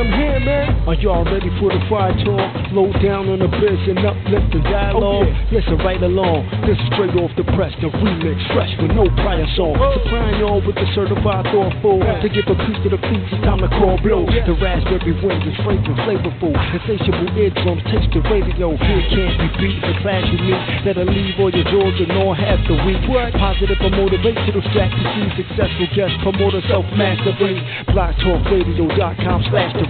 I'm here, man. Are y'all ready for the fire talk? Low down on the biz and uplift the dialogue. Oh, yeah. Listen right along. This is straight off the press, the remix, fresh with no prior song. Oh. Supplying y'all with the certified thoughtful. Yeah. To give a piece to the beats, it's time to call blow. Oh, yeah. The raspberry wind is fragrant, flavorful. Insatiable eardrums, taste the radio. Here can't be beat. The class unique that'll leave all your jaws and all half the week. What? Positive or motivational strategy. Successful guest promoter, self mastery. BlogTalkRadio.com slash the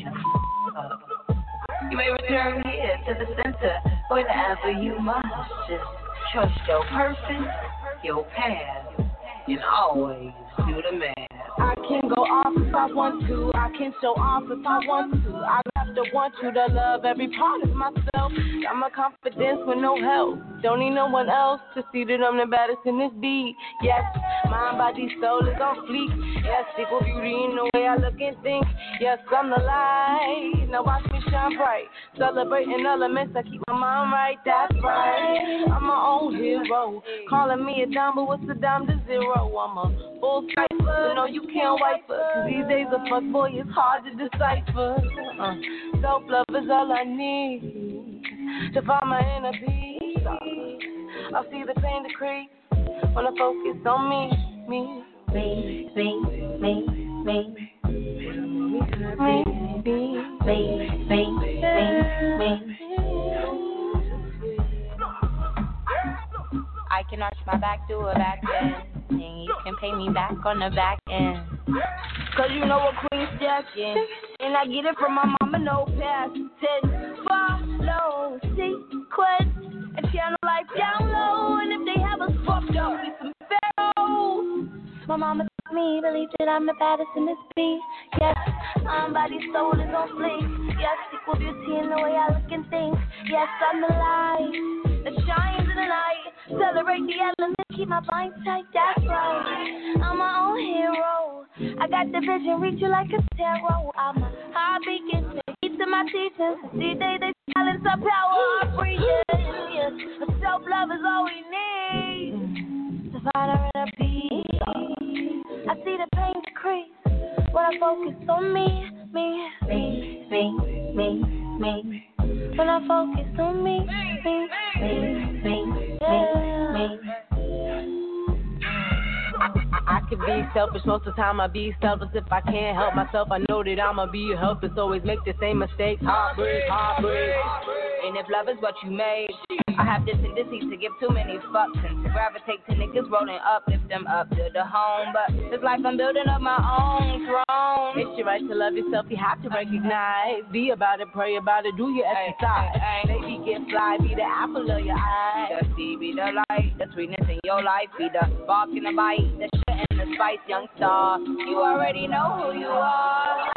You. May return here to the center whenever you must. Just trust your person, your path, and always do the math. I can go off if I want to. I can show off if I want to. I have to want you to love every part of myself. Got my confidence with no help. Don't need no one else to see that I'm the baddest in this beat. Yes, mind, body, soul is on fleek. Yes, equal beauty in the way I look and think. Yes, I'm the light. Now watch me shine bright. Celebrating elements, I keep my mind right. That's right. I'm my own hero. Calling me a dime, but what's a dime to zero? I'm a full cipher. No, you can't wipe her. Cause these days a fuck boy is hard to decipher. Uh, Self love is all I need to find my inner peace. Uh, I see the pain decrease when I focus on me, me, me, me, me, me. Me, me, me, me, me, me. I can arch my back, do a back bend, and you can pay me back on the back end. Cause you know a queen's jacket, and I get it from my mama, no past ten. Follow sequence, and channel life down low, and if they have us fucked up, we some pharaohs. My mama told me, believe that I'm the baddest in this beat. Yes, my body, soul is on fleek. Yes, equal beauty in the way I look and think. Yes, I'm the light that the night. Celebrate the elements, keep my mind tight, that's right. I'm my own hero. I got the vision, reach you like a tarot. I'm a high beacon, heat to my teachings. See, they, they silence our power, breathing. Yes, self love is all we need to find our inner peace. I see the pain decrease when I focus on me, me, me, me, me, me. When I focus on me, me, me, me, me, me. I can be selfish most of the time. I be selfish if I can't help myself. I know that I'ma be helpless. Always make the same mistakes. Heartbreak, heartbreak. And if love is what you made, I have this tendency to give too many fucks and to gravitate to niggas rolling up, lift them up to the home. But it's like I'm building up my own throne. It's your right to love yourself. You have to recognize. Be about it, pray about it, do your exercise. Baby, get fly, be the apple of your eye. The seed be the light, the sweetness in your life, be the bark and the bite, the shit and the spice, young star. You already know who you are.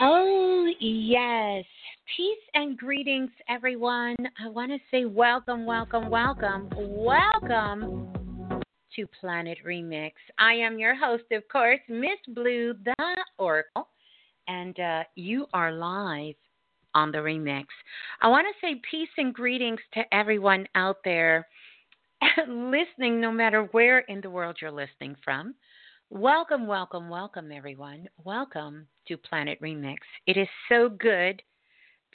Oh, yes. Peace and greetings, everyone. I want to say welcome, welcome, welcome, welcome to Planet Remix. I am your host, of course, Miss Blue, the Oracle, and uh, you are live on the remix. I want to say peace and greetings to everyone out there listening, no matter where in the world you're listening from. Welcome, welcome, welcome, everyone. Welcome to Planet Remix. It is so good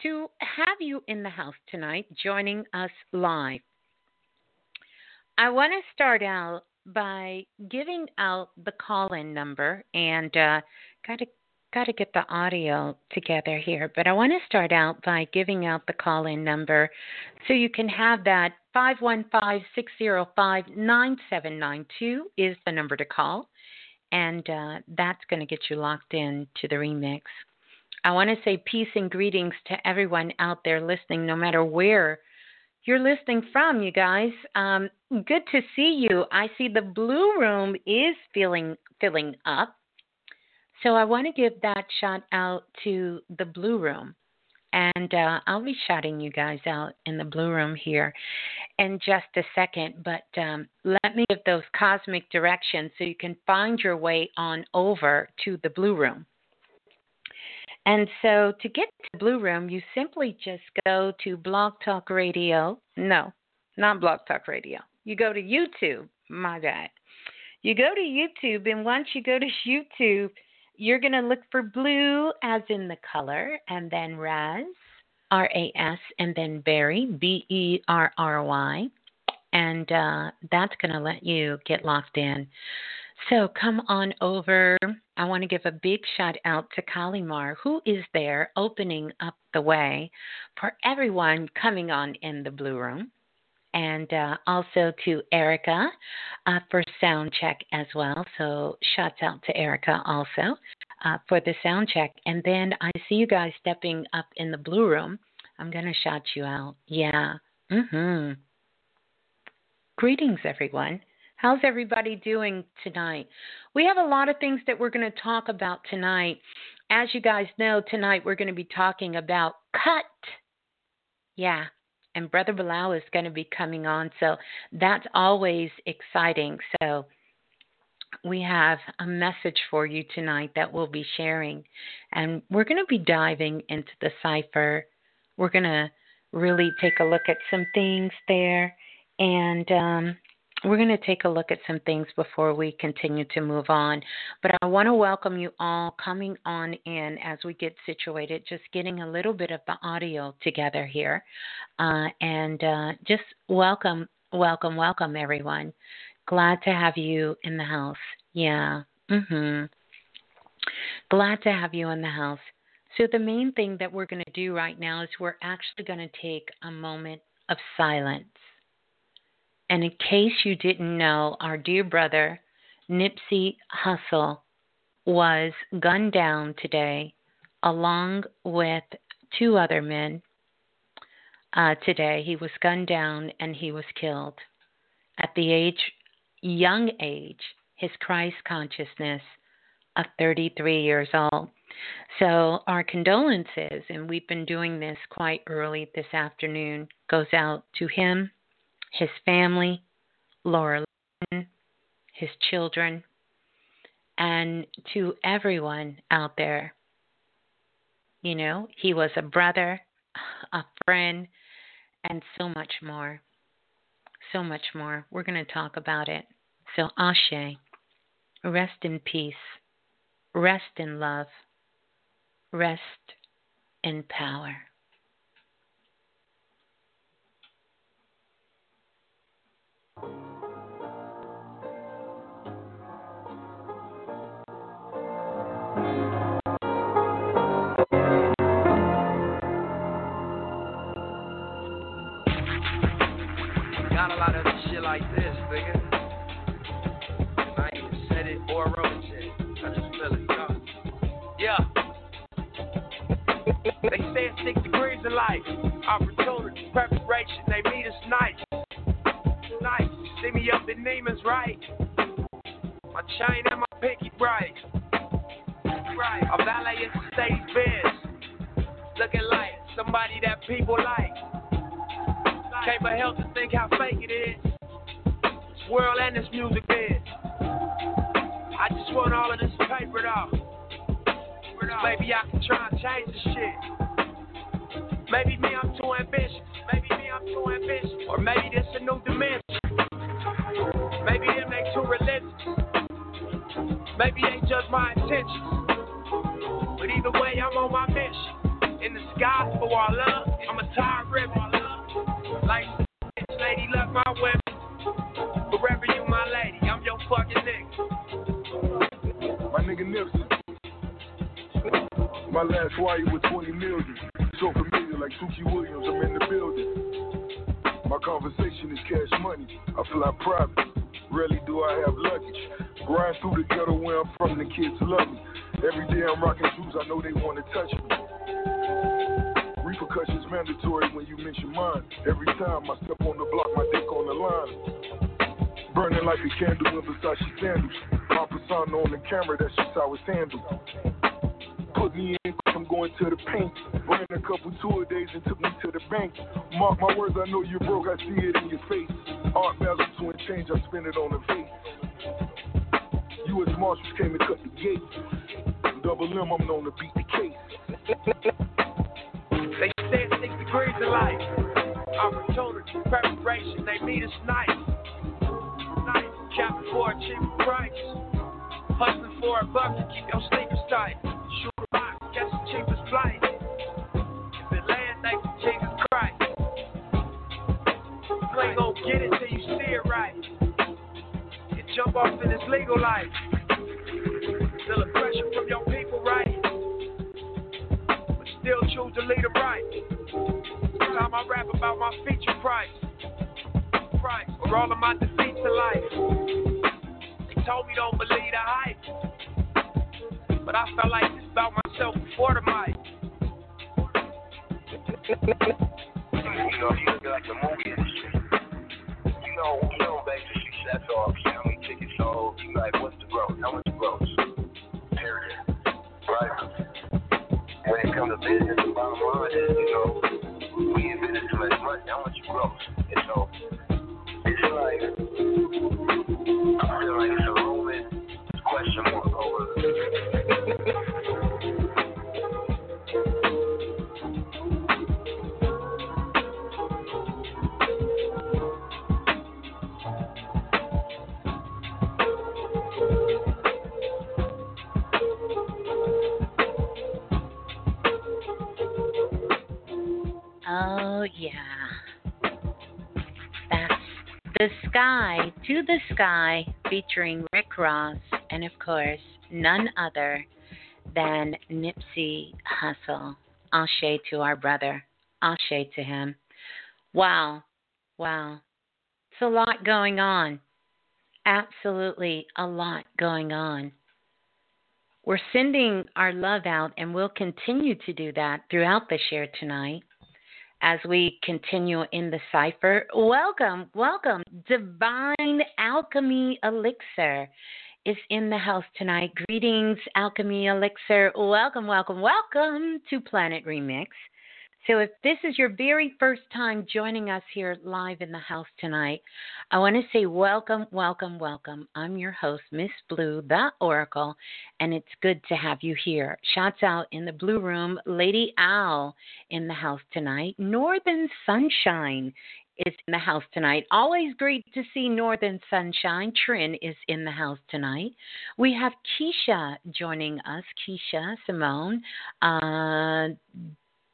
to have you in the house tonight joining us live. I want to start out by giving out the call in number and uh, got to got to get the audio together here, but I want to start out by giving out the call in number so you can have that 515 605 9792 is the number to call, and uh, that's going to get you locked in to the remix. I want to say peace and greetings to everyone out there listening, no matter where you're listening from, you guys. Um, good to see you. I see the blue room is filling filling up. So I want to give that shout out to the blue room. And uh, I'll be shouting you guys out in the blue room here in just a second. But um, let me give those cosmic directions so you can find your way on over to the blue room. And so to get to Blue Room, you simply just go to Blog Talk Radio. No, not Blog Talk Radio. You go to YouTube. My bad. You go to YouTube, and once you go to YouTube, you're going to look for blue as in the color, and then Raz, R A S, and then Berry, B E R R Y. And uh, that's going to let you get locked in. So come on over. I want to give a big shout out to Kalimar, who is there opening up the way for everyone coming on in the Blue Room. And uh, also to Erica uh, for sound check as well. So, shouts out to Erica also uh, for the sound check. And then I see you guys stepping up in the blue room. I'm going to shout you out. Yeah. Mm-hmm. Greetings, everyone. How's everybody doing tonight? We have a lot of things that we're going to talk about tonight. As you guys know, tonight we're going to be talking about cut. Yeah, and Brother Balah is going to be coming on, so that's always exciting. So we have a message for you tonight that we'll be sharing, and we're going to be diving into the cipher. We're going to really take a look at some things there, and um, we're going to take a look at some things before we continue to move on. But I want to welcome you all coming on in as we get situated, just getting a little bit of the audio together here. Uh, and uh, just welcome, welcome, welcome, everyone. Glad to have you in the house. Yeah. Mm-hmm. Glad to have you in the house. So, the main thing that we're going to do right now is we're actually going to take a moment of silence and in case you didn't know, our dear brother, Nipsey Hussle, was gunned down today along with two other men. Uh, today, he was gunned down and he was killed. At the age, young age, his Christ consciousness of 33 years old. So, our condolences, and we've been doing this quite early this afternoon, goes out to him his family, Laura Lynn, his children, and to everyone out there. You know, he was a brother, a friend, and so much more. So much more. We're going to talk about it. So, Ashe, rest in peace, rest in love, rest in power. Got a lot of shit like this, nigga. And I even said it or wrote it. I just feel it, yo. Yeah. They say it's six degrees in life. Opportunity, preparation, they meet us nice. Nice. See me up in Neiman's right. My chain and my pinky bright. Right. A valet in Mercedes Benz. Looking like somebody that people like. Can't but help to think how fake it is. This world and this music is. I just want all of this papered off. Maybe I can try and change the shit. Maybe me, I'm too ambitious. Maybe me, I'm too ambitious. Or maybe this a new dimension. Maybe it makes too religious. Maybe they judge my intentions. But either way, I'm on my mission. In the sky for our love, I'm a tired Like lady, love my women. Forever you my lady, I'm your fucking nigga. My nigga Nipsey. My last wife was 20 million. So familiar like Tookie Williams, I'm in the building. My conversation is cash money. I fly private. Rarely do I have luggage. Grind through the ghetto where I'm from, the kids love me. Every day I'm rocking shoes, I know they wanna touch me. Repercussions mandatory when you mention mine. Every time I step on the block, my dick on the line. Burning like a candle in Versace sandals. My persona on the camera, that's just how it's handled. Put me in, I'm going to the paint. Ran a couple tour days and took me to the bank. Mark my words, I know you're broke, I see it in your face. Art Basel to and change, I spend it on the face. U.S. Marshals came and cut the gate. Double M, I'm known to beat the case. They said six degrees of life. Opportunity, preparation, they meet us nice. Nice, capping for a cheaper price. Hustling for a buck to keep your sleepers tight. Shoot a rock, catch the cheapest flight. If it land, thank you, Jesus Christ. You ain't gonna get it till you see it right. And jump off in this legal life. Feel the still choose to lead them right. Time I rap about my feature price. Price, or all of my defeats in life. They told me don't believe the hype. But I felt like this about myself before the mic. You know, you like the movie industry. You know, you know, basically success off, you know, tickets sold. You like, what's It to business, the bottom line is, you know, we in business to make money. How much growth? And so, Sky to the Sky featuring Rick Ross and, of course, none other than Nipsey Hussle. Ashe to our brother. Ashe to him. Wow. Wow. It's a lot going on. Absolutely a lot going on. We're sending our love out, and we'll continue to do that throughout the share tonight as we continue in the cipher. Welcome, welcome. Divine Alchemy Elixir is in the house tonight. Greetings, Alchemy Elixir. Welcome, welcome, welcome to Planet Remix. So, if this is your very first time joining us here live in the house tonight, I want to say welcome, welcome, welcome. I'm your host, Miss Blue, the Oracle, and it's good to have you here. Shouts out in the Blue Room, Lady Owl in the house tonight. Northern Sunshine is in the house tonight. Always great to see Northern Sunshine. Trin is in the house tonight. We have Keisha joining us. Keisha, Simone. Uh,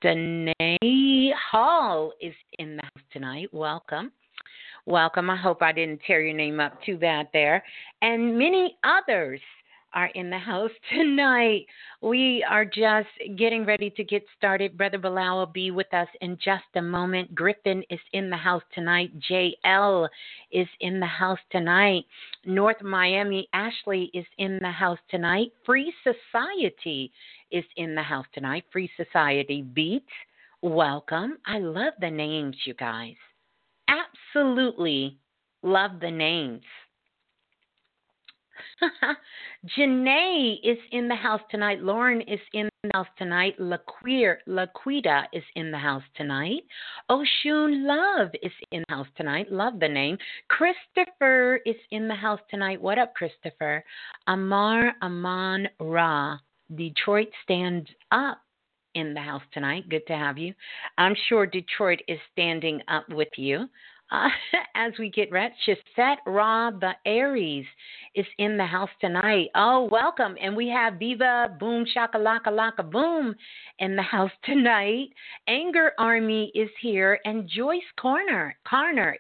Danae Hall is in the house tonight. Welcome. Welcome. I hope I didn't tear your name up too bad there. And many others are in the house tonight. We are just getting ready to get started. Brother Balah will be with us in just a moment. Griffin is in the house tonight. JL is in the house tonight. North Miami Ashley is in the house tonight. Free Society is in the house tonight. Free Society Beats. Welcome. I love the names, you guys. Absolutely love the names. Janae is in the house tonight. Lauren is in the house tonight. Laqueer, Laquita is in the house tonight. Oshun Love is in the house tonight. Love the name. Christopher is in the house tonight. What up, Christopher? Amar Aman Ra. Detroit stands up in the house tonight. Good to have you. I'm sure Detroit is standing up with you. Uh, as we get ready, Chisette Ra, the Aries, is in the house tonight. Oh, welcome. And we have Viva Boom Shakalaka Laka Boom in the house tonight. Anger Army is here, and Joyce Corner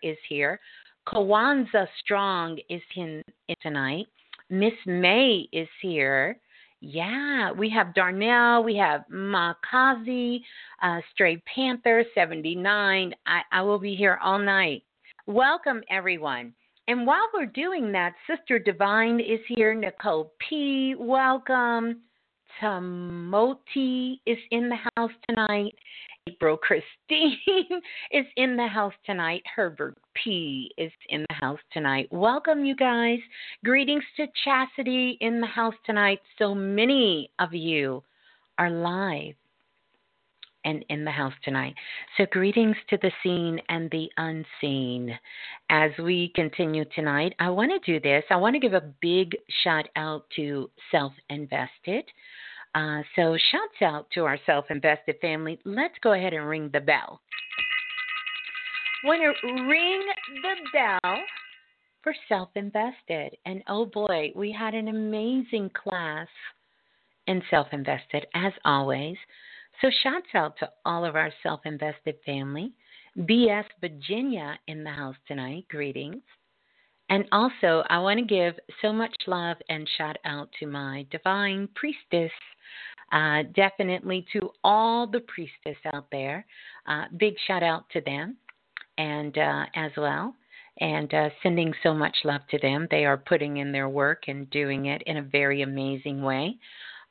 is here. Kawanza Strong is in, in tonight. Miss May is here. Yeah, we have Darnell, we have Makazi, uh, Stray Panther 79. I, I will be here all night. Welcome, everyone. And while we're doing that, Sister Divine is here. Nicole P, welcome. Tamoti is in the house tonight. April Christine is in the house tonight. Herbert P is in the house tonight. Welcome, you guys. Greetings to Chastity in the house tonight. So many of you are live and in the house tonight. So, greetings to the seen and the unseen. As we continue tonight, I want to do this. I want to give a big shout out to Self Invested. Uh, so, shouts out to our self invested family. Let's go ahead and ring the bell. Want to ring the bell for self invested. And oh boy, we had an amazing class in self invested, as always. So, shouts out to all of our self invested family. BS Virginia in the house tonight. Greetings. And also, I want to give so much love and shout out to my divine priestess. Uh, definitely to all the priestess out there. Uh, big shout out to them and uh, as well. And uh, sending so much love to them. They are putting in their work and doing it in a very amazing way.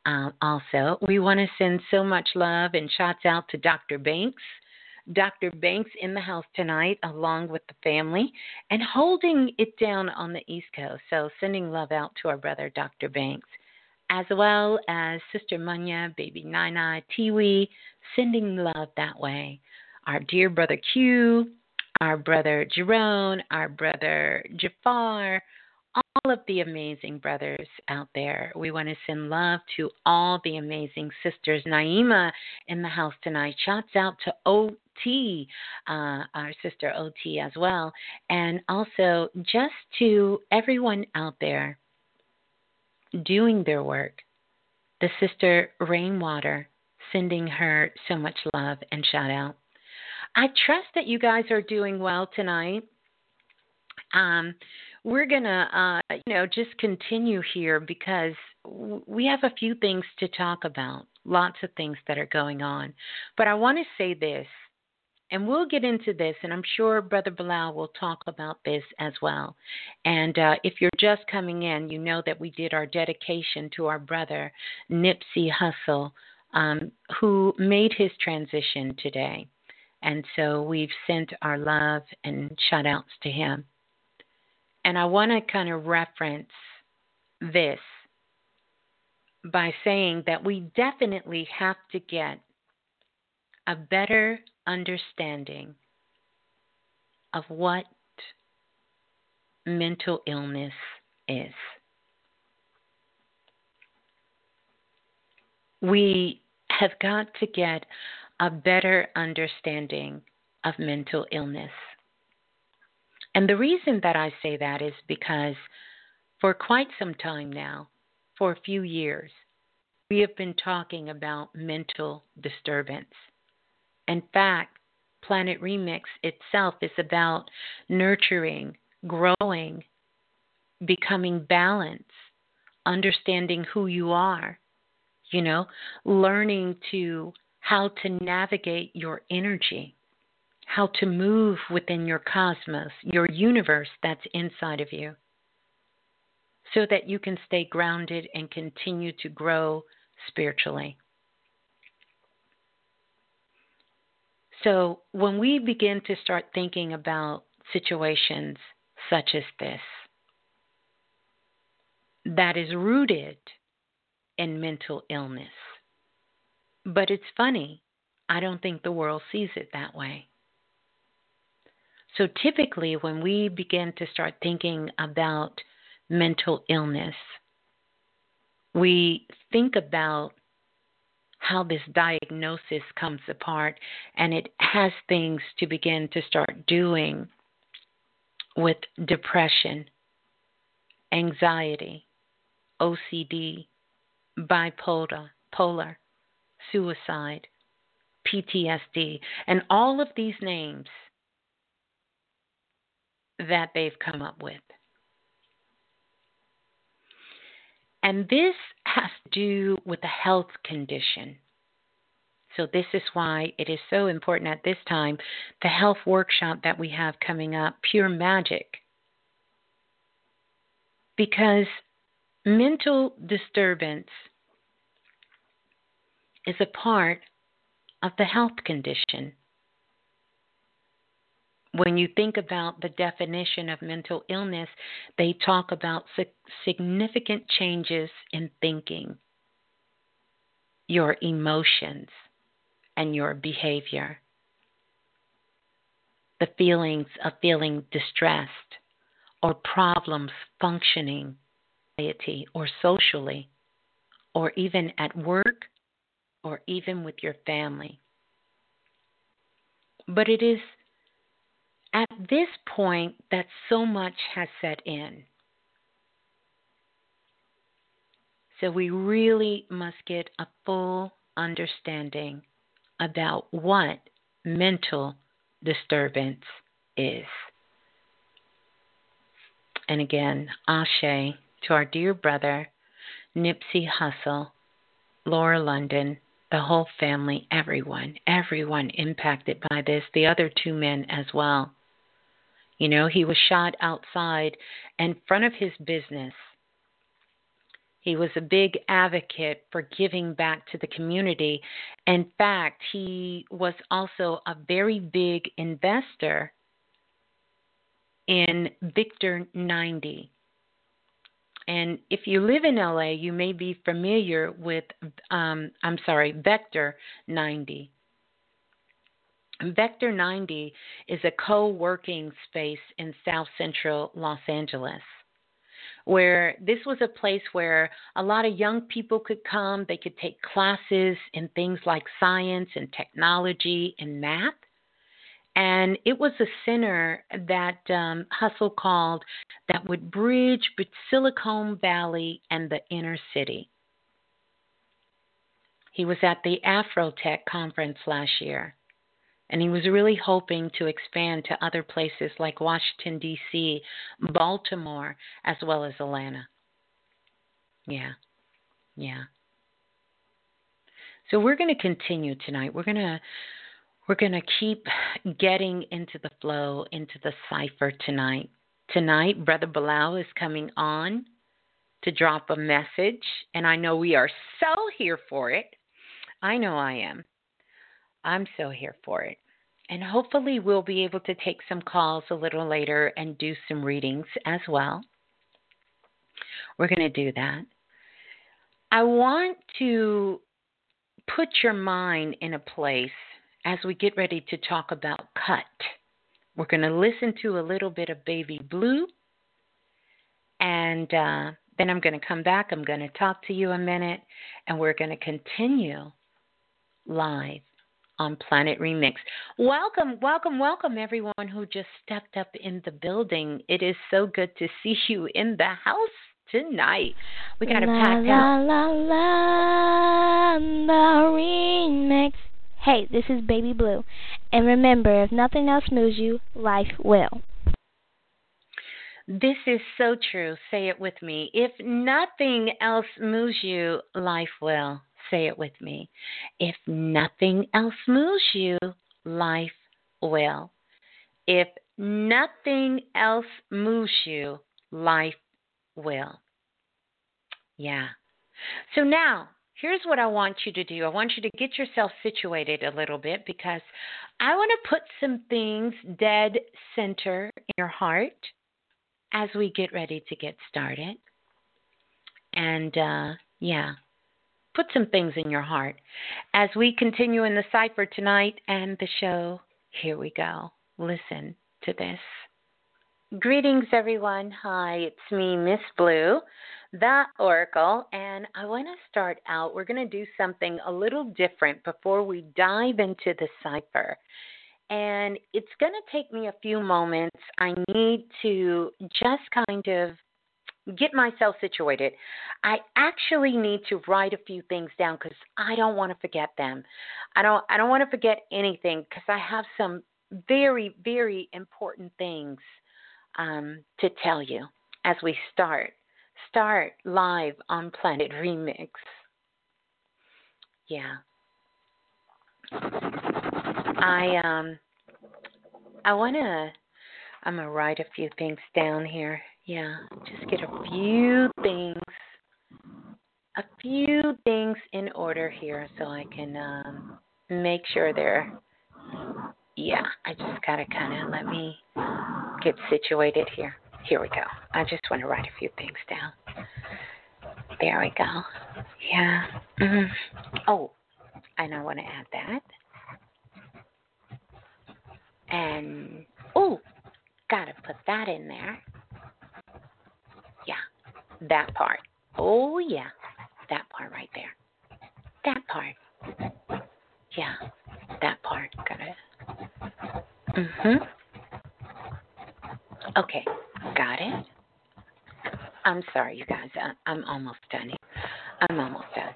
Uh, also, we want to send so much love and shouts out to Dr. Banks Dr. Banks in the house tonight, along with the family, and holding it down on the East Coast. So, sending love out to our brother, Dr. Banks, as well as Sister Munya, Baby Nina, Tiwi, sending love that way. Our dear brother Q, our brother Jerome, our brother Jafar, all of the amazing brothers out there. We want to send love to all the amazing sisters. Naima in the house tonight. Shouts out to OT, uh, our sister OT as well. And also just to everyone out there doing their work. The sister Rainwater, sending her so much love and shout out. I trust that you guys are doing well tonight. Um, we're gonna, uh, you know, just continue here because we have a few things to talk about. Lots of things that are going on, but I want to say this, and we'll get into this, and I'm sure Brother Balah will talk about this as well. And uh, if you're just coming in, you know that we did our dedication to our brother Nipsey Hussle, um, who made his transition today. And so we've sent our love and shout outs to him. And I want to kind of reference this by saying that we definitely have to get a better understanding of what mental illness is. We have got to get a better understanding of mental illness. And the reason that I say that is because for quite some time now, for a few years, we have been talking about mental disturbance. In fact, Planet Remix itself is about nurturing, growing, becoming balanced, understanding who you are, you know, learning to how to navigate your energy how to move within your cosmos, your universe that's inside of you, so that you can stay grounded and continue to grow spiritually. So, when we begin to start thinking about situations such as this, that is rooted in mental illness. But it's funny, I don't think the world sees it that way. So typically, when we begin to start thinking about mental illness, we think about how this diagnosis comes apart and it has things to begin to start doing with depression, anxiety, OCD, bipolar, polar, suicide, PTSD, and all of these names that they've come up with. And this has to do with a health condition. So, this is why it is so important at this time the health workshop that we have coming up, Pure Magic. Because mental disturbance is a part of the health condition. When you think about the definition of mental illness, they talk about significant changes in thinking, your emotions, and your behavior. The feelings of feeling distressed or problems functioning, or socially, or even at work or even with your family. But it is at this point that so much has set in. So we really must get a full understanding about what mental disturbance is. And again, Ashe to our dear brother, Nipsey Hussle, Lauren London, the whole family, everyone, everyone impacted by this, the other two men as well. You know, he was shot outside in front of his business. He was a big advocate for giving back to the community. In fact, he was also a very big investor in Victor 90. And if you live in LA, you may be familiar with, um, I'm sorry, Vector 90. Vector 90 is a co working space in South Central Los Angeles where this was a place where a lot of young people could come. They could take classes in things like science and technology and math. And it was a center that um, Hussle called that would bridge Silicon Valley and the inner city. He was at the Afrotech conference last year, and he was really hoping to expand to other places like Washington, D.C., Baltimore, as well as Atlanta. Yeah, yeah. So we're going to continue tonight. We're going to we're going to keep getting into the flow, into the cipher tonight. Tonight, Brother Balah is coming on to drop a message, and I know we are so here for it. I know I am. I'm so here for it. And hopefully, we'll be able to take some calls a little later and do some readings as well. We're going to do that. I want to put your mind in a place as we get ready to talk about cut. We're going to listen to a little bit of Baby Blue, and uh, then I'm going to come back. I'm going to talk to you a minute, and we're going to continue live on Planet Remix. Welcome, welcome, welcome, everyone who just stepped up in the building. It is so good to see you in the house tonight. We got a packed la, La la la, the remix. Hey, this is Baby Blue. And remember, if nothing else moves you, life will. This is so true. Say it with me. If nothing else moves you, life will. Say it with me. If nothing else moves you, life will. If nothing else moves you, life will. Yeah. So now, here's what I want you to do I want you to get yourself situated a little bit because I want to put some things dead center in your heart as we get ready to get started. And uh, yeah, put some things in your heart. As we continue in the cipher tonight and the show, here we go. Listen to this. Greetings, everyone. Hi, it's me, Miss Blue that oracle and I want to start out. We're going to do something a little different before we dive into the cipher. And it's going to take me a few moments. I need to just kind of get myself situated. I actually need to write a few things down cuz I don't want to forget them. I don't I don't want to forget anything cuz I have some very very important things um, to tell you as we start start live on Planet Remix. Yeah. I um I wanna I'm gonna write a few things down here. Yeah, just get a few things a few things in order here so I can um make sure they're yeah, I just gotta kinda let me get situated here. Here we go. I just want to write a few things down. There we go. Yeah. Mm-hmm. Oh, and I want to add that. And oh, gotta put that in there. That part. Oh yeah, that part right there. That part. Yeah, that part. Gotta. Mhm. Okay, got it. I'm sorry, you guys. I, I'm almost done. I'm almost done.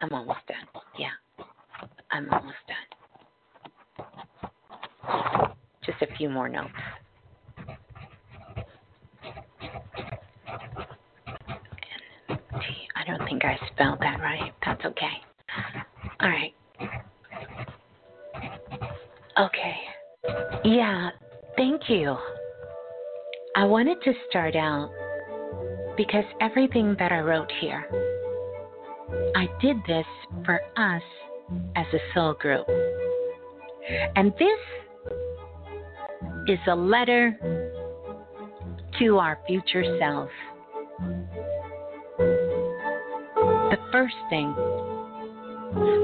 I'm almost done. Yeah, I'm almost done. Just a few more notes. I don't think I spelled that right. That's okay. All right. Okay. Yeah, thank you. I wanted to start out because everything that I wrote here, I did this for us as a soul group. And this is a letter to our future selves. The first thing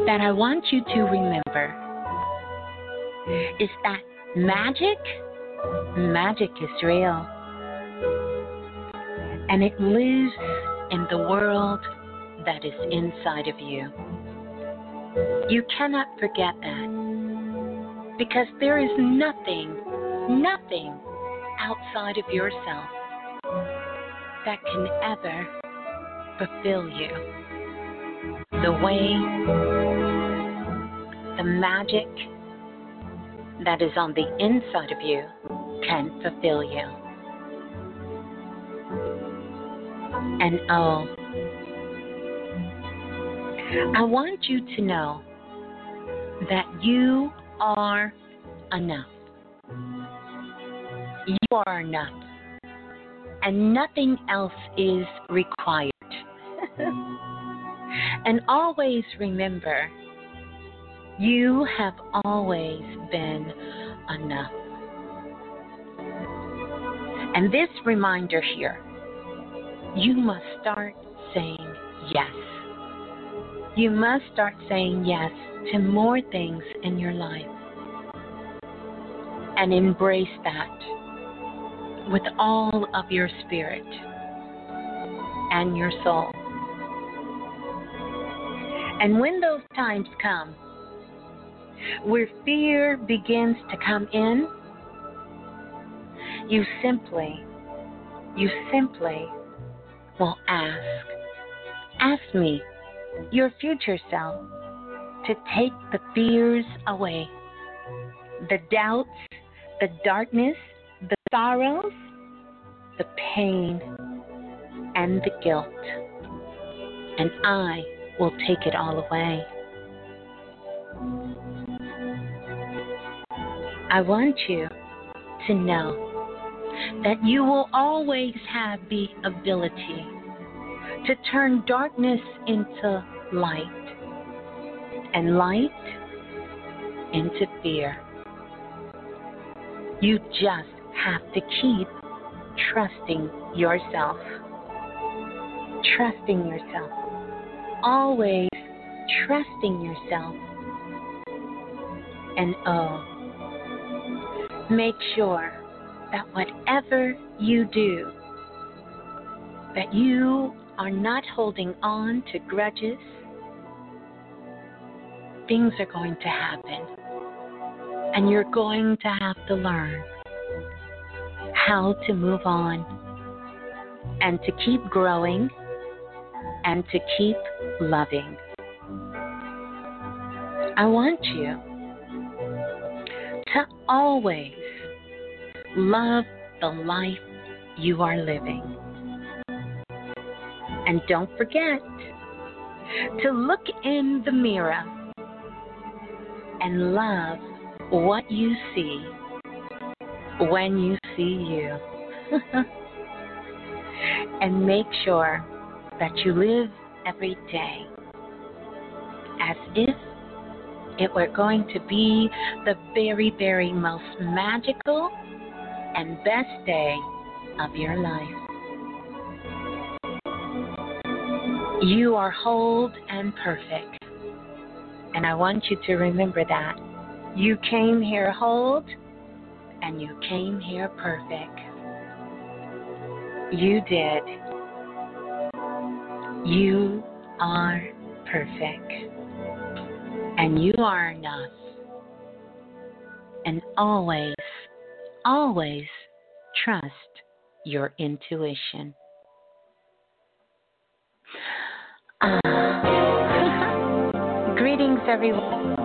that I want you to remember is that magic, magic is real and it lives in the world that is inside of you. You cannot forget that because there is nothing, nothing outside of yourself that can ever fulfill you the way the magic that is on the inside of you can fulfill you. and oh. I want you to know that you are enough. You are enough. And nothing else is required. and always remember, you have always been enough. And this reminder here you must start saying yes. You must start saying yes to more things in your life and embrace that with all of your spirit and your soul. And when those times come where fear begins to come in, you simply, you simply will ask. Ask me, your future self, to take the fears away, the doubts, the darkness, the sorrows, the pain, and the guilt. And I will take it all away. I want you to know that you will always have the ability to turn darkness into light and light into fear. You just have to keep trusting yourself. Trusting yourself. Always trusting yourself. And oh, make sure that whatever you do, that you are not holding on to grudges, things are going to happen. And you're going to have to learn how to move on and to keep growing and to keep loving. I want you to always Love the life you are living. And don't forget to look in the mirror and love what you see when you see you. and make sure that you live every day as if it were going to be the very, very most magical and best day of your life. You are whole and perfect. And I want you to remember that. You came here whole and you came here perfect. You did. You are perfect. And you are enough. And always, always trust your intuition. Uh, greetings, everyone.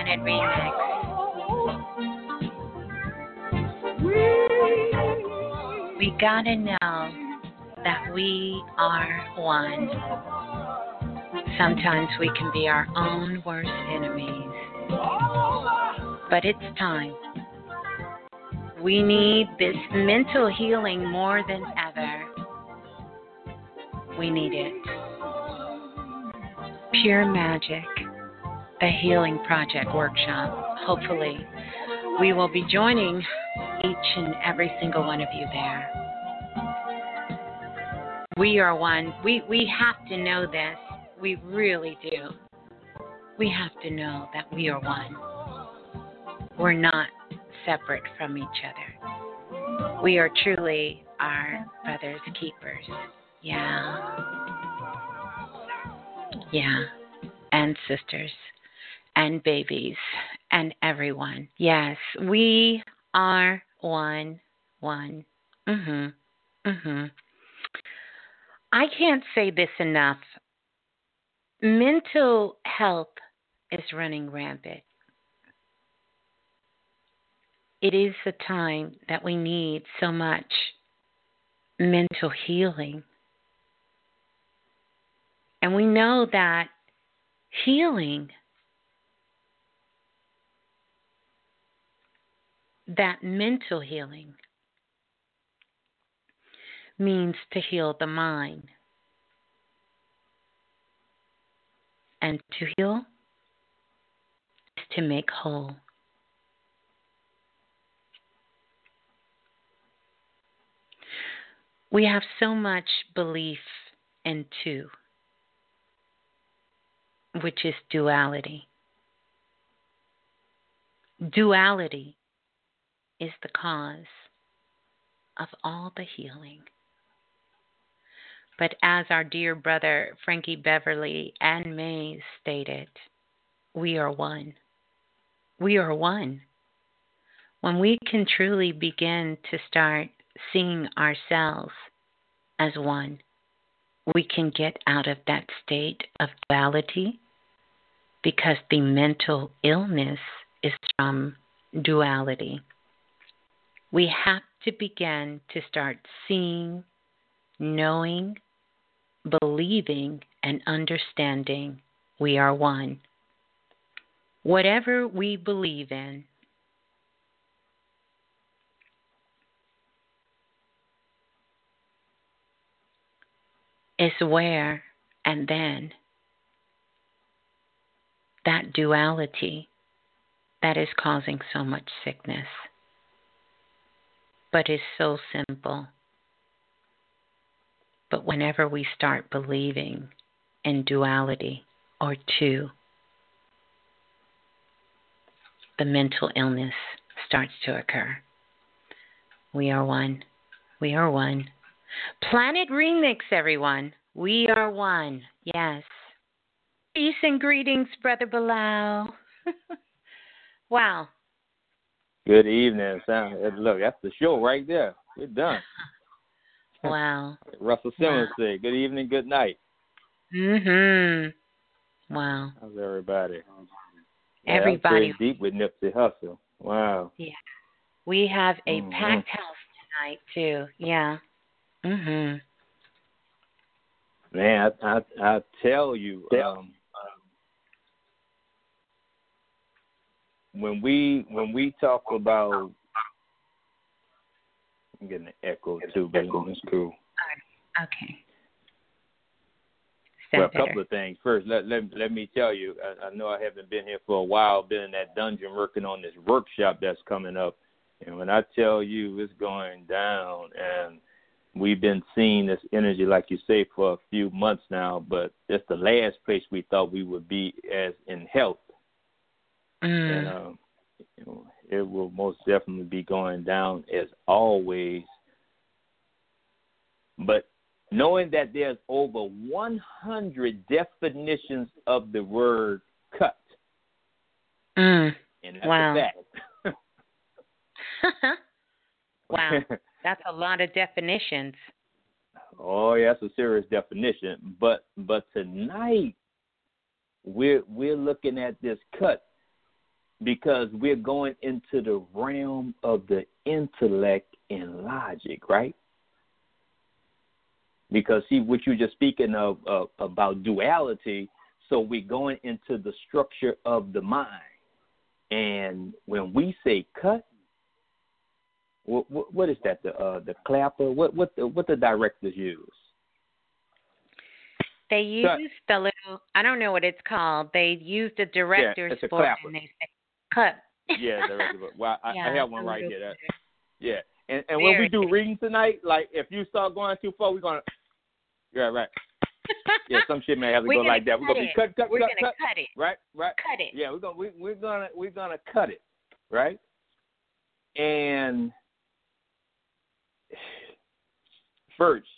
Planet Remix. We gotta know that we are one. Sometimes we can be our own worst enemies. But it's time. We need this mental healing more than ever. We need it. Pure Magic, the Healing Project Workshop. Hopefully, we will be joining each and every single one of you there. We are one. We, we have to know this. We really do. We have to know that we are one. We're not separate from each other. We are truly our brother's keepers. Yeah. Yeah. And sisters and babies and everyone. Yes, we are one. One. Mhm. Mhm. I can't say this enough. Mental health is running rampant. It is the time that we need so much mental healing. And we know that healing, that mental healing, means to heal the mind. And to heal is to make whole. We have so much belief in two, which is duality. Duality is the cause of all the healing. But as our dear brother Frankie Beverly and Maze stated, we are one. We are one. When we can truly begin to start seeing ourselves as one, we can get out of that state of duality because the mental illness is from duality. We have to begin to start seeing, knowing, believing, and understanding we are one. Whatever we believe in, is where and then that duality that is causing so much sickness, but is so simple. But whenever we start believing in duality or two, the mental illness starts to occur. We are one. We are one. Planet Remix, everyone. We are one. Yes. Peace and greetings, Brother Balah. wow. Good evening, Sam. Look, that's the show right there. We're done. Wow. Russell Simmons wow. said, "Good evening, good night." Mhm. Wow. How's everybody? Yeah, everybody deep with Nipsey Hussle. Wow. Yeah. We have a mm-hmm. packed house tonight too. Yeah. Mhm. Man, I, I I tell you, um, when we when we talk about I'm getting an echo too, but it's cool. Okay. well, a couple of things. First, let let let me tell you. I, I know I haven't been here for a while. Been in that dungeon working on this workshop that's coming up, and when I tell you it's going down, and we've been seeing this energy, like you say, for a few months now. But it's the last place we thought we would be as in health, mm. and um, you know, it will most definitely be going down as always. But knowing that there's over 100 definitions of the word cut, mm. and that's wow. a fact. wow, that's a lot of definitions. Oh, yeah, that's a serious definition. But but tonight we're we're looking at this cut because we're going into the realm of the intellect and logic, right? Because see what you're just speaking of, of about duality, so we're going into the structure of the mind. And when we say cut, what, what, what is that? The uh, the clapper? What what the, what the directors use? They used the little I don't know what it's called. They use the director's yeah, board and they said cut. yeah, director's board. Well, I, yeah, I have one right here. That, yeah, and and when we do reading tonight, like if you start going too far, we're gonna. Yeah, right. yeah, some shit may have to We're go like that. We're gonna be it. cut, cut, We're cut, gonna cut. cut it. Right, right. Cut it. Yeah, we're gonna we, we're gonna we're gonna cut it, right? And first,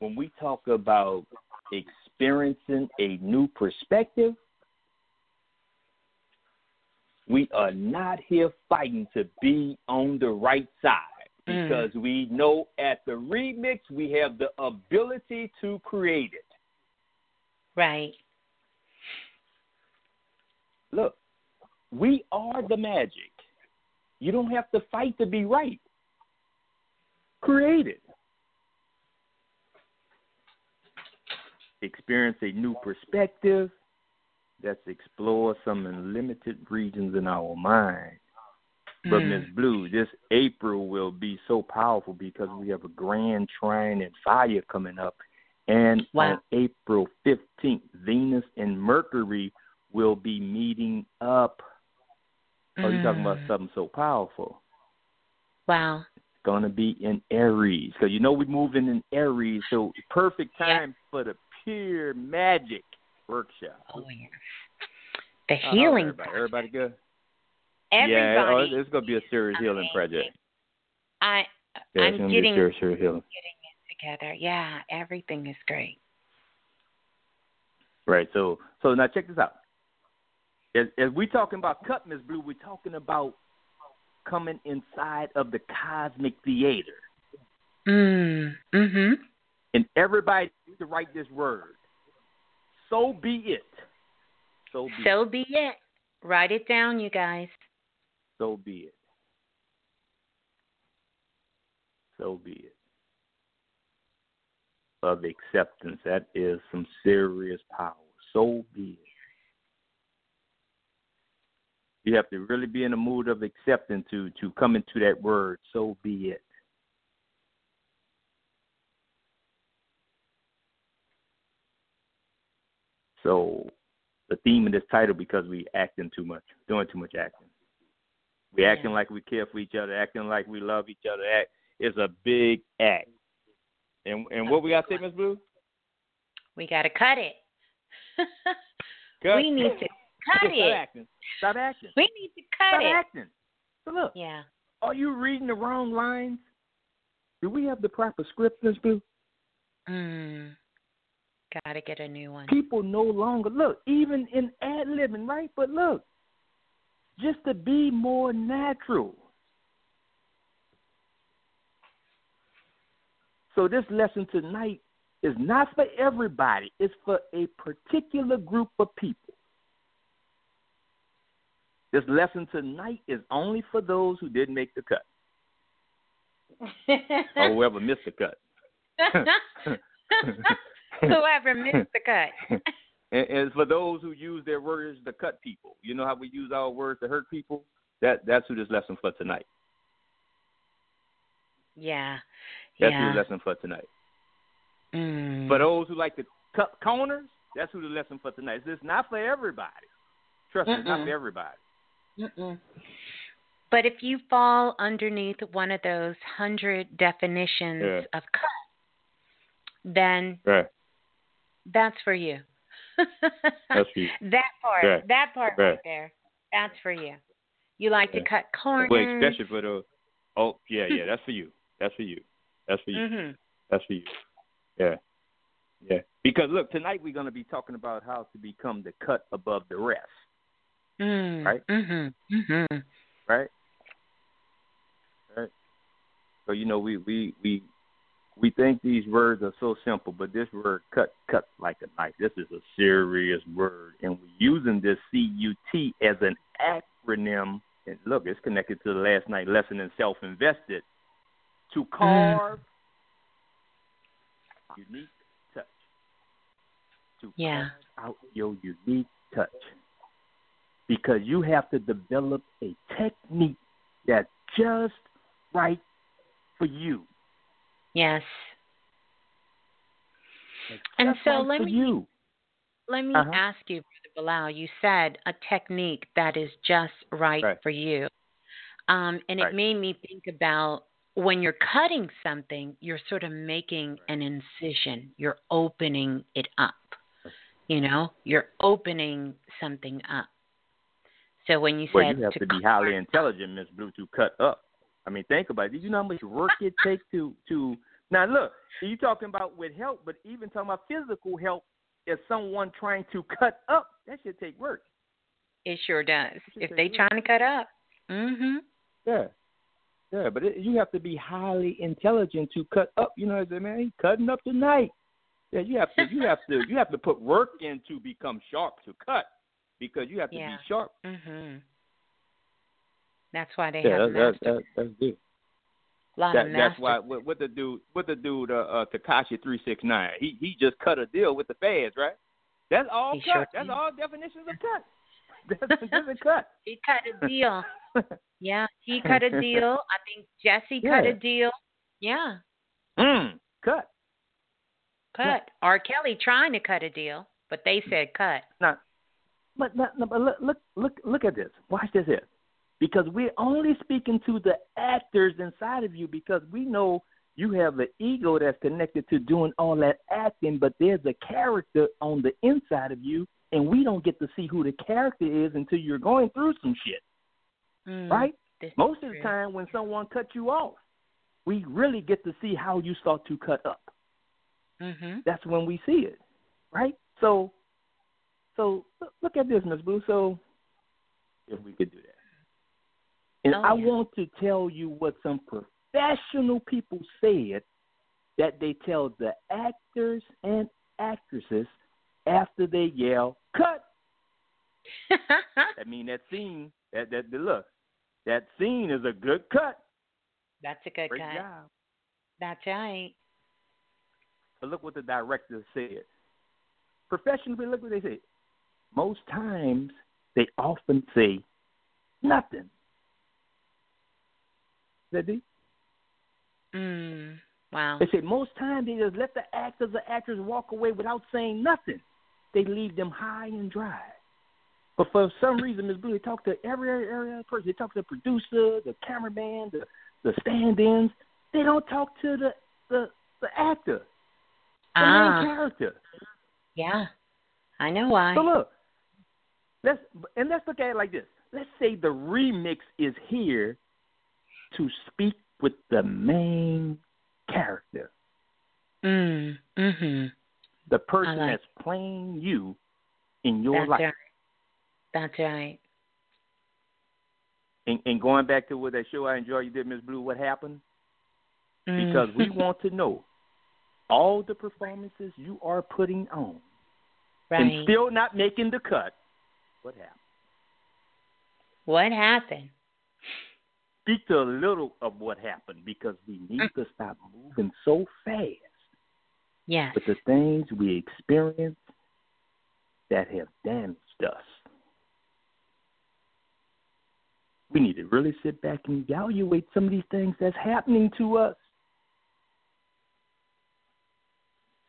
when we talk about experiencing a new perspective, we are not here fighting to be on the right side Mm. because we know at the remix we have the ability to create it. Right. Look, we are the magic. You don't have to fight to be right. Create it. Experience a new perspective. Let's explore some unlimited regions in our mind. But Mm. Miss Blue, this April will be so powerful because we have a grand trine and fire coming up. And Wow. on April 15th, Venus and Mercury will be meeting up. Oh, you're talking about Mm. something so powerful. Wow. It's going to be in Aries. Because you know we're moving in Aries, so perfect time for the pure magic workshop. Oh yeah. The how's healing. Everybody, everybody good? Everybody. Yeah, oh, it's going to be a serious healing project. I Yeah, I'm it's going to be getting a serious, serious healing. getting it together. Yeah, everything is great. Right. So so now check this out. As, as we talking about cut, Miss Blue, we're talking about coming inside of the cosmic theater. Mm. Mhm. And everybody needs to write this word. So be it. So be So it. be it. Write it down, you guys. So be it. So be it. Of acceptance. That is some serious power. So be it. You have to really be in a mood of acceptance to to come into that word. So be it. So the theme of this title because we acting too much, doing too much acting. We acting like we care for each other, acting like we love each other. Act is a big act. And and what we got to say, Miss Blue? We got to cut it. Cut. We need to cut it. Stop acting. Stop acting. We need to cut it. Stop it. acting. So look, Yeah. are you reading the wrong lines? Do we have the proper script, Miss Blue? Mm. Got to get a new one. People no longer look, even in ad libbing, right? But look, just to be more natural. So this lesson tonight is not for everybody. It's for a particular group of people. This lesson tonight is only for those who didn't make the cut or whoever missed the cut. Whoever missed the cut. and, and for those who use their words to cut people, you know how we use our words to hurt people. That that's who this lesson for tonight. Yeah. That's yeah. who the lesson for tonight. Mm. For those who like to cut corners, that's who the lesson for tonight. It's not for everybody. Trust me, not for everybody. Mm-mm. But if you fall underneath one of those hundred definitions Yeah. of cut, then Right. That's for you. That's for you. That part, Right. that part right Right. there, that's for you. You like to cut corners. Well, especially for those. Oh yeah, yeah. That's for you. That's for you. That's for you. hmm That's for you. Yeah. Yeah. Because look, tonight we're going to be talking about how to become the cut above the rest, Mm. Right. Mhm. Mhm. right? So you know we we we we think these words are so simple, but this word cut cut like a knife. This is a serious word, and we're using this CUT as an acronym. And look, it's connected to the last night lesson in self invested to carve mm. unique touch. To yeah. carve out your unique touch. Because you have to develop a technique that's just right for you. Yes. and so let me you. let me uh-huh. ask you, Brother Balah. You said a technique that is just right, right. for you, um, and right. it made me think about when you're cutting something, you're sort of making an incision. You're opening it up. You know, you're opening something up. So when you well, said you have to, to be highly intelligent, Miss Blue, to cut up. I mean, think about it. Do you know how much work it takes to to now look? You talking about with help, but even talking about physical help, is someone trying to cut up, that should take work. It sure does. If they work. trying to cut up, mhm. Yeah, yeah, but it, you have to be highly intelligent to cut up. You know, what I mean, cutting up tonight. Yeah, you have to, you have to, you have to put work in to become sharp to cut, because you have to yeah. be sharp. Mhm. That's why they yeah, have that, that, that's good. A lot that, of that's why what, what the dude what the dude uh, uh Tekashi three six nine he he just cut a deal with the feds right. That's all he cut. Sure that's did. all definitions of cut. That's just a cut. he cut a deal. yeah, he cut a deal. I think Jussie yeah. cut a deal. Yeah. Mm, cut. Cut. Yeah. R. Kelly trying to cut a deal, but they said cut. Now, but, no, no, but look look look look at this. Watch this here because we're only speaking to the actors inside of you because we know you have an ego that's connected to doing all that acting, but there's a character on the inside of you, and we don't get to see who the character is until you're going through some shit. Mm, right? Most of the time, when someone cuts you off, we really get to see how you start to cut up. Mm-hmm. That's when we see it, right? So, so look at this, Miss Blue. So, if we could do that. And oh, I yeah. want to tell you what some professional people said that they tell the actors and actresses after they yell "cut." I mean that scene, that that the look, that scene is a good cut. That's a good Great cut. job. That's right. But look what the director said. Professionally, look what they say. Most times, they often say nothing. That they? Mm, wow. They say most times they just let the actors or actors walk away without saying nothing. They leave them high and dry. But for some reason, Ms. Blue, they talk to every every other person. They talk to the producer, the cameraman, the the stand-ins. They don't talk to the the, the actor, the ah. main character. Yeah, I know why. So look, let's and let's look at it like this. Let's say the remix is here to speak with the main character. Mm, mhm. The person like that's playing you in your That's life. right. That's right. And, and going back to what that show I enjoy you did, Miss Blue, what happened? Mm. Because we want to know all the performances you are putting on right. and still not making the cut. What happened? What happened? Speak to a little of what happened because we need mm. to stop moving so fast yes. with the things we experience that have damaged us. We need to really sit back and evaluate some of these things that's happening to us.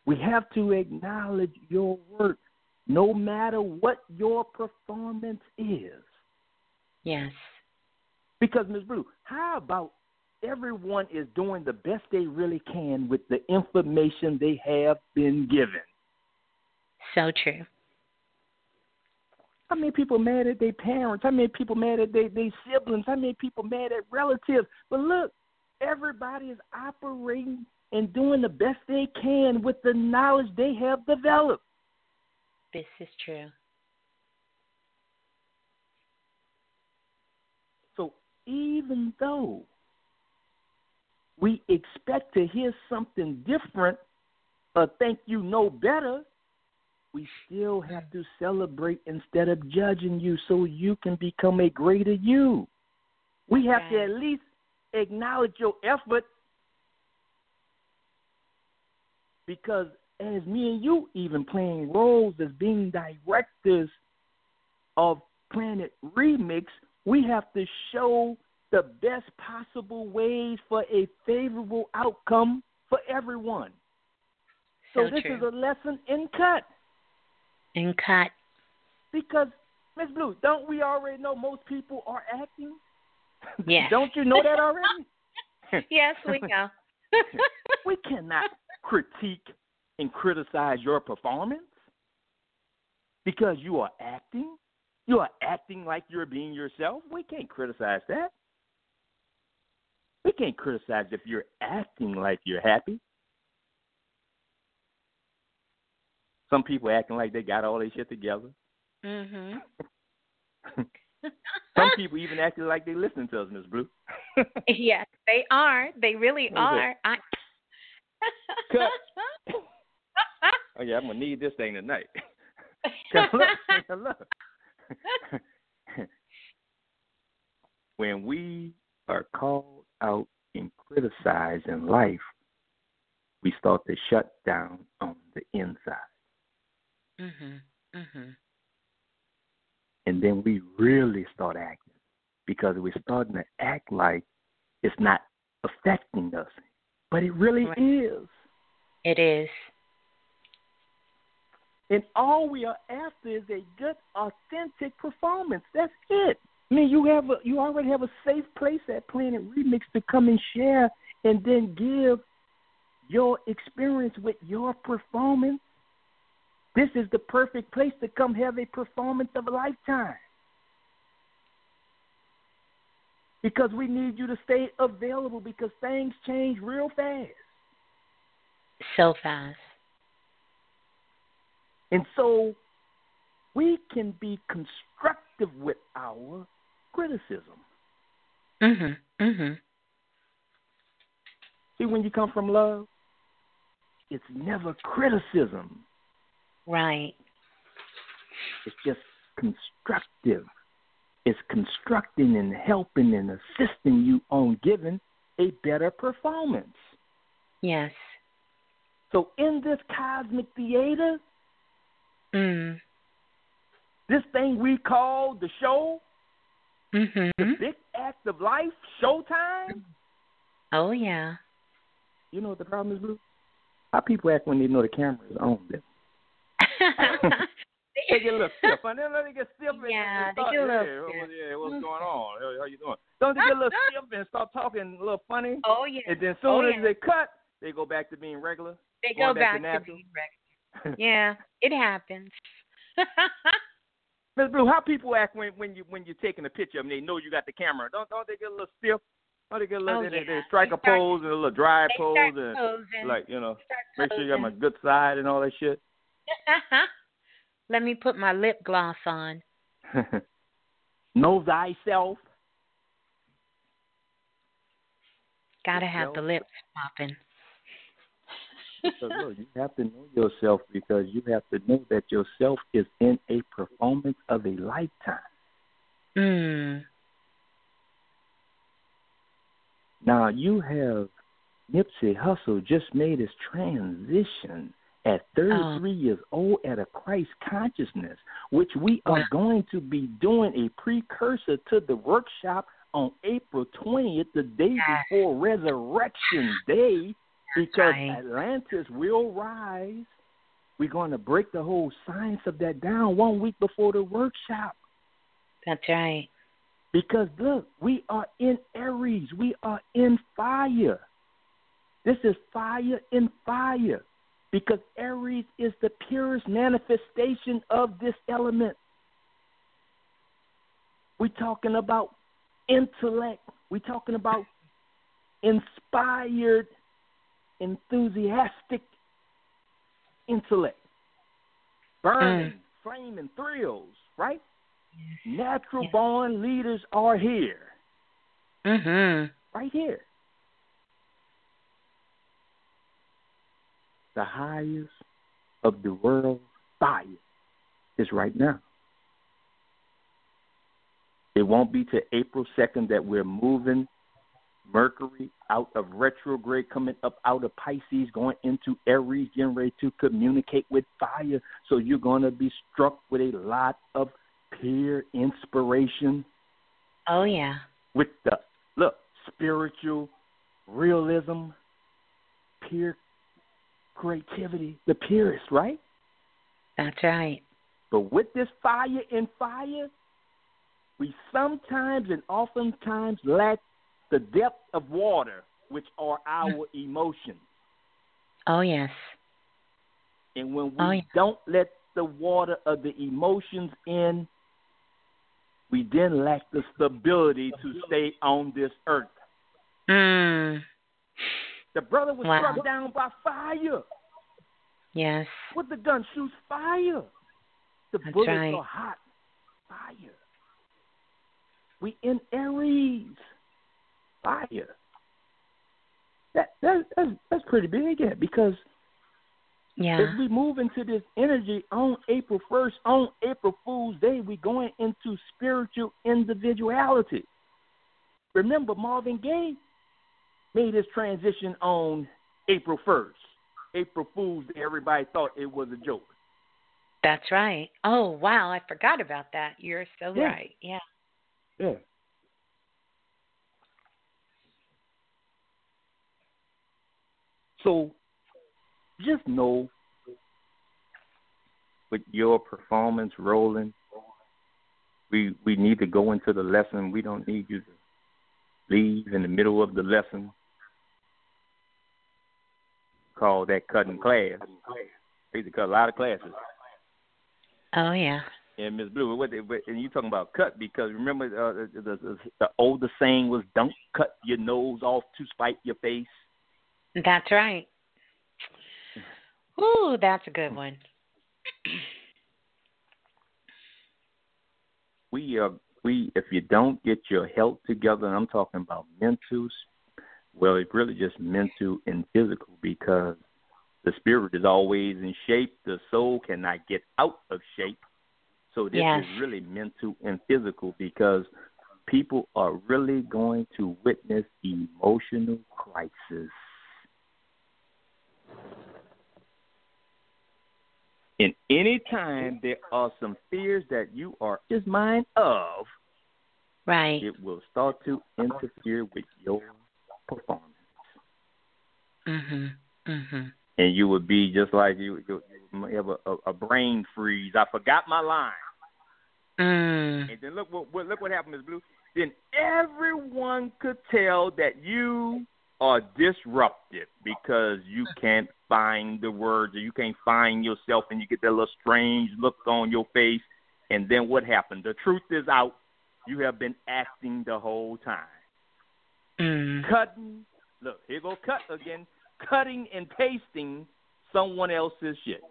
We have to acknowledge your work no matter what your performance is. Yes. Because, Ms. Blue, how about everyone is doing the best they really can with the information they have been given? So true. How many people mad at their parents? How many people mad at their, their siblings? How many people mad at relatives? But look, everybody is operating and doing the best they can with the knowledge they have developed. This is true. So even though we expect to hear something different or think you know better, we still have to celebrate instead of judging you so you can become a greater you. We have to at least acknowledge your effort because as me and you even playing roles as being directors of Planet Remix, we have to show the best possible ways for a favorable outcome for everyone. So, So this true. is a lesson in cut. In cut. Because Miss Blue, don't we already know most people are acting? Yes. don't you know that already? yes, we know. we cannot critique and criticize your performance because you are acting. You are acting like you're being yourself. We can't criticize that. We can't criticize if you're acting like you're happy. Some people acting like they got all their shit together. Mhm. Some people even acting like they listening to us, Miss Blue. yes, they are. They really are. I. Oh yeah, I'm gonna need this thing tonight. look, look. when we are called out and criticized in life, we start to shut down on the inside. mhm. Mhm. And then we really start acting because we're starting to act like it's not affecting us. But it really Right. is. It is. And all we are after is a good, authentic performance. That's it. I mean, you have a, you already have a safe place at Planet Remix to come and share, and then give your experience with your performance. This is the perfect place to come have a performance of a lifetime. Because we need you to stay available because things change real fast. So fast. And so we can be constructive with our criticism. Mhm. Mhm. See, when you come from love, it's never criticism, Right. it's just constructive. It's constructing and helping and assisting you on giving a better performance. Yes. So, in this cosmic theater, Mm. this thing we call the show, Mhm. the big act of life, showtime, Oh yeah. you know what the problem is, Blue? How people act when they know the camera is on them. they get a little stiff. And then they get stiff. and- Yeah, and they get a little yeah, stiff. what- yeah, what's Mm. going on? How, how you doing? Don't they get a little stiff and start talking a little funny? Oh yeah. And then soon Oh, as yeah. they cut, they go back to being regular. They go back back to to being regular. Yeah, it happens. Miss Blue, how people act when when you when you're taking a picture and they know you got the camera? Don't don't they get a little stiff? Don't they get a little? Oh, they, they yeah. strike They a start- pose and a little dry they pose and posing. like you know, make sure you got my good side and all that shit. Let me put my lip gloss on. know thyself. Gotta have the lips popping. Because look, you have to know yourself because you have to know that yourself is in a performance of a lifetime. Mm. Now you have Nipsey Hussle just made his transition at 33 years old at a Christ consciousness, which we are going to be doing a precursor to the workshop on April 20th, the day Yes. before Resurrection Day, because right. Atlantis will rise. We're going to break the whole science of that down one week before the workshop. That's right. Because look, we are in Aries. We are in fire. This is fire in fire. Because Aries is the purest manifestation of this element. We're talking about intellect. We're talking about inspired, enthusiastic intellect, burning, mm. flaming thrills, right? Yes. Natural yes. born leaders are here. Mm-hmm. Right here. The highest of the world's fire is right now. It won't be to April 2nd that we're moving Mercury out of retrograde, coming up out of Pisces, going into Aries, getting ready to communicate with fire. So you're going to be struck with a lot of peer inspiration. Oh, yeah. With the, look, spiritual realism, peer creativity, the purest, right? That's right. But with this fire and fire, we sometimes and oftentimes lack the depth of water, which are our emotions. Oh, yes. And when we Oh, yeah. don't let the water of the emotions in, we then lack the stability to stay on this earth. Mm. The brother was Wow. struck down by fire. Yes. With the gun shoots fire. The That's bullets right. are hot. Fire. We in Aries. Fire. That, that that's that's pretty big, yeah, because Yeah. as we move into this energy on April first, on April Fool's Day, we're going into spiritual individuality. Remember, Marvin Gaye made his transition on April first. April Fool's Day, everybody thought it was a joke. That's right. Oh, wow. I forgot about that. You're so Yeah. right. Yeah. Yeah. So just know with your performance rolling, we we need to go into the lesson. We don't need you to leave in the middle of the lesson. Call that cutting class. Used to cut a lot of classes. Oh, yeah. And Miss Blue, what they, what- and you talking about cut because remember uh, the, the the older saying was don't cut your nose off to spite your face. That's right. Ooh, that's a good one. We uh we if you don't get your health together, and I'm talking about mental, well, it's really just mental and physical because the spirit is always in shape. The soul cannot get out of shape. So this Yes. is really mental and physical because people are really going to witness emotional crisis. And any time there are some fears that you are is mind of, Right. it will start to interfere with your performance. Mhm. Mhm. And you would be just like you, you, you have a, a, a brain freeze. I forgot my line. Mm. And then look what, what look what happened, Miss Blue. Then everyone could tell that you are disrupted because you can't find the words or you can't find yourself and you get that little strange look on your face. And then what happened? The truth is out. You have been acting the whole time. Mm. Cutting look, here go cut again. Cutting and pasting someone else's shit.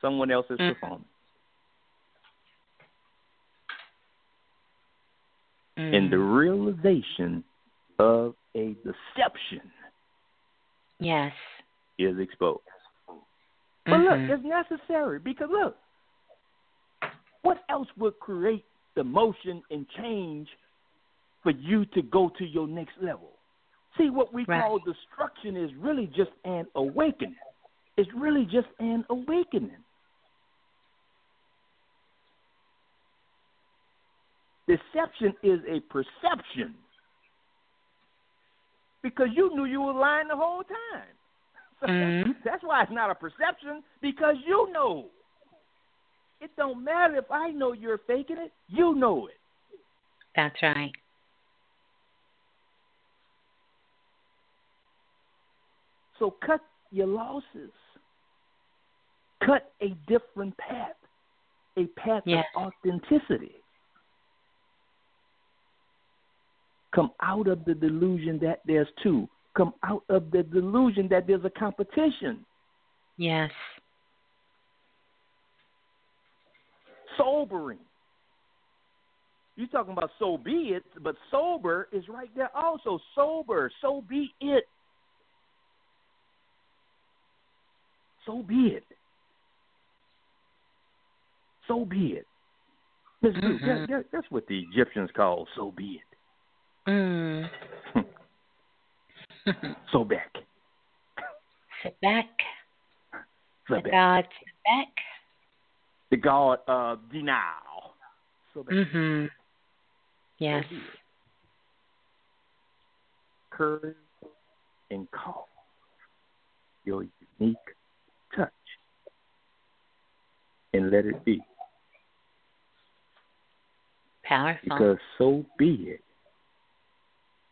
Someone else's Mm. performance. Mm. and the realization of a deception Yes. Is exposed. But look, Mhm. it's necessary because look, what else would create the motion and change for you to go to your next level? See, what we Right. call destruction is really just an awakening. It's really just an awakening. Deception is a perception because you knew you were lying the whole time. Mhm. That's why it's not a perception because you know. It don't matter if I know you're faking it. You know it. That's right. So cut your losses. Cut a different path, a path Yes. of authenticity. Come out of the delusion that there's two. Come out of the delusion that there's a competition. Yes. Sobering. You're talking about so be it, but sober is right there also. Sober, so be it. so be it. So be it. Miss Blue, Mhm. that, that, that's what the Egyptians called so be it. Mm. So back. Sit back. So The back. God sit back. The God of denial. So back. Mhm. Yes. So. Courage and call your unique touch and let it be. Powerful. Because so be it.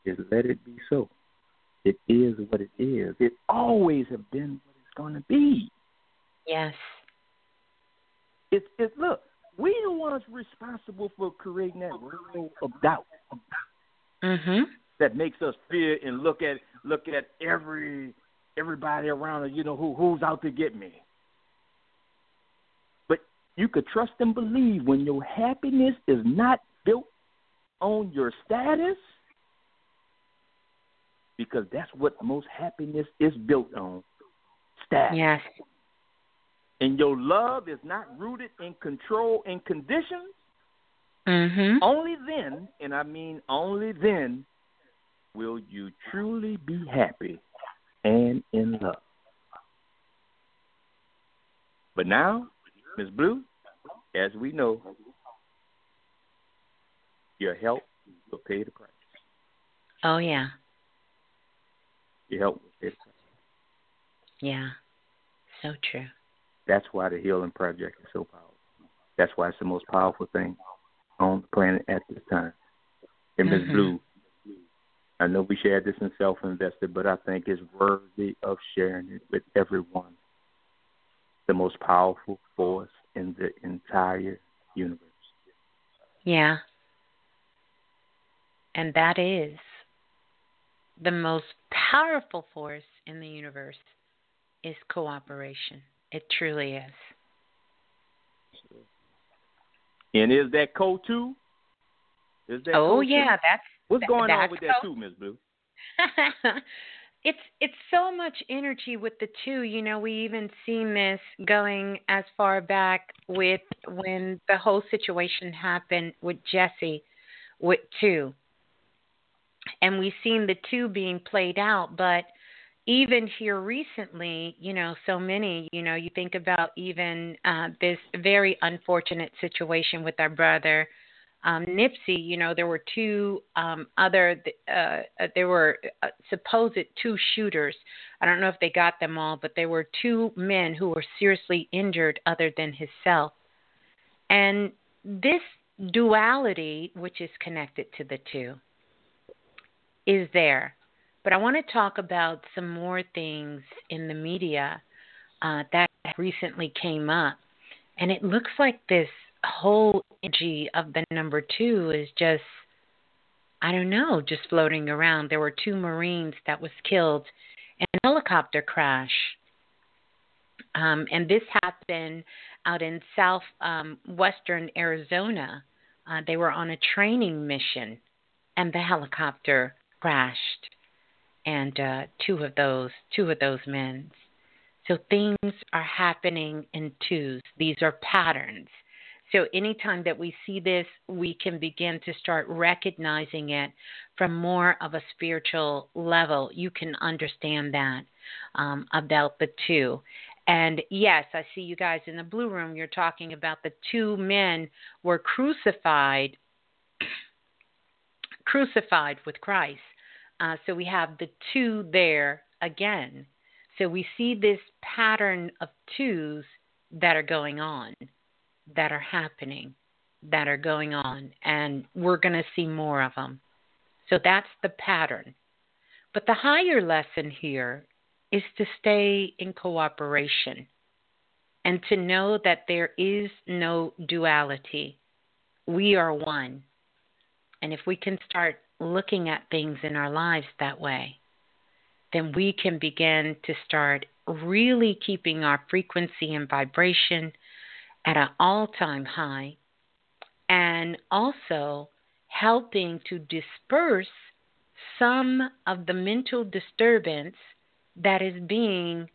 Just let it be so. It is what it is. It always have been what it's going to be. yes. It's it's look. We the ones responsible for creating that world of doubt Mhm. that makes us fear and look at look at every everybody around us. You know who who's out to get me. But you could trust and believe when your happiness is not built on your status, because that's what most happiness is built on status. Yes. And your love is not rooted in control and conditions, Mm-hmm. only then, and I mean only then, will you truly be happy and in love. But now, Miss Blue, as we know, your help will pay the price. Oh yeah. Your help the price. Yeah. So true. That's why the Healing Project is so powerful. That's why it's the most powerful thing on the planet at this time. And Miss Mhm. Blue, I know we shared this in Self Invested, but I think it's worthy of sharing it with everyone. The most powerful force in the entire universe. Yeah. And that is the most powerful force in the universe is cooperation. It truly is. And is that co two? Is that oh yeah, that's What's going on that's with that too, Miss Blue? it's it's so much energy with the two. You know, we even seen this going as far back with when the whole situation happened with Jussie with two. And we've seen the two being played out, but even here recently, you know, so many, you know, you think about even uh, this very unfortunate situation with our brother um, Nipsey, you know, there were two um, other, uh, uh, there were uh, supposed two shooters. I don't know if they got them all, but there were two men who were seriously injured other than himself. And this duality, which is connected to the two, is there. But I want to talk about some more things in the media uh, that recently came up. And it looks like this whole energy of the number two is just I don't know, just floating around. There were two Marines that was killed in a helicopter crash. Um, and this happened out in south um, Arizona. Uh, they were on a training mission, and the helicopter crashed, and uh, two of those two of those men. So things are happening in twos. These are patterns. So anytime that we see this, we can begin to start recognizing it from more of a spiritual level. You can understand that um, about the two. And yes, I see you guys in the blue room. You're talking about the two men were crucified, crucified with Christ. Uh, so we have the two there again. So we see this pattern of twos that are going on that are happening, that are going on, and we're going to see more of them. So that's the pattern. But the higher lesson here is to stay in cooperation and to know that there is no duality. We are one. And if we can start looking at things in our lives that way, then we can begin to start really keeping our frequency and vibration at an all time high and also helping to disperse some of the mental disturbance that is being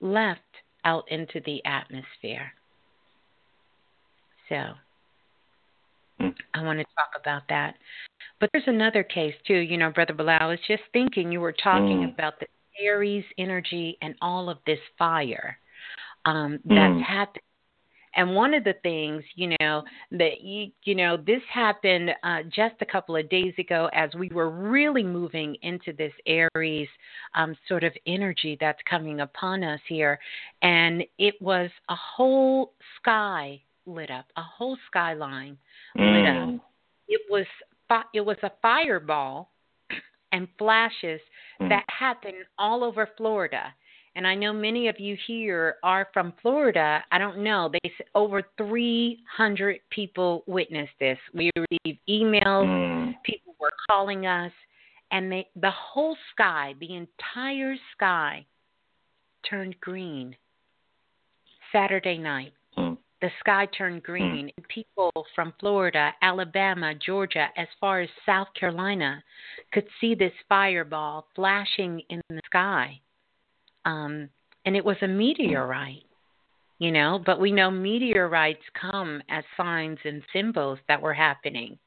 left out into the atmosphere. So Mm. I want to talk about that. But there's another case too. You know, Brother Balah, I was just thinking you were talking Mm. about the Aries energy and all of this fire um, Mm. that's happened. And one of the things, you know, that you, you know, this happened uh, just a couple of days ago as we were really moving into this Aries um, sort of energy that's coming upon us here, and it was a whole sky lit up, a whole skyline lit up. Mm. It was fi- it was a fireball and flashes Mm. that happened all over Florida. And I know many of you here are from Florida. I don't know. They said over 300 people witnessed this. We received emails. Mm. People were calling us, and they, the whole sky, the entire sky, turned green. Saturday night, Mm. The sky turned green. And people from Florida, Alabama, Georgia, as far as South Carolina, could see this fireball flashing in the sky. Um, and it was a meteorite, you know, but we know meteorites come as signs and symbols that were happening.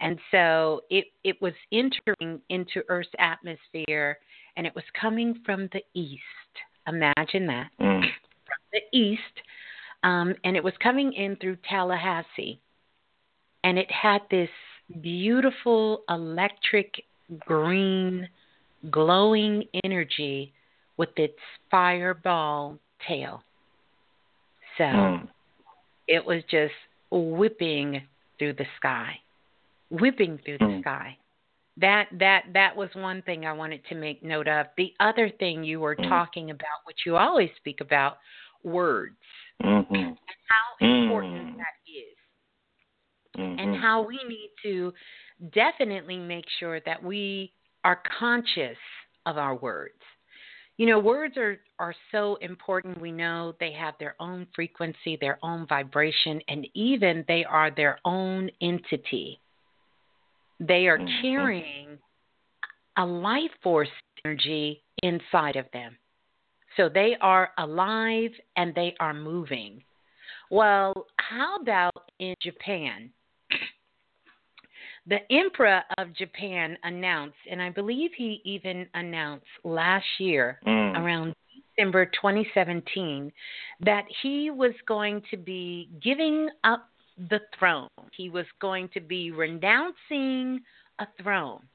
And so it, it was entering into Earth's atmosphere and it was coming from the east. Imagine that. Mm. From the east. Um, and it was coming in through Tallahassee. And it had this beautiful electric green glowing energy with its fireball tail. So Mm. it was just whipping through the sky. Whipping through the Mm. sky. That that that was one thing I wanted to make note of. The other thing you were Mm. talking about, which you always speak about, words Mhm. and how important Mm. that is Mhm. and how we need to definitely make sure that we are conscious of our words. You know, words are, are so important. We know they have their own frequency, their own vibration, and even they are their own entity. They are Mhm. carrying a life force energy inside of them. So they are alive and they are moving. Well, how about in Japan? The Emperor of Japan announced, and I believe he even announced last year, Mm. around December 2017, that he was going to be giving up the throne. He was going to be renouncing a throne.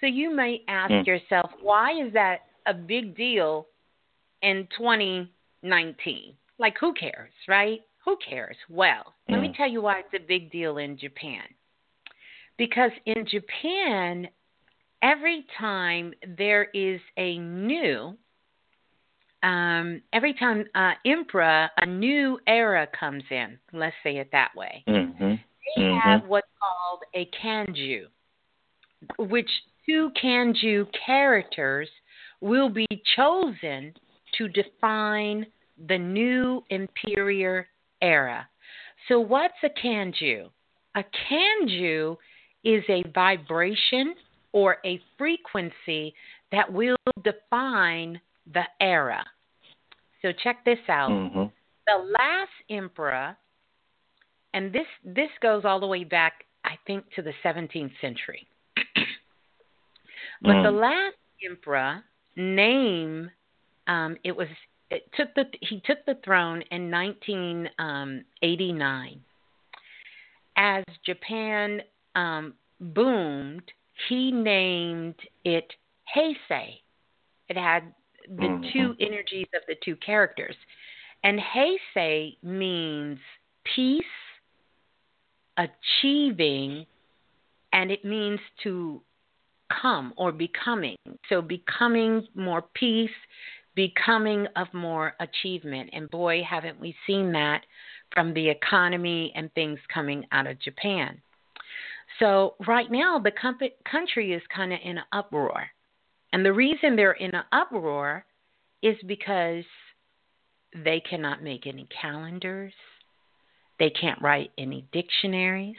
So you may ask Mm. yourself, why is that a big deal in 2019? Like, who cares, right? Who cares? Well, let me Mm. tell you why it's a big deal in Japan. Because in Japan, every time there is a new, um, every time uh, emperor, a new era comes in, let's say it that way, Mhm. they Mhm. have what's called a kanji, which two kanji characters will be chosen to define the new imperial era. So, what's a kanji? A kanji is a vibration or a frequency that will define the era. So, check this out Mhm. the last emperor, and this this goes all the way back, I think, to the 17th century. but the Mm. last emperor name, um, it was it took the he took the throne in 1989. As Japan um, boomed, he named it Heisei. It had the Mhm. two energies of the two characters. And Heisei means peace, achieving, and it means to come or becoming. So becoming more peace, becoming of more achievement. And boy, haven't we seen that from the economy and things coming out of Japan. So right now, the country is kind of in an uproar. And the reason they're in an uproar is because they cannot make any calendars, they can't write any dictionaries,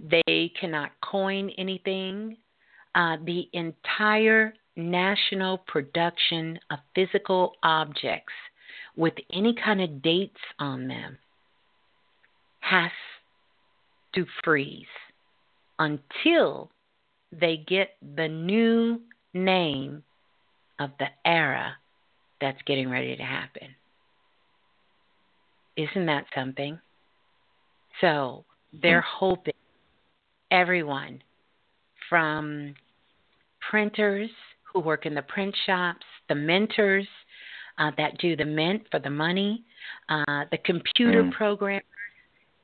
they cannot coin anything. Uh, the entire national production of physical objects, with any kind of dates on them has to freeze until they get the new name of the era that's getting ready to happen. Isn't that something? So they're mm-hmm. hoping everyone from printers who work in the print shops, the mentors uh, that do the mint for the money, uh, the computer mm. programmers,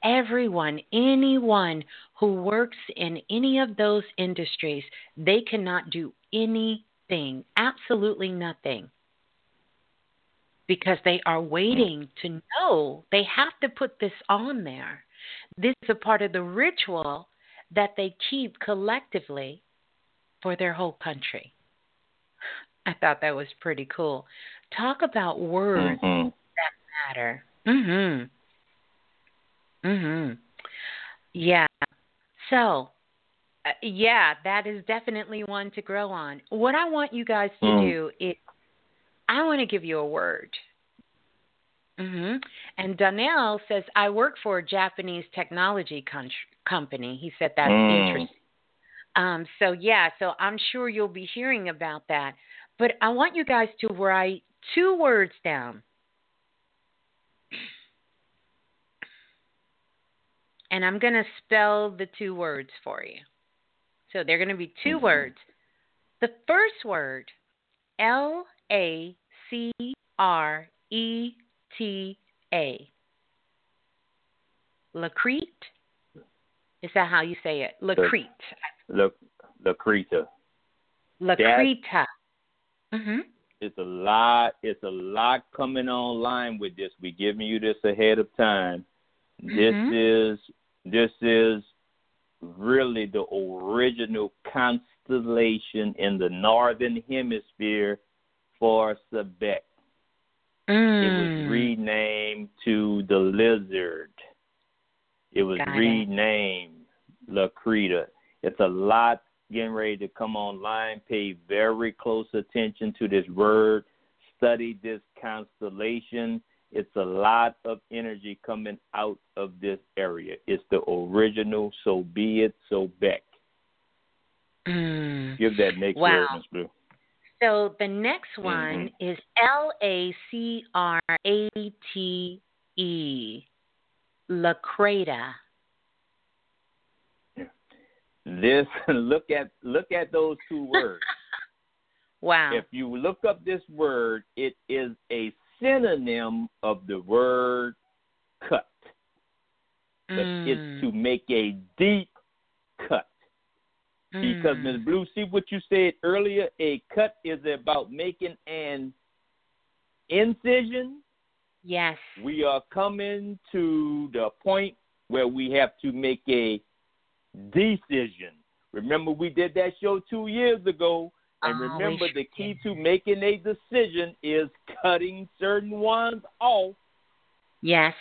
everyone, anyone who works in any of those industries, they cannot do anything, absolutely nothing. Because they are waiting to know they have to put this on there. This is a part of the ritual that they keep collectively for their whole country. I thought that was pretty cool. Talk about words mm-hmm. that matter. Mhm. Mhm. Yeah. So, uh, yeah, that is definitely one to grow on. What I want you guys to mm. do is I want to give you a word. Mhm. And Donnell says I work for a Japanese technology con- company. He said that's mm. interesting. Um, so yeah, so I'm sure you'll be hearing about that. But I want you guys to write two words down. And I'm going to spell the two words for you. So they're going to be 2 mm-hmm. words. The first word, L A C R E T A. Lacrete. Is that how you say it? Lacrete. Lacreta. Lacreta. Mhm. It's a lot. It's a lot coming online with this. We're giving you this ahead of time. Mm-hmm. This is this is really the original constellation in the northern hemisphere for Sebek. Mm. It was mm. renamed to the lizard. It was Got renamed it. Lacreta. It's a lot getting ready to come online. Pay very close attention to this word. Study this constellation. It's a lot of energy coming out of this area. It's the original, so be it, so Beck. Mm. Give that next wow. word. Blue. So the next one mm-hmm. is L A C R A T E, Lacreta. This look at look at those two words. wow. If you look up this word, it is a synonym of the word cut. Mm. it's to make a deep cut. Mm. Because Ms. Blue, see what you said earlier, a cut is about making an incision. Yes. We are coming to the point where we have to make a decision. Remember, we did that show two years ago. And oh, remember, the key to making a decision is cutting certain ones off. Yes.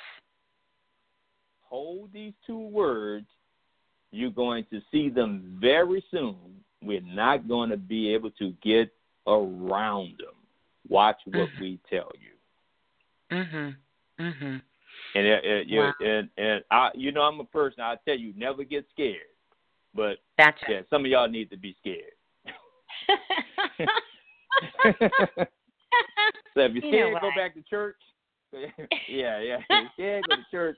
Hold these two words. You're going to see them very soon. We're not going to be able to get around them. Watch what mm-hmm. we tell you. Mhm. Mhm. And uh, uh, wow. and and I, you know, I'm a person. I tell you, never get scared. But that's yeah, some of y'all need to be scared. so if you're scared, you go back to church. yeah, yeah. If you're scared, go to church.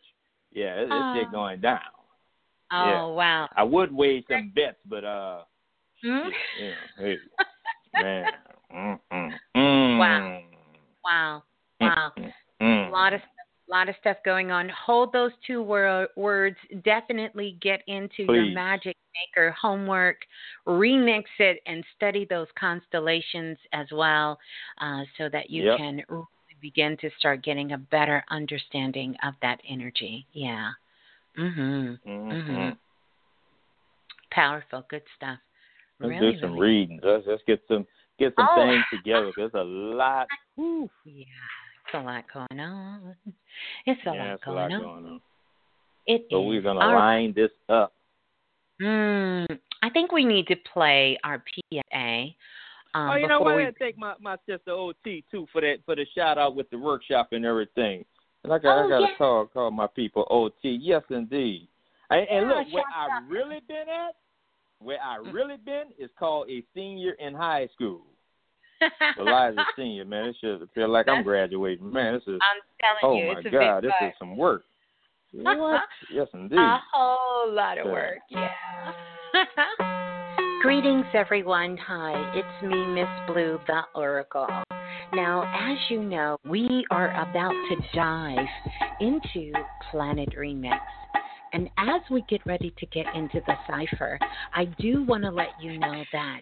Yeah, it's uh, shit going down. Oh yeah. wow! I would wage some bets, but uh, hmm? yeah, hey, man, mm, mm, mm. wow, wow, wow, mm, mm, a lot of a lot of stuff going on. Hold those two wor- words. Definitely get into Please. your magic maker homework, remix it, and study those constellations as well, uh, so that you yep. can really begin to start getting a better understanding of that energy. Yeah. Mm-hmm. Mm-hmm. Mhm. Powerful, good stuff. Let's really, do some really. readings. Let's, let's get some get some Oh. things together. There's a lot. Whew. Yeah, a lot going on. It's a yeah, lot it's a going lot on. going on. It So is. we're gonna All right. line this up. Hmm. I think we need to play our PSA. Um, oh, you know before what? we- I thank my my sister OT too for that for the shout out with the workshop and everything. And I got Oh, I got to yeah. call call my people OT. Yes, indeed. And, and Yeah, look, where shout I really been at, where I really been is called a senior in high school. Eliza senior, man. It should feel like I'm graduating. Man, this is I'm telling oh you, my God, this is some work. What? yes, indeed. A whole lot of Yeah. work, yeah. Greetings, everyone. Hi, it's me, Miss Blue, the Oracle. Now, as you know, we are about to dive into Planet Remix. And as we get ready to get into the cipher, I do want to let you know that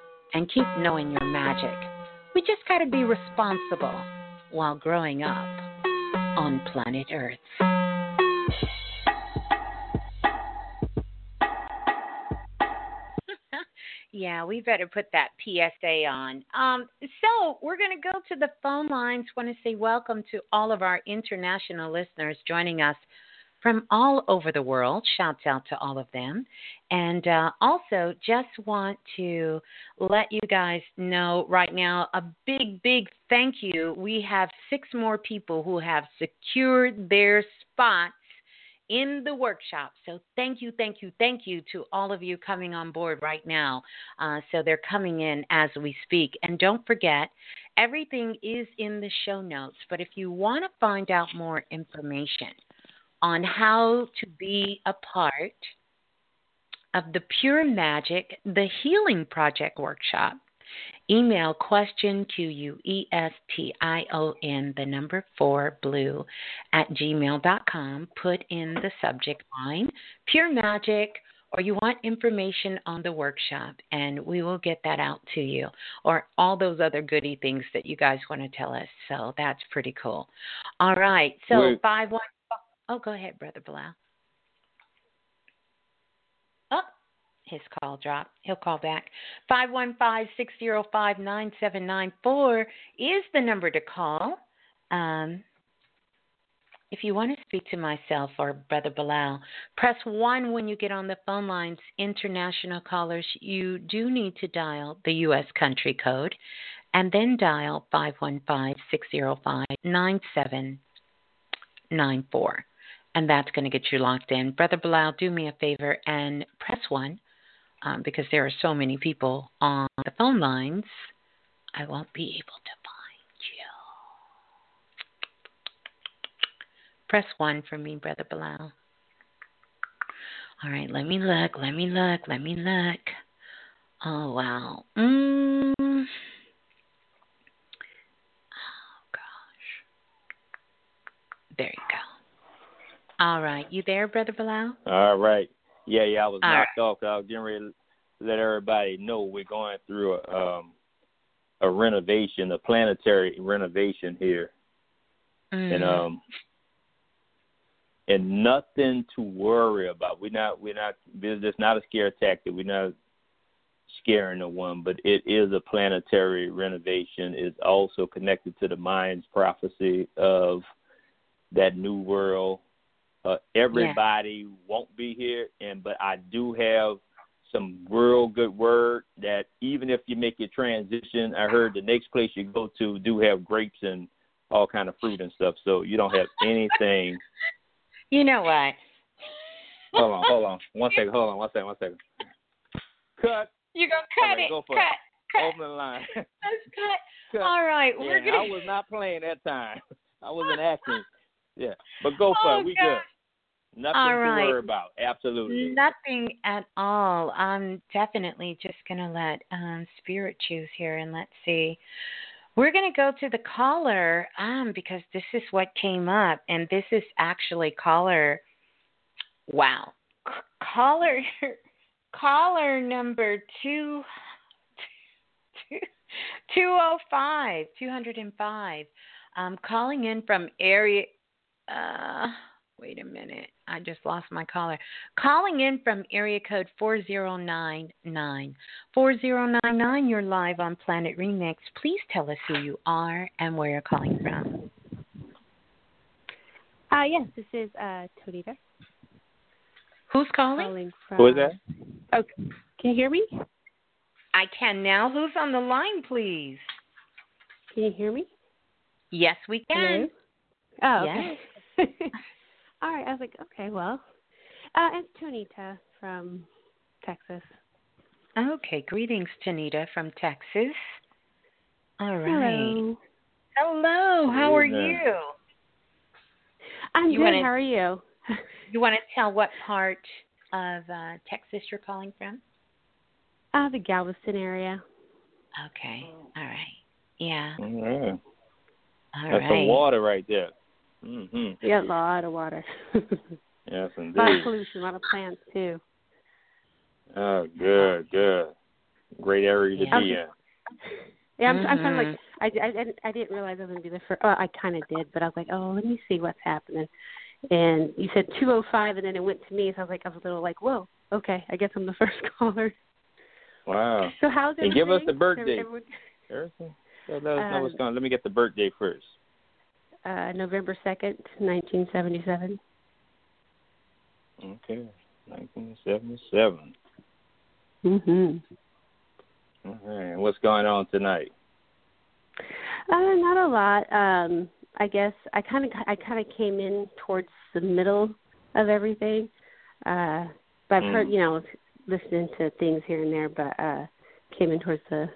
and keep knowing your magic. We just got to be responsible while growing up on planet Earth. Yeah, we better put that PSA on. Um, so we're going to go to the phone lines. Want to say welcome to all of our international listeners joining us from all over the world. Shouts out to all of them. And uh, also, just want to let you guys know right now a big, big thank you. We have six more people who have secured their spots in the workshop. So thank you, thank you, thank you to all of you coming on board right now. Uh, so they're coming in as we speak. And don't forget, everything is in the show notes. But if you want to find out more information on how to be a part of the Pure Magic, the Healing Project workshop, email question Q U E S T I O N the number four blue at gmail.com. Put in the subject line Pure Magic or you want information on the workshop and we will get that out to you or all those other goody things that you guys want to tell us. So that's pretty cool. All right. So Wait. five one oh go ahead, Brother Balah. Oh, his call dropped. He'll call back. 515-605-9794 is the number to call. Um, if you want to speak to myself or Brother Balah, press 1 when you get on the phone lines. International callers, you do need to dial the U.S. country code and then dial 515-605-9794. And that's going to get you locked in. Brother Balah, do me a favor and press 1 um, because there are so many people on the phone lines. I won't be able to find you. Press 1 for me, Brother Balah. All right, let me look, let me look, let me look. Oh, wow. Mm. Oh, gosh. There you go. All right, you there, Brother Balah? All right. Yeah, yeah, I was All knocked off. 'cause I was getting ready to let everybody know we're going through a um a renovation, a planetary renovation here. And Mm. um and nothing to worry about. We're not we're not this is not a scare tactic. We're not scaring no one, but it is a planetary renovation. It's also connected to the mind's prophecy of that new world. Uh, everybody won't be here, and but I do have some real good word that even if you make your transition, I heard the next place you go to do have grapes and all kind of fruit and stuff, so you don't have anything. You know what? hold on, hold on, one second, hold on, one second, one second. Cut. You're to All cut right, it. go for cut, it. Open the line. Let's cut. All right, yeah, we're gonna. I was not playing that time. I wasn't acting. Yeah, but go for Oh, it. We God. good. Nothing All to worry about. Absolutely. Nothing at all. I'm definitely just gonna let um, Spirit choose here, and let's see. We're gonna go to the caller um, because this is what came up, and this is actually caller. Wow, C- caller, caller number two. Two oh five, two hundred and five. Um, calling in from area. Uh, wait a minute, I just lost my caller. Calling in from area code four zero nine nine. Four zero nine nine. You're live on Planet Remix. Please tell us who you are and where you're calling from. Uh, yes, this is uh, Tonita. Who's calling? Calling from. Who is that? Oh, can you hear me? I can now. Who's on the line, please? Can you hear me? Yes, we can. Hello? Oh, okay. All right. I was like, okay, well, uh, it's Tonita from Texas. Okay, greetings, Tanita from Texas. All right. Hello. Hello, how are you? I'm You good. wanna- How are you? You want to tell what part of uh, Texas you're calling from? Uh, the Galveston area. Okay, all right. Yeah, All right. all That's right. some water right there. Mhm. Yeah, a lot of water. Yes, a lot of indeed. pollution, a lot of plants too. Oh, good, good. Great area to Yeah. be in. Yeah, I'm, I'm kind of like I, I, I didn't- realize I was going to be the first. Well, I kind of did, but I was like, oh, let me see what's happening. And you said 205, and then it went to me, so I was like, I was a little like, whoa, okay, I guess I'm the first caller. Wow. So how's And everything? give us the birthday. Everyone- Everything. So let us know what's Um, going. Let me get the birthday first. Uh, November 2nd, 1977. Okay, 1977. Mhm. All right. What's going on tonight? Uh, not a lot. Um, I guess I kind of I kind of came in towards the middle of everything. Uh, but I've heard Mm. you know listening to things here and there, but uh, came in towards the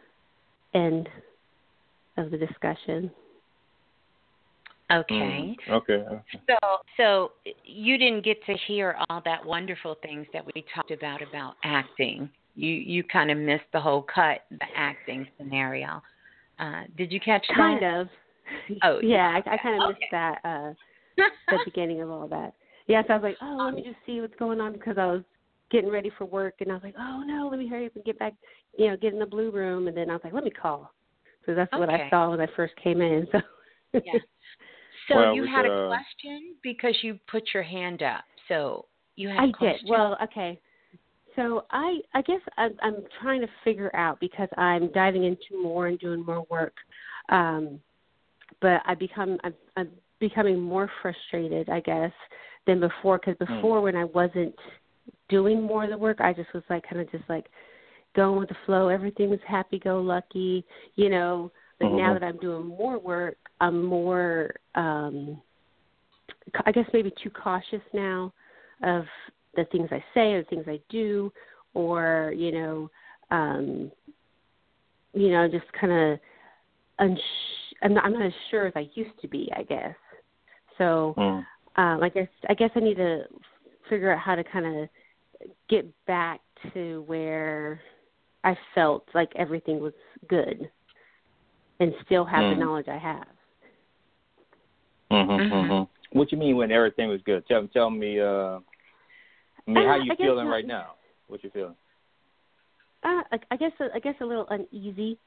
end of the discussion. Okay. Mm, Okay. okay. So, so you didn't get to hear all that wonderful things that we talked about about acting. You you kind of missed the whole cut, the acting scenario. Uh, did you catch that? Kind of. Oh, yeah, I, I kind of okay. missed that uh, the beginning of all that. Yeah, so I was like, oh, let me just see what's going on because I was getting ready for work, and I was like, oh no, let me hurry up and get back, you know, get in the blue room, and then I was like, let me call. So that's what I saw when I first came in. So. Yeah. So Well, you had could, a uh, question because you put your hand up. So you had I a question. did. Well, okay. So I I guess I'm, I'm trying to figure out because I'm diving into more and doing more work, um, but I become I'm, I'm becoming more frustrated, I guess, than before. Because Hmm. before, when I wasn't doing more of the work, I just was like kind of just like going with the flow. Everything was happy go lucky, you know. But now Mhm. that I'm doing more work, I'm more um I guess maybe too cautious now of the things I say or the things I do or, you know, um you know, just kind of uns- I'm not, I'm not as sure as I used to be, I guess. So, Mm. um I guess I guess I need to figure out how to kind of get back to where I felt like everything was good and still have Mm. the knowledge I have. Mhm. Mhm. Mhm. What you mean when everything was good? Tell tell me. Uh, I mean, Uh, how you I feeling not- right now? What you feeling? Uh, I, I guess I guess a little uneasy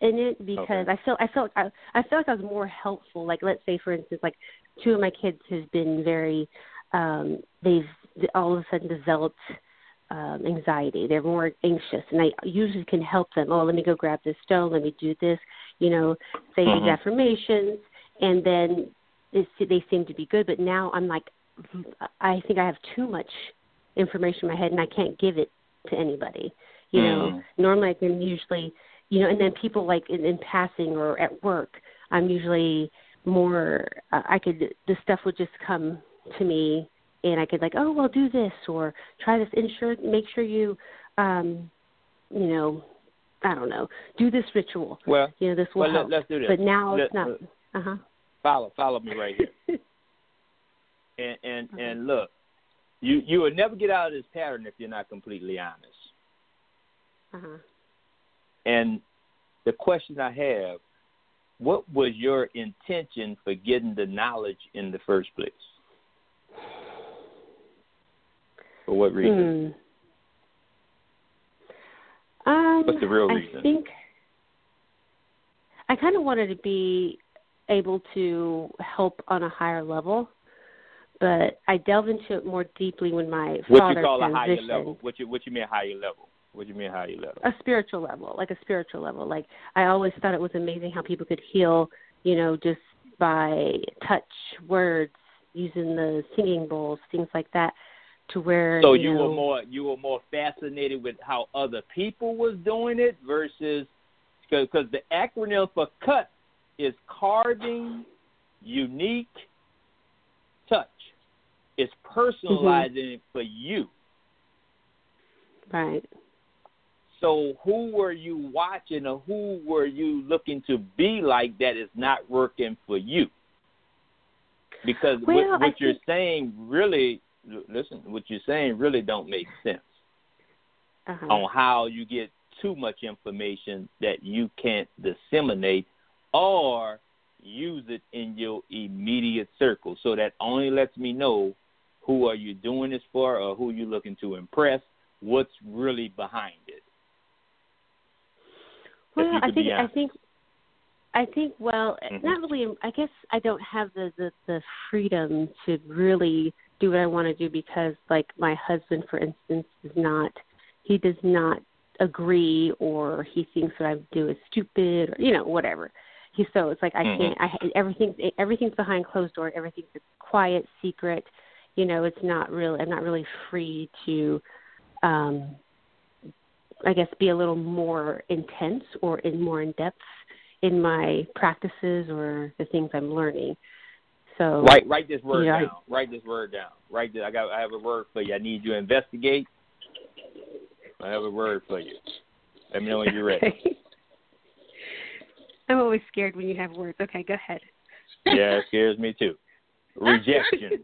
in it because Okay. I felt I felt I, I felt like I was more helpful. Like let's say for instance, like two of my kids has been very um they've all of a sudden developed um anxiety. They're more anxious and I usually can help them. Oh, let me go grab this stone, let me do this, you know, say Mhm. these affirmations and then it, they seem to be good, but now I'm like I think I have too much information in my head and I can't give it to anybody. You know, Mm. normally I can usually, you know, and then people like in, in passing or at work, I'm usually more. Uh, I could the stuff would just come to me, and I could like, oh well, do this or try this. Ensure, make sure you, um, you know, I don't know, do this ritual. Well, you know, this will well, help. Let, us do this. But now let, it's not. Uh huh. Follow, follow me right here. and and okay. and look, you you will never get out of this pattern if you're not completely honest. Uh huh. And the question I have, what was your intention for getting the knowledge in the first place? For what reason? Hmm. Um, What's the real reason? I think I kind of wanted to be able to help on a higher level, but I delved into it more deeply when my father. what father you call a higher level? What you what you mean higher level? What do you mean higher level? a spiritual level, like a spiritual level. Like I always thought it was amazing how people could heal, you know, just by touch, words, using the singing bowls, things like that, to where So you, you know, were more you were more fascinated with how other people was doing it versus because the acronym for cut is carving, unique, touch. It's personalizing mm-hmm. it for you. right. So who were you watching or who were you looking to be like that is not working for you? Because Well, what, what you're think- saying really listen, what you're saying really don't make sense Uh-huh. on how you get too much information that you can't disseminate or use it in your immediate circle. So that only lets me know who are you doing this for or who you're looking to impress, what's really behind it. Well, I think I think I think well, Mhm. not really. I guess I don't have the, the the freedom to really do what I want to do because, like, my husband, for instance, is not. He does not agree, or he thinks what I do is stupid, or you know, whatever. He so it's like I Mhm. can't. I everything everything's behind closed door. Everything's a quiet secret. You know, it's not really. I'm not really free to. um I guess be a little more intense or in more in depth in my practices or the things I'm learning. So Write write this word Yeah, I- down. Write this word down. Write this. I got. I have a word for you. I need you to investigate. I have a word for you. Let me know when you're ready. Okay. I'm always scared when you have words. Okay, go ahead. yeah, it scares me too. Rejection.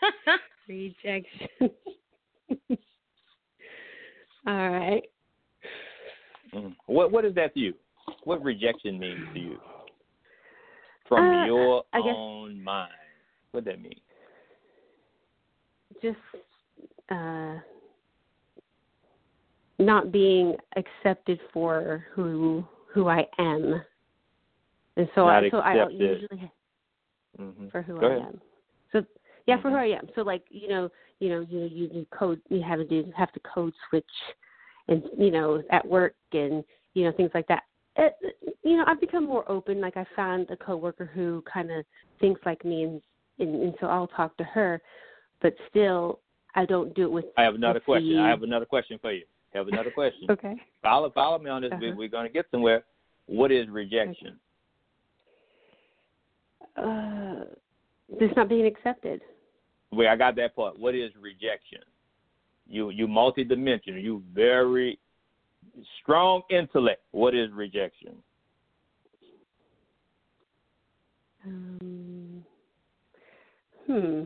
Rejection. All right. Mm. What what is that to you? What rejection means to you? From Uh, your I guess- own mind. What does that mean? Just uh not being accepted for who who I am. And so Not I so I usually hmm for who Go I ahead. am. So yeah, for Mhm. who I am. So like you know, you know, you you, you code, you have to do have to code switch, and you know, at work and you know things like that. It, you know, I've become more open. Like I found a coworker who kind of thinks like me, and, and and so I'll talk to her, but still, I don't do it with. I have another question. the- I have another question for you. I have another question. Okay. Follow follow me on this. We, Uh-huh. we're going to get somewhere. What is rejection? Uh, just not being accepted. Wait, I got that part. What is rejection? You you multidimensional. You very strong intellect. What is rejection? Um, hmm.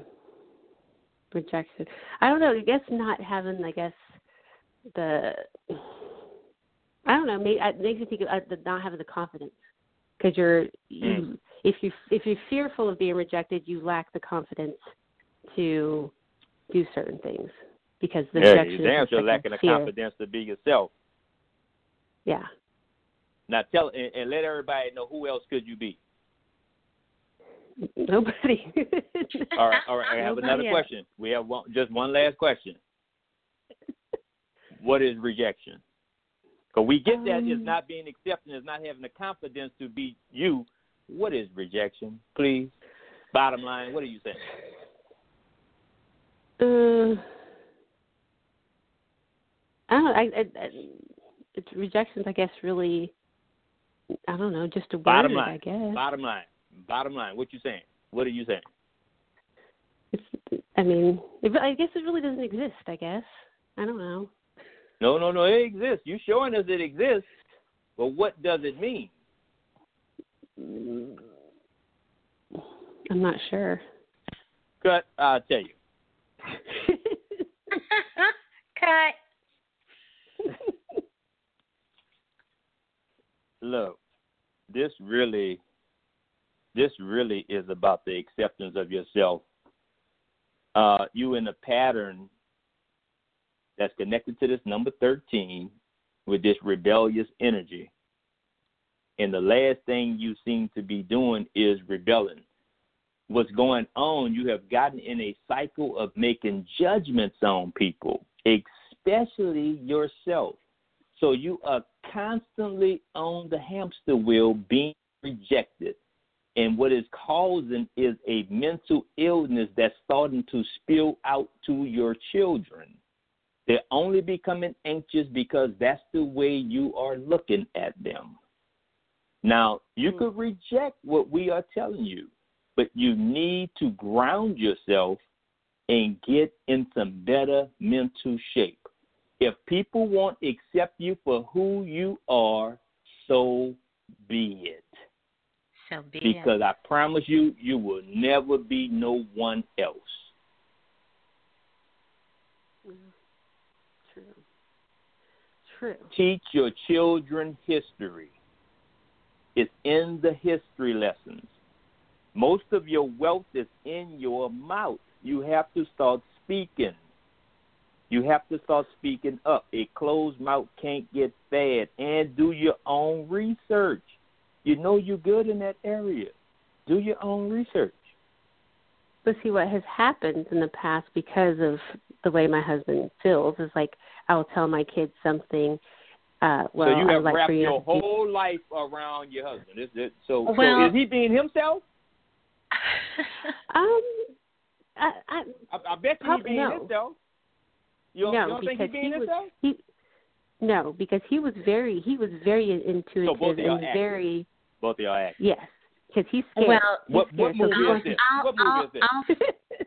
Rejection. I don't know. I guess not having. I guess the. I don't know. Maybe it makes me think of uh, not having the confidence because you're you. If you if you're fearful of being rejected, you lack the confidence to do certain things because the yeah, rejection you is damn just sure like lacking the confidence to be yourself. Yeah. Now tell and, and let everybody know who else could you be. Nobody. All right, all right. I have Nobody another else. question. We have one, just one last question. what is rejection? Because we get that it's Um, not being accepted, it's not having the confidence to be you. What is rejection, please? Bottom line, what are you saying? Uh, I don't. I, I, I, it's rejections, I guess, really. I don't know, just a word, Bottom line. I guess. Bottom line. Bottom line. What you saying? What are you saying? It's, I mean, it, I guess it really doesn't exist. I guess. I don't know. No, no, no. It exists. You showing us it exists, but what does it mean? I'm not sure. Cut. I'll tell you. Cut. Look, this really, this really is about the acceptance of yourself. Uh, you in a pattern that's connected to this number 13 with this rebellious energy. And the last thing you seem to be doing is rebelling. What's going on, you have gotten in a cycle of making judgments on people, especially yourself. So you are constantly on the hamster wheel being rejected. And what is causing is a mental illness that's starting to spill out to your children. They're only becoming anxious because that's the way you are looking at them. Now, you mm could reject what we are telling you, but you need to ground yourself and get in some better mental shape. If people won't accept you for who you are, so be it. So be it. because it. I promise you, you will never be no one else. True. True. Teach your children history. It's in the history lessons. Most of your wealth is in your mouth. You have to start speaking. You have to start speaking up. A closed mouth can't get fed. And do your own research. You know you're good in that area. Do your own research. But see what has happened in the past because of the way my husband feels is like I will tell my kids something. Uh, well, so you have like wrapped your whole life around your husband. Is it so? Well- so is he being himself? um, I, I, I, I bet he's being no. himself. You don't, no, you don't think because he's being he was he. No, because he was very he was very intuitive so both of y'all and actors. very Both of y'all act. yes, because he's scared. Well, he's What- scared. what movie he is wants this? I'll, What movie I'll, is this?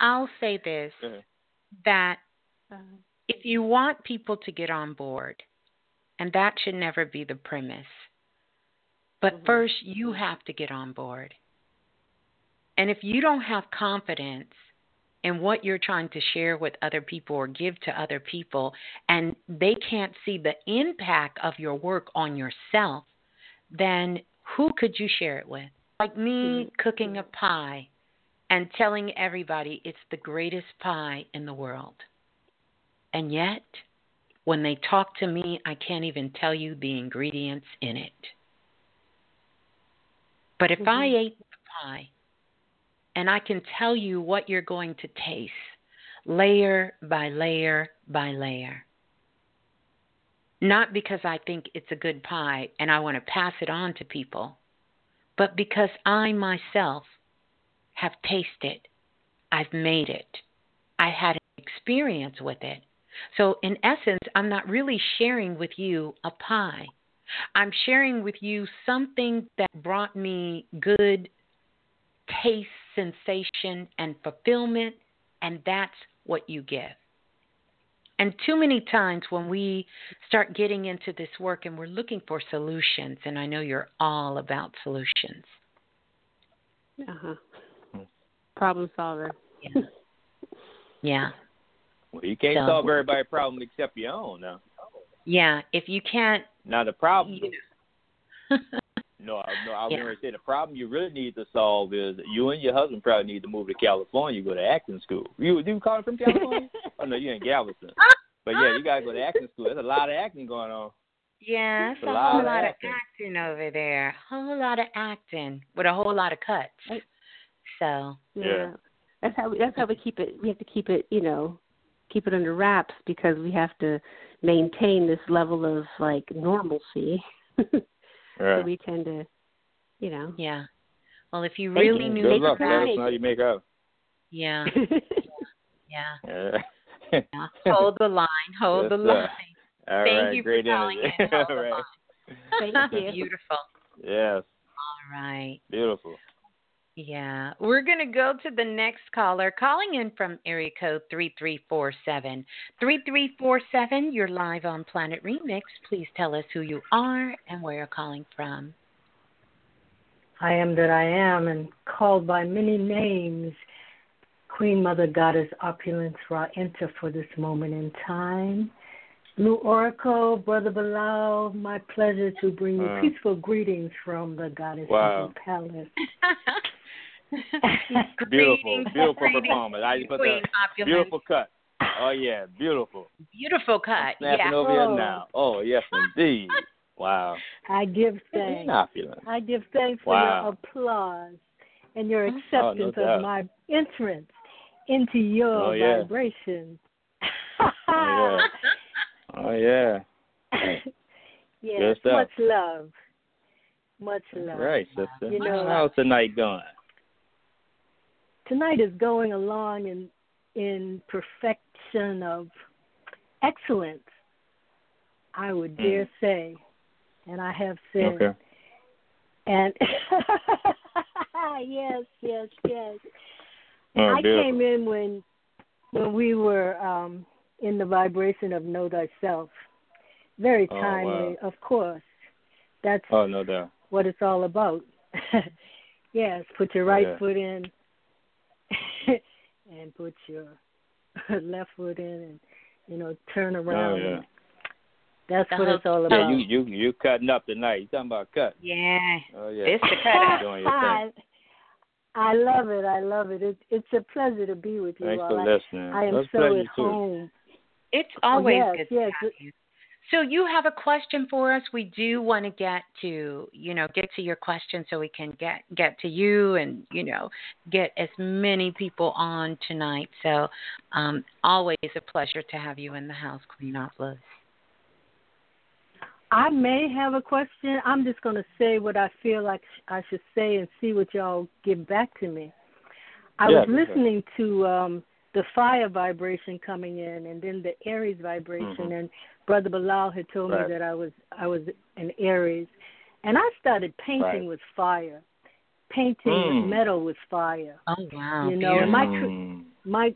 I'll, I'll say this Uh-huh. that if you want people to get on board, and that should never be the premise, but Mhm. first you have to get on board. And if you don't have confidence in what you're trying to share with other people or give to other people, and they can't see the impact of your work on yourself, then who could you share it with? Like me cooking a pie and telling everybody it's the greatest pie in the world. And yet, when they talk to me, I can't even tell you the ingredients in it. But if I Mhm. ate the pie and I can tell you what you're going to taste, layer by layer by layer, not because I think it's a good pie and I want to pass it on to people, but because I myself have tasted, I've made it, I had an experience with it. So, in essence, I'm not really sharing with you a pie. I'm sharing with you something that brought me good taste, sensation, and fulfillment, and that's what you give. And too many times when we start getting into this work and we're looking for solutions, and I know you're all about solutions. Uh huh. Problem solver. Yeah. yeah. Well, you can't So- solve everybody's problem except your own. Now, Yeah. If you can't, now the problem. you No, no, I was Yeah. going to say the problem you really need to solve is you and your husband probably need to move to California, go to acting school. You you calling from California? oh no, you in Galveston. But yeah, you gotta go to acting school. There's a lot of acting going on. Yeah, it's A a, lot whole of lot acting. of acting over there. A whole lot of acting with a whole lot of cuts. So Yeah. Yeah. That's how we, that's how we keep it. We have to keep it, you know, keep it under wraps because we have to maintain this level of like normalcy. so we tend to, you know. yeah. Well, if you really knew Good luck. Let us know how you make out. yeah, yeah, Yeah. yeah. Hold the line. Hold Yes, the sir. line. All Thank right, you for calling energy. in. Hold All. Thank you. Beautiful. Yes, All right. beautiful. Yeah, we're going to go to the next caller calling in from area code 3347. 3347, you're live on Planet Remix. Please tell us who you are and where you're calling from. I am that I am and called by many names. Queen Mother Goddess Opulence Ra enter for this moment in time. Blue Oracle, Brother Balah, my pleasure to bring you Uh. peaceful greetings from the Goddess Wow. of the Palace. Beautiful, beautiful greetings, performance. I just put Queen the Opulence. beautiful cut. Oh yeah, beautiful. Beautiful cut. Snapping yeah. over Oh. here now. Oh yes, indeed. Wow. I give thanks. Opulent. I give thanks for your applause and your Oh, no acceptance of my entrance into your Oh, yeah. vibration. Oh, yeah. Yeah. yes, much love. Much love. Right, sister. You know- How's tonight going? Tonight is going along in in perfection of excellence. I would dare say, and I have said, Hmm. Okay. and yes, yes, yes. Oh, I came in when when we were um in the vibration of know thyself. Very Oh, timely, of course. That's Oh, no doubt. what it's all about. yes, put your right Yeah. foot in and put your left foot in and you know, turn oh, around. Oh yeah. That's The what it's all about. Yeah, about. you you you cutting up tonight. You talking about cut? Yeah. Oh yeah. It's the cut. Doing I, love it. I love it. it. It's a pleasure to be with you Thanks all. for I, listening. I am That's so pleasure at too. Home. It's always Oh, yes, good yes. to have you. So you have a question for us. We do want to get to, you know, get to your question so we can get get to you and, you know, get as many people on tonight. So, um, always a pleasure to have you in the house, Queen Opulence. I may have a question. I'm just going to say what I feel like I should say and see what y'all give back to me. I Yeah, was go ahead. listening to um the fire vibration coming in and then the Aries vibration Mhm. and Brother Balah had told Right. me that I was I was an Aries and I started painting Right. with fire. Painting Mm. with metal with fire. Oh wow. You know, and my beautiful. cre- Mm. my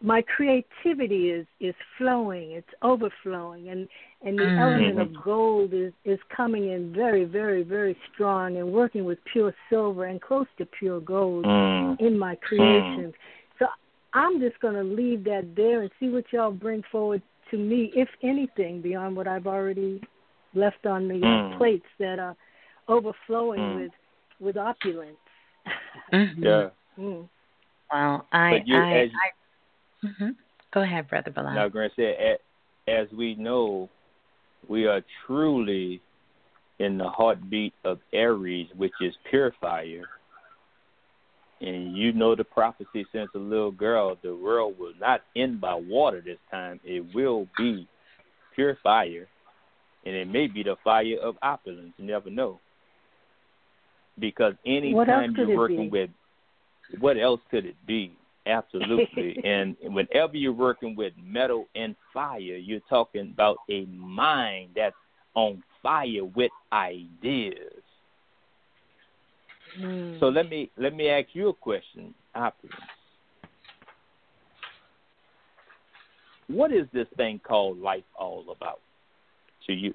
my creativity is is flowing it's overflowing and and the Mm. element of gold is is coming in very very very strong and working with pure silver and close to pure gold Mm. in my creations so i'm just going to leave that there and see what y'all bring forward to me if anything beyond what i've already left on the Mm. plates that are overflowing Mm. with with opulence Mhm. Yeah. mm. Well, I you, I, as- I hmm Go ahead, Brother Balah. Now, Grant said, as we know, we are truly in the heartbeat of Aries, which is pure fire. And you know the prophecy since a little girl, the world will not end by water this time. It will be pure fire. And it may be the fire of opulence. You never know. Because anytime you're working with, what else could it be? Absolutely. and whenever you're working with metal and fire, you're talking about a mind that's on fire with ideas. Mm. So let me let me ask you a question, Opulence. What is this thing called life all about to you?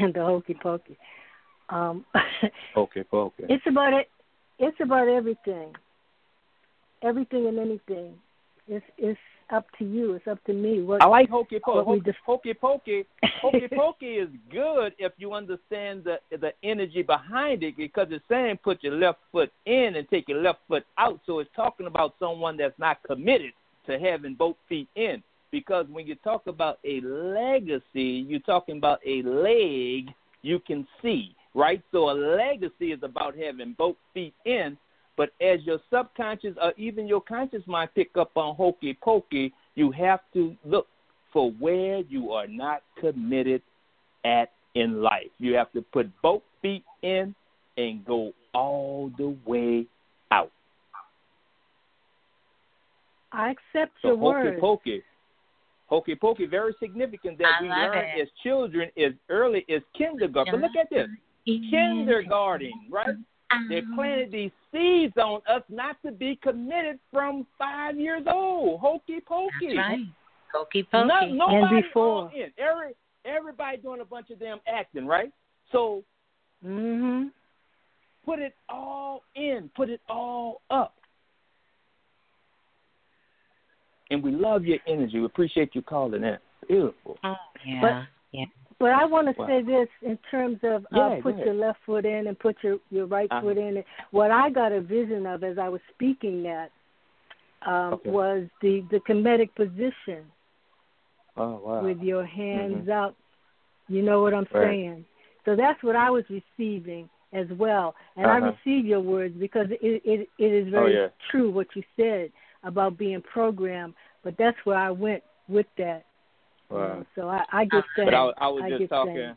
and the hokey pokey. Um, Okay, okay. it's about it. It's about everything. Everything and anything. It's it's up to you. It's up to me. What I like hokey pokey. def- Hokey pokey. Hokey pokey is good if you understand the the energy behind it because it's saying put your left foot in and take your left foot out. So it's talking about someone that's not committed to having both feet in. Because when you talk about a legacy, you're talking about a leg you can see, right? So a legacy is about having both feet in. But as your subconscious or even your conscious mind pick up on hokey pokey, you have to look for where you are not committed at in life. You have to put both feet in and go all the way out. I accept So your hokey words. pokey, hokey pokey, very significant that I we love learn it. as children as early as kindergarten. But look at this, kindergarten, right? They planted these seeds on us not to be committed from five years old. Hokey pokey. That's right. Hokey pokey. No, nobody And before. in. Every everybody doing a bunch of damn acting, right? So Mhm. put it all in, put it all up. And we love your energy. We appreciate you calling in. Beautiful. Oh, yeah. But- yeah. But I want to Wow. say this in terms of Yeah, uh, put your left foot in and put your your right Uh-huh. foot in. What I got a vision of as I was speaking that um, Okay. was the the comedic position Oh wow. with your hands Mhm. up. You know what I'm Right. saying? So that's what I was receiving as well, and I Uh-huh. receive your words because it it it is Oh, very yeah. true what you said about being programmed. But that's where I went with that. Know. So I, I thanks. But I, I was just talking.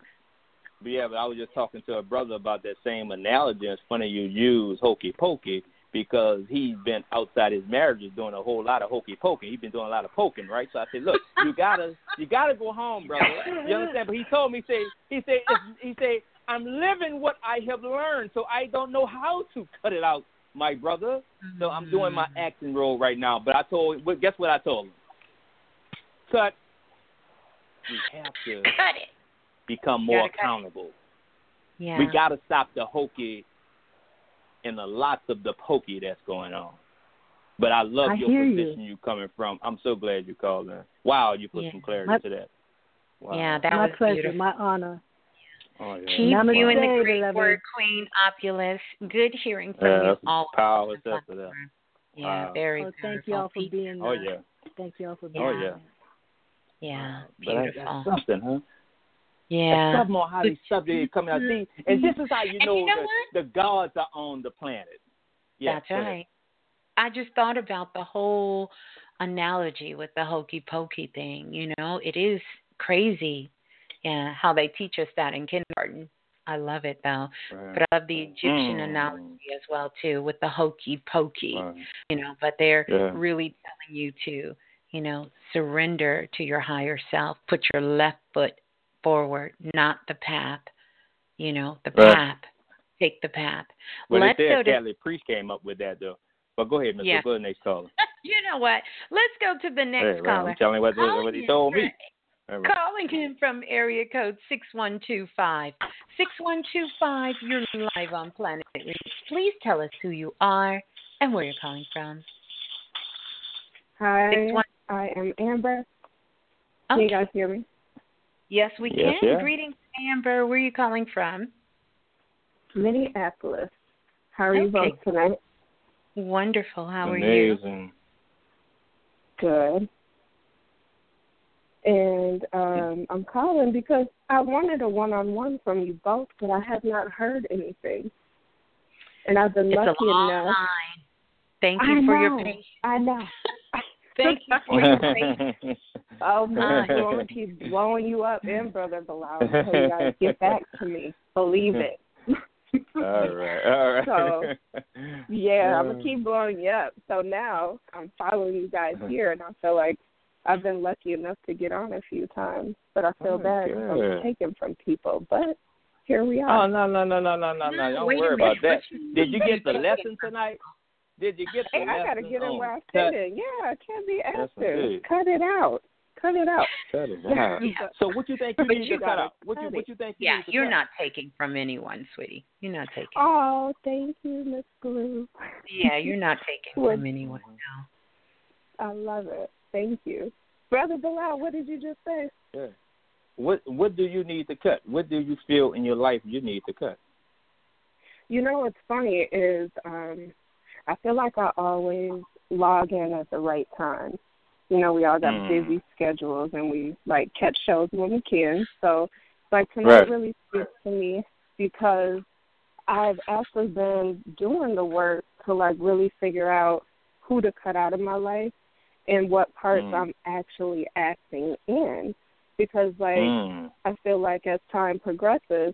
But yeah, but I was just talking to a brother about that same analogy. It's funny you use hokey pokey because he's been outside his marriages doing a whole lot of hokey pokey. He's been doing a lot of poking, right? So I said, look, you gotta you gotta go home, brother. You understand? But he told me, say he said he said I'm living what I have learned, so I don't know how to cut it out, my brother. So I'm doing my acting role right now. But I told, guess what I told him? Cut. We have to Cut it. become more gotta it. accountable. Yeah. We got to stop the hokey and the lots of the pokey that's going on. But I love I your position you. position you. coming from. I'm so glad you called in. Wow, you put Yeah. some clarity My- to that. Wow. Yeah, that my was pleasure, beautiful. my honor. Oh, yeah. Keep Namaste, doing the great beloved. work, Queen Opulus. Good hearing from Yeah, you all. power on the is up to that. Yeah, Wow. very Oh, thank y'all for Peace. being Oh there. yeah. Thank y'all for being Oh Yeah. yeah. there. Yeah, But that- beautiful. that's something, huh? Yeah. There's something on how these subjects coming out. See, and this is how you know, you know that the gods are on the planet. Yeah, That's right. I just thought about the whole analogy with the hokey pokey thing. You know, it is crazy, yeah, how they teach us that in kindergarten. I love it though, Right. but I love the Egyptian Mm. analogy as well too with the hokey pokey. Right. You know, but they're Yeah. really telling you to, you know, surrender to your higher self. Put your left foot forward, not the path. You know, the Right. path. Take the path. Well, Let's they go said to Catholic priest came up with that though. But go ahead, Mr. Yeah. Go ahead, next caller. you know what? Let's go to the next Hey, well, caller. I'm telling you what, Calling what he told from- me. All right. Calling in from area code 6125. 6125, you're live on Planet Remix. Please tell us who you are and where you're calling from. Hi, Six one- I am Amber. Can you guys hear me? Yes, we Yes, can. yeah. Greetings, Amber. Where are you calling from? Minneapolis. How are you Okay. both tonight? Wonderful. How are you? Amazing. Good. And um, I'm calling because I wanted a one-on-one from you both, but I have not heard anything. And I've been It's lucky a long enough. line. Thank I you for know. your patience. I know. Thank you for your patience. Oh my, Uh, I'm gonna keep blowing you up, and brother Balah, until you guys get back to me. Believe it. all right, all right. So, Yeah, I'm Uh, gonna keep blowing you up. So now I'm following you guys here, and I feel like I've been lucky enough to get on a few times, but I feel Oh, bad if. I'm taken from people. But here we Oh are. Oh no no no no no no! No, Don't wait worry about that. Did you get the lesson tonight? Did you get the Hey. I gotta get in on where I cut- fit in. Yeah, I can't be Yes, active. indeed. Cut it out. Cut it out. Cut it out. Yeah. So what you think you need you to cut out? What you what you think? You yeah, need to you're cut? not taking from anyone, sweetie. You're not taking. Oh, thank you, Miss Blue. Yeah, you're not taking from anyone. No. I love it. Thank you. Brother Balah, what did you just say? Yeah. What what do you need to cut? What do you feel in your life you need to cut? You know what's funny is um I feel like I always log in at the right time. You know, we all got Mm. busy schedules and we like catch shows when we can. So like tonight Right. really speaks to me because I've actually been doing the work to like really figure out who to cut out of my life and what parts Mm. I'm actually acting in. Because like Mm. I feel like as time progresses,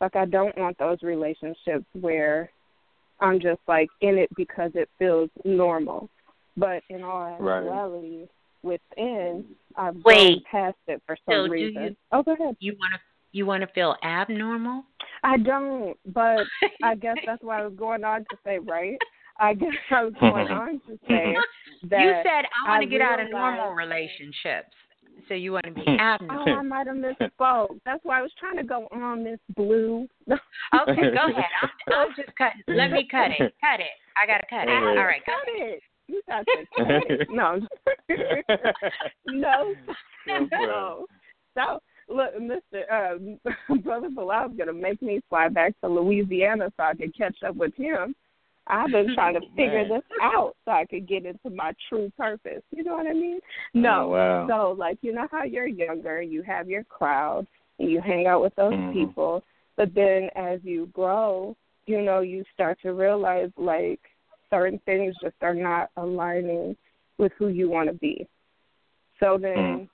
like I don't want those relationships where I'm just like in it because it feels normal. But in all actuality, within, I've gone Wait. past it for So some do reason. you- Oh, go ahead. You want to you want to feel abnormal? I don't, but I guess that's why I was going on to say, right? I guess I was going on to say that you said I want to get out of normal relationships, so you want to be happy? Oh. I might have misspoke. That's why I was trying to go on this Blue. Okay, go ahead. I'm, I'm just cutting. Let me cut it. Cut it. I gotta cut it. All right, go cut it. You got to cut it. No, no, no. So look, Mister uh, Brother Balah's gonna make me fly back to Louisiana so I can catch up with him. I've been trying to figure this out so I could get into my true purpose. You know what I mean? No. Oh, wow. So like you know how you're younger, you have your crowd, and you hang out with those Mhm. people, but then as you grow, you know, you start to realize like certain things just are not aligning with who you want to be. So then Mm.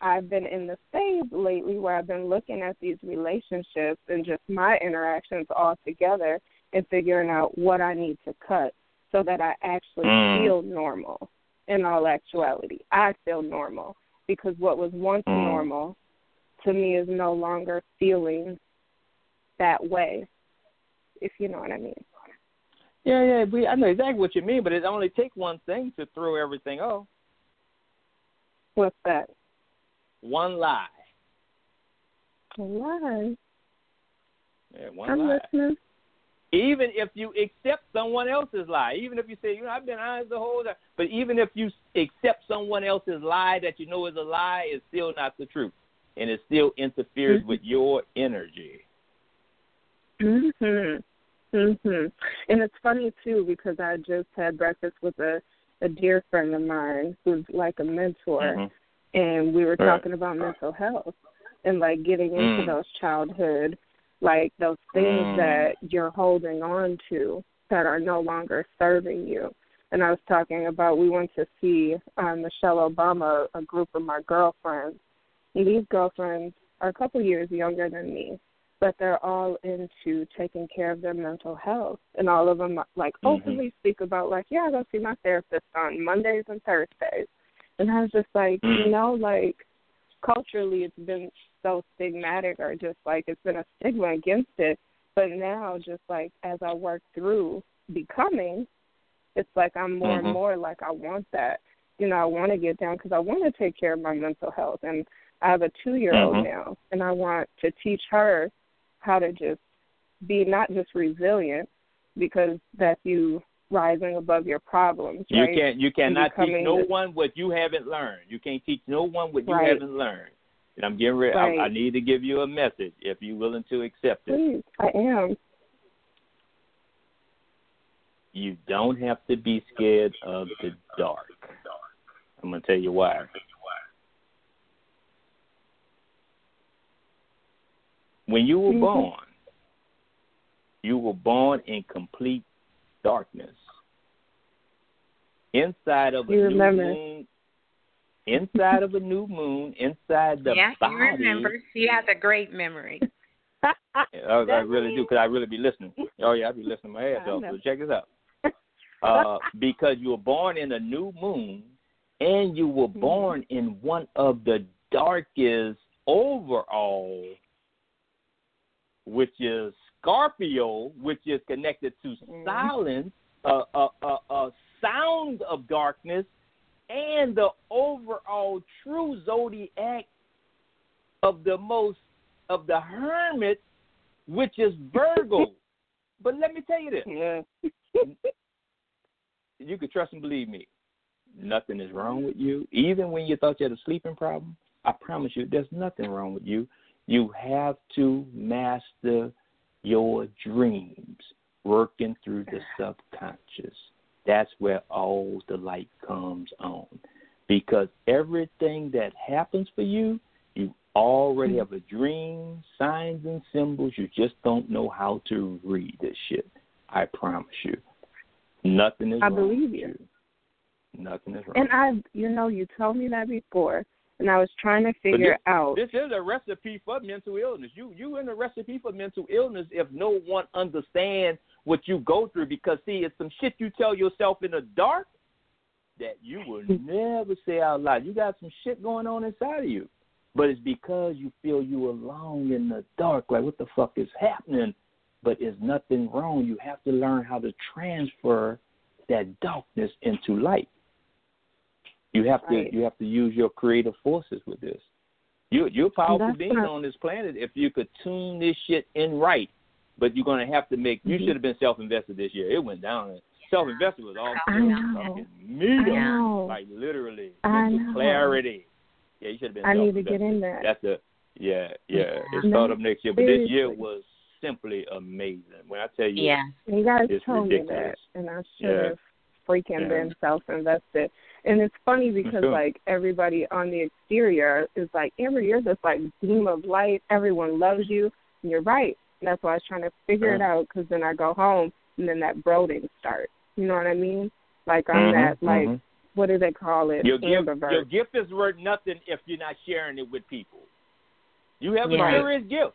I've been in the phase lately where I've been looking at these relationships and just my interactions all together and figuring out what I need to cut so that I actually Mm. feel normal in all actuality. I feel normal because what was once Mm. normal to me is no longer feeling that way, if you know what I mean. Yeah, yeah, we, I know exactly what you mean, but it only takes one thing to throw everything off. What's that? One lie. A lie. Yeah, one I'm lie. listening. Even if you accept someone else's lie, even if you say, you know, I've been honest the whole time, but even if you accept someone else's lie that you know is a lie, it's still not the truth, and it still interferes with your energy. Mhm. Mhm. And it's funny too because I just had breakfast with a a dear friend of mine who's like a mentor, Mhm. and we were Right. talking about mental health and like getting into Mm. those childhood, like those things Mm. that you're holding on to that are no longer serving you. And I was talking about we went to see um, Michelle Obama, a group of my girlfriends, and these girlfriends are a couple years younger than me but they're all into taking care of their mental health and all of them like Mhm. openly speak about like yeah i go see my therapist on mondays and thursdays and i was just like you Mm. know like culturally it's been so stigmatic or just like it's been a stigma against it but now just like as i work through becoming it's like i'm more Mhm. and more like i want that you know i want to get down because i want to take care of my mental health and i have a two year old Mhm. now and i want to teach her how to just be not just resilient because that's you rising above your problems. You right? can't. You cannot teach no this- one what you haven't learned. You can't teach no one what you Right. haven't learned. And I'm getting ready. Right. I, I need to give you a message if you're willing to accept it. Please, I am. You don't have to be scared of the dark. I'm gonna tell you why. When you were Mhm. born, you were born in complete darkness. Inside of a You new remember. moon, inside of a new moon, inside the yeah, body. he remembers. He has a great memory. I, I really do because I really be listening. Oh yeah, I be listening my ass I off. So check this out. Uh, because you were born in a new moon, and you were mm-hmm. born in one of the darkest overall, which is Scorpio, which is connected to mm-hmm. silence, a a a a sound of darkness, and the overall true zodiac of the most of the hermit, which is Virgo. but let me tell you this. Yeah. you can trust and believe me. Nothing is wrong with you. Even when you thought you had a sleeping problem, I promise you there's nothing wrong with you. You have to master your dreams, working through the subconscious. That's where all the light comes on. Because everything that happens for you, you already mm-hmm. have a dream, signs and symbols. You just don't know how to read this shit. I promise you. Nothing is I wrong believe with you. Nothing is wrong. And I, you know, you told me that before, and I was trying to figure this, out. This is a recipe for mental illness. You you in a recipe for mental illness if no one understands what you go through because see it's some shit you tell yourself in the dark that you will hmm. never say out loud. You got some shit going on inside of you. But it's because you feel you alone in the dark, like what the fuck is happening? But it's nothing wrong. You have to learn how to transfer that darkness into light. You have Right. to you have to use your creative forces with this. You you're a powerful That's being what- on this planet if you could tune this shit in right. But you're gonna have to make. You Mhm. should have been self-invested this year. It went down. Self-invested was all I know. meter, I know. like literally I mental know. clarity. Yeah, you should have been. I need to get in there. That's the yeah yeah. It's No, start up next year, but this year was simply amazing. When I tell you, Yeah. You guys it's told me that, and I should Yeah. Freaking Yeah. been self-invested. And it's funny because Sure. like everybody on the exterior is like, Amber, you're this like beam of light. Everyone loves you. And you're right. And that's why I was trying to figure it out because then I go home and then that brooding starts. You know what I mean? Like I'm Mhm, that like mhm. what do they call it? Your gift, your gift is worth nothing if you're not sharing it with people. You have Yeah. a serious gift.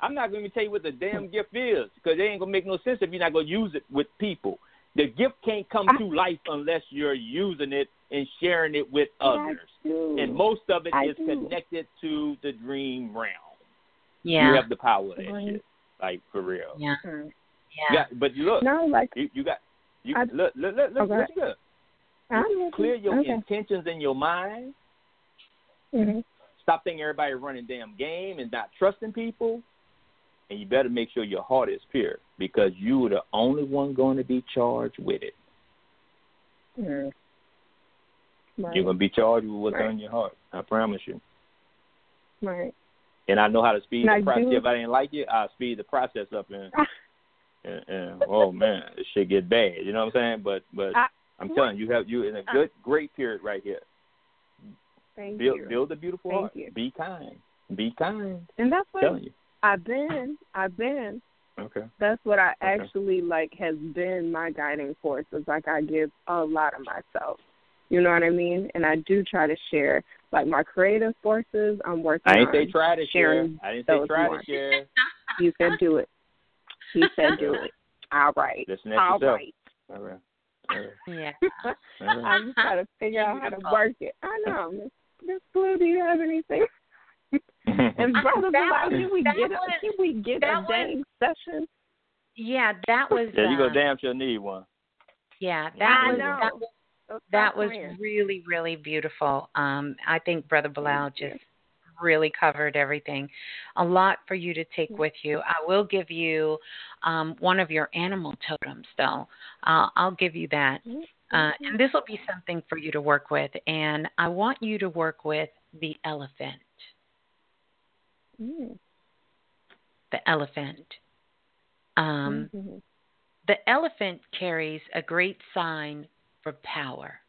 I'm not going to tell you what the damn gift is because it ain't going to make no sense if you're not going to use it with people. The gift can't come I- to life unless you're using it and sharing it with others. And most of it I is do. connected to the dream realm. Yeah. You have the power of that Right. shit. Like, for real. Yeah. You Yeah. got- but you look, No, like you, you got, you I- look, look, look, look, Okay. listen good. I'm. Clear your okay. intentions in your mind. hmm Stop thinking everybody running damn game and not trusting people. And you better make sure your heart is pure because you are the only one going to be charged with it. Mm. Right. You're going to be charged with what's Right. on your heart. I promise you. Right. And I know how to speed Now, the process. do- If I didn't like it, I'll speed the process up and, and, and oh man, this shit get bad. You know what I'm saying? But but I- I'm telling you, you have you in a good great period right here. Thank build you. build a beautiful Thank heart. you. Be kind. Be kind. And that's what I'm telling you. I've been. I've been. Okay. That's what I Okay. actually like has been my guiding force. Is like I give a lot of myself. You know what I mean? And I do try to share like my creative forces. I'm working. I ain't on say try to share. I didn't say try more. to share. You said do it. He said do it. All right. Listen at All yourself. right. All right. All right. Yeah. All right. I'm just trying to figure out how to work it. I know. Miss Miss Blue, do you have anything? And brother, That Balah, can we that get a was- can we get that a was- dang session? Yeah, that was. Yeah, you uh, go damn sure need one. Yeah, that I was know. that was that was really really beautiful. Um, I think Brother Balah just really covered everything. A lot for you to take with you. I will give you um, one of your animal totems, though. Uh, I'll give you that. Uh, and this will be something for you to work with. And I want you to work with the elephant. Mm. The elephant. Um, Mhm. The elephant carries a great sign for power.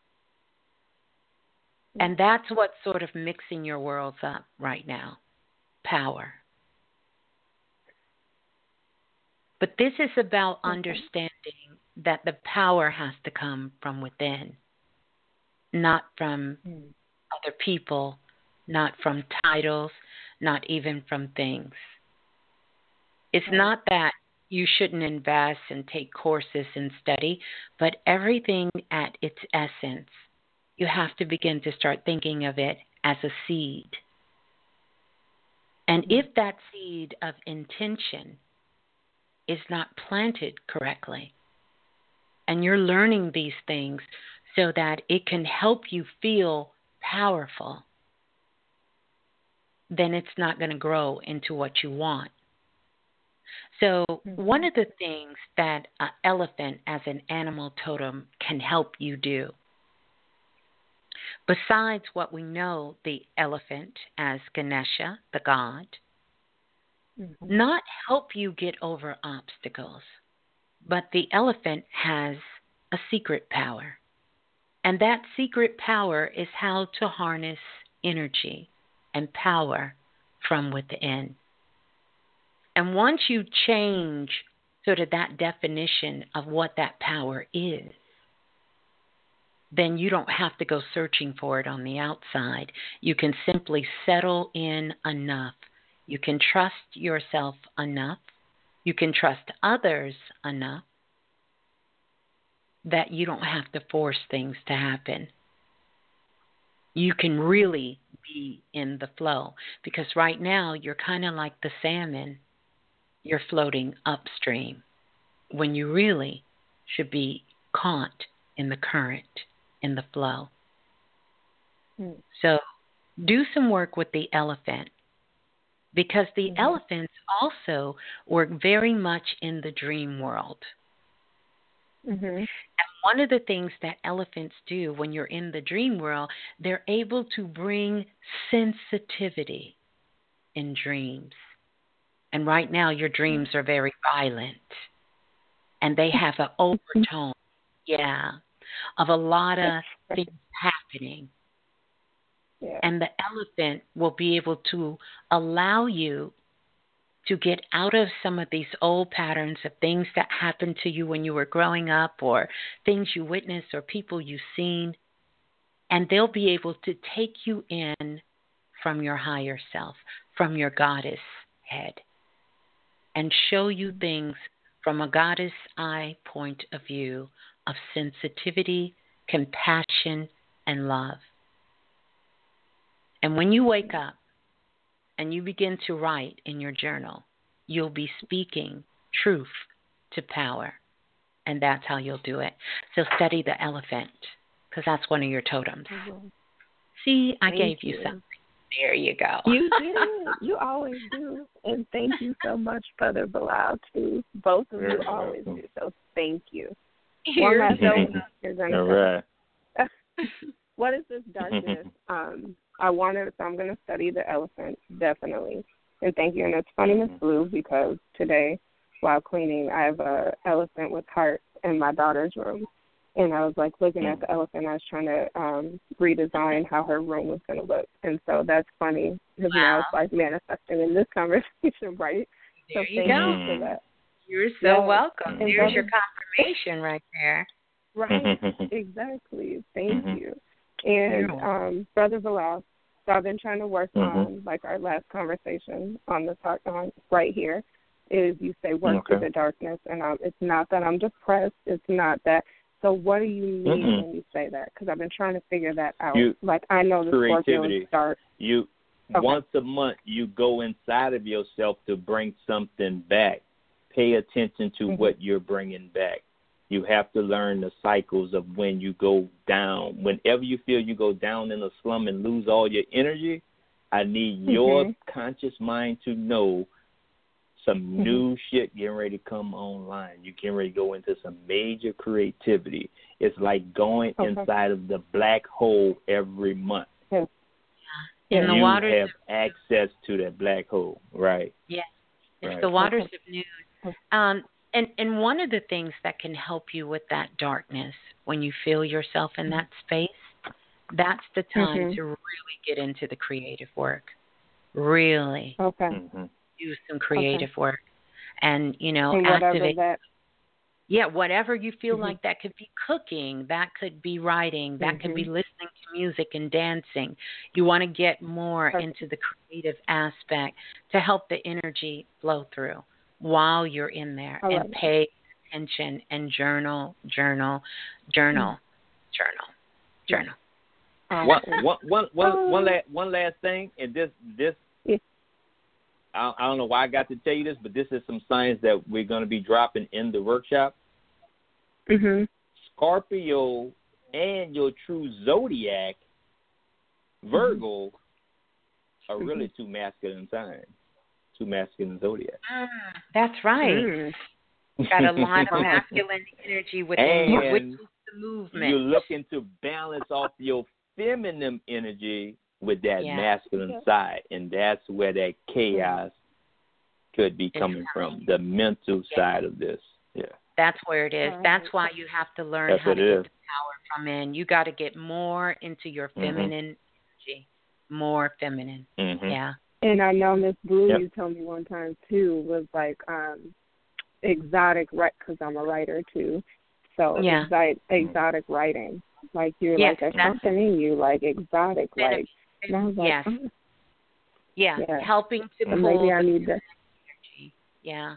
And that's what's sort of mixing your worlds up right now power. But this is about understanding that the power has to come from within, not from Mm. other people, not from titles, not even from things. It's not that you shouldn't invest and take courses and study, but everything at its essence, you have to begin to start thinking of it as a seed. And mm-hmm. if that seed of intention is not planted correctly, and you're learning these things so that it can help you feel powerful, then it's not going to grow into what you want. So, mm-hmm. one of the things that an elephant as an animal totem can help you do, besides what we know the elephant as Ganesha, the god, mm-hmm. not help you get over obstacles, but the elephant has a secret power. And that secret power is how to harness energy and power from within. And once you change sort of that definition of what that power is, then you don't have to go searching for it on the outside. You can simply settle in enough. You can trust yourself enough. You can trust others enough that you don't have to force things to happen. You can really be in the flow. Because right now, you're kind of like the salmon, you're floating upstream when you really should be caught in the current, in the flow. Mm. So do some work with the elephant because the Mm-hmm. elephants also work very much in the dream world. Mhm. One of the things that elephants do when you're in the dream world, they're able to bring sensitivity in dreams. And right now, your dreams are very violent and they have an overtone, yeah, of a lot of things happening. Yeah. And the elephant will be able to allow you to get out of some of these old patterns of things that happened to you when you were growing up or things you witnessed or people you've seen. And they'll be able to take you in from your higher self, from your goddess head, and show you things from a goddess eye point of view of sensitivity, compassion, and love. And when you wake up and you begin to write in your journal, you'll be speaking truth to power. And that's how you'll do it. So study the elephant because that's one of your totems. See, I Thank gave you, you. something. There you go. You did. You always do. And thank you so much, Brother Balah, too. Both of you always do. So thank you. You're One last welcome. thing you're gonna All say. right. what is this darkness? um, I wanted, so I'm going to study the elephant, definitely. And thank you. And it's funny, Miss Blue, because today, while cleaning, I have a elephant with hearts in my daughter's room. And I was like looking at the elephant. I was trying to um redesign how her room was going to look. And so that's funny because now it's like manifesting in this conversation, right? There so you go. you for that. You're so Yeah. welcome. And There's your confirmation right there. Right. exactly. Thank Mhm. you. And um, Brother Balah, so I've been trying to work Mhm. on like our last conversation on the talk on right here is you say work through the darkness, and um, it's not that I'm depressed. It's not that. So what do you mean Mhm. when you say that? Because I've been trying to figure that out. You- like I know the creativity. is dark. You Okay. once a month you go inside of yourself to bring something back. Pay attention to Mhm. what you're bringing back. You have to learn the cycles of when you go down. Whenever you feel you go down in a slum and lose all your energy, I need your Mhm. conscious mind to know some Mhm. new shit getting ready to come online. You getting ready to go into some major creativity. It's like going Okay. inside of the black hole every month. Yes. In the you waters have access to that black hole, right? Yes. It's Right. the waters Okay. of news. Um, and, and one of the things that can help you with that darkness when you feel yourself in that space, that's the time Mhm. to really get into the creative work. Really Okay. Mm-hmm. do some creative work. And, you know, and whatever activate that. yeah, whatever you feel Mhm. like that could be cooking, that could be writing, that could be Mhm. listening to music and dancing. You want to get more Perfect. into the creative aspect to help the energy flow through while you're in there I love and it. pay attention and journal, journal, journal, journal, journal. One, one, one, one, one, Oh. last, one last thing, and this, this, Yeah. I, I don't know why I got to tell you this, but this is some science that we're going to be dropping in the workshop. Mm-hmm. Scorpio and your true zodiac, Virgo, are Mm-hmm. really two masculine signs, two masculine zodiacs. Mm, that's right. Mm. Got a lot of masculine energy within you, which is the movement. You're looking to balance off your feminine energy with that Yeah. masculine Yeah. side, and that's where that chaos could be coming coming. from, the mental Yeah. side of this. Yeah. That's where it is. That's why you have to learn That's how to it get is. the power from in. You got to get more into your Mhm. feminine energy, more feminine. Mm-hmm. Yeah. And I know Miss Blue, Yep. you told me one time too, was like um exotic right because I'm a writer too. So Yeah. exotic, exotic writing, like you're Yes, like there's that's- something in you, like exotic, Benef- like. And I was like, yes. oh, Yeah. Yeah. Helping to so pull maybe I need to. energy. Yeah.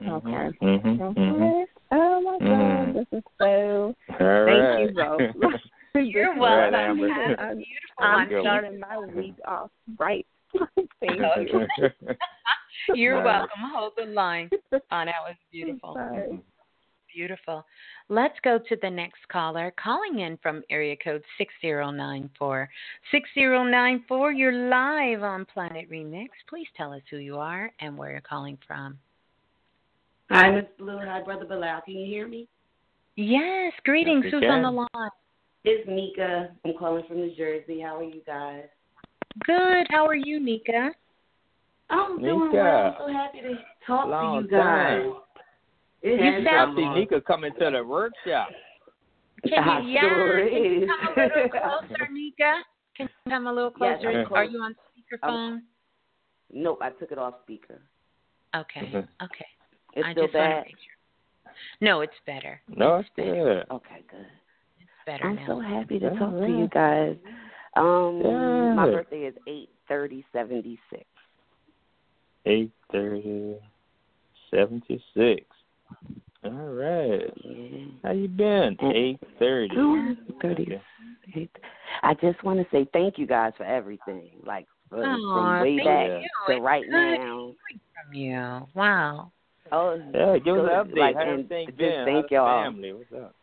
Okay. Mm-hmm. Okay. Oh my God, Mhm. this is so. All Thank right. you both. You're welcome. I'm, Beautiful. I'm starting my week off right. Thank you. You're Right. welcome. Hold the line. Oh, that was beautiful. Sorry. Beautiful. Let's go to the next caller calling in from area code 6094. 6094, you're live on Planet Remix. Please tell us who you are and where you're calling from. Hi, Miss Blue. Hi, Brother Balah. Can you hear me? Yes, greetings. Yes, we Who's on the line? It's Nika. I'm calling from New Jersey. How are you guys? Good. How are you, Nika? I'm doing Nika. well. I'm so happy to talk Long to you guys. time. It You sound- been I see Nika coming to the workshop. Can you, yeah, sure can you is. come a little closer, Nika? Can you come a little closer? I'm Are you on I'm- speakerphone? Nope, I took it off speaker. Okay. Mhm. Okay. It's I still just wanna bad. make sure. No, it's better. No, it's good. Okay, good. It's better I'm now. so happy to talk to you guys. Um, my birthday is eight thirty seventy six. Eight thirty, seventy six. All right. How you been? Eight thirty. Thirty. I just want to say thank you guys for everything. Like from, Aw, from way back you. to right now. From you. Wow. Oh, Yeah, give us good. an update. Like, How's and everything just been? thank How's y'all. family? What's up?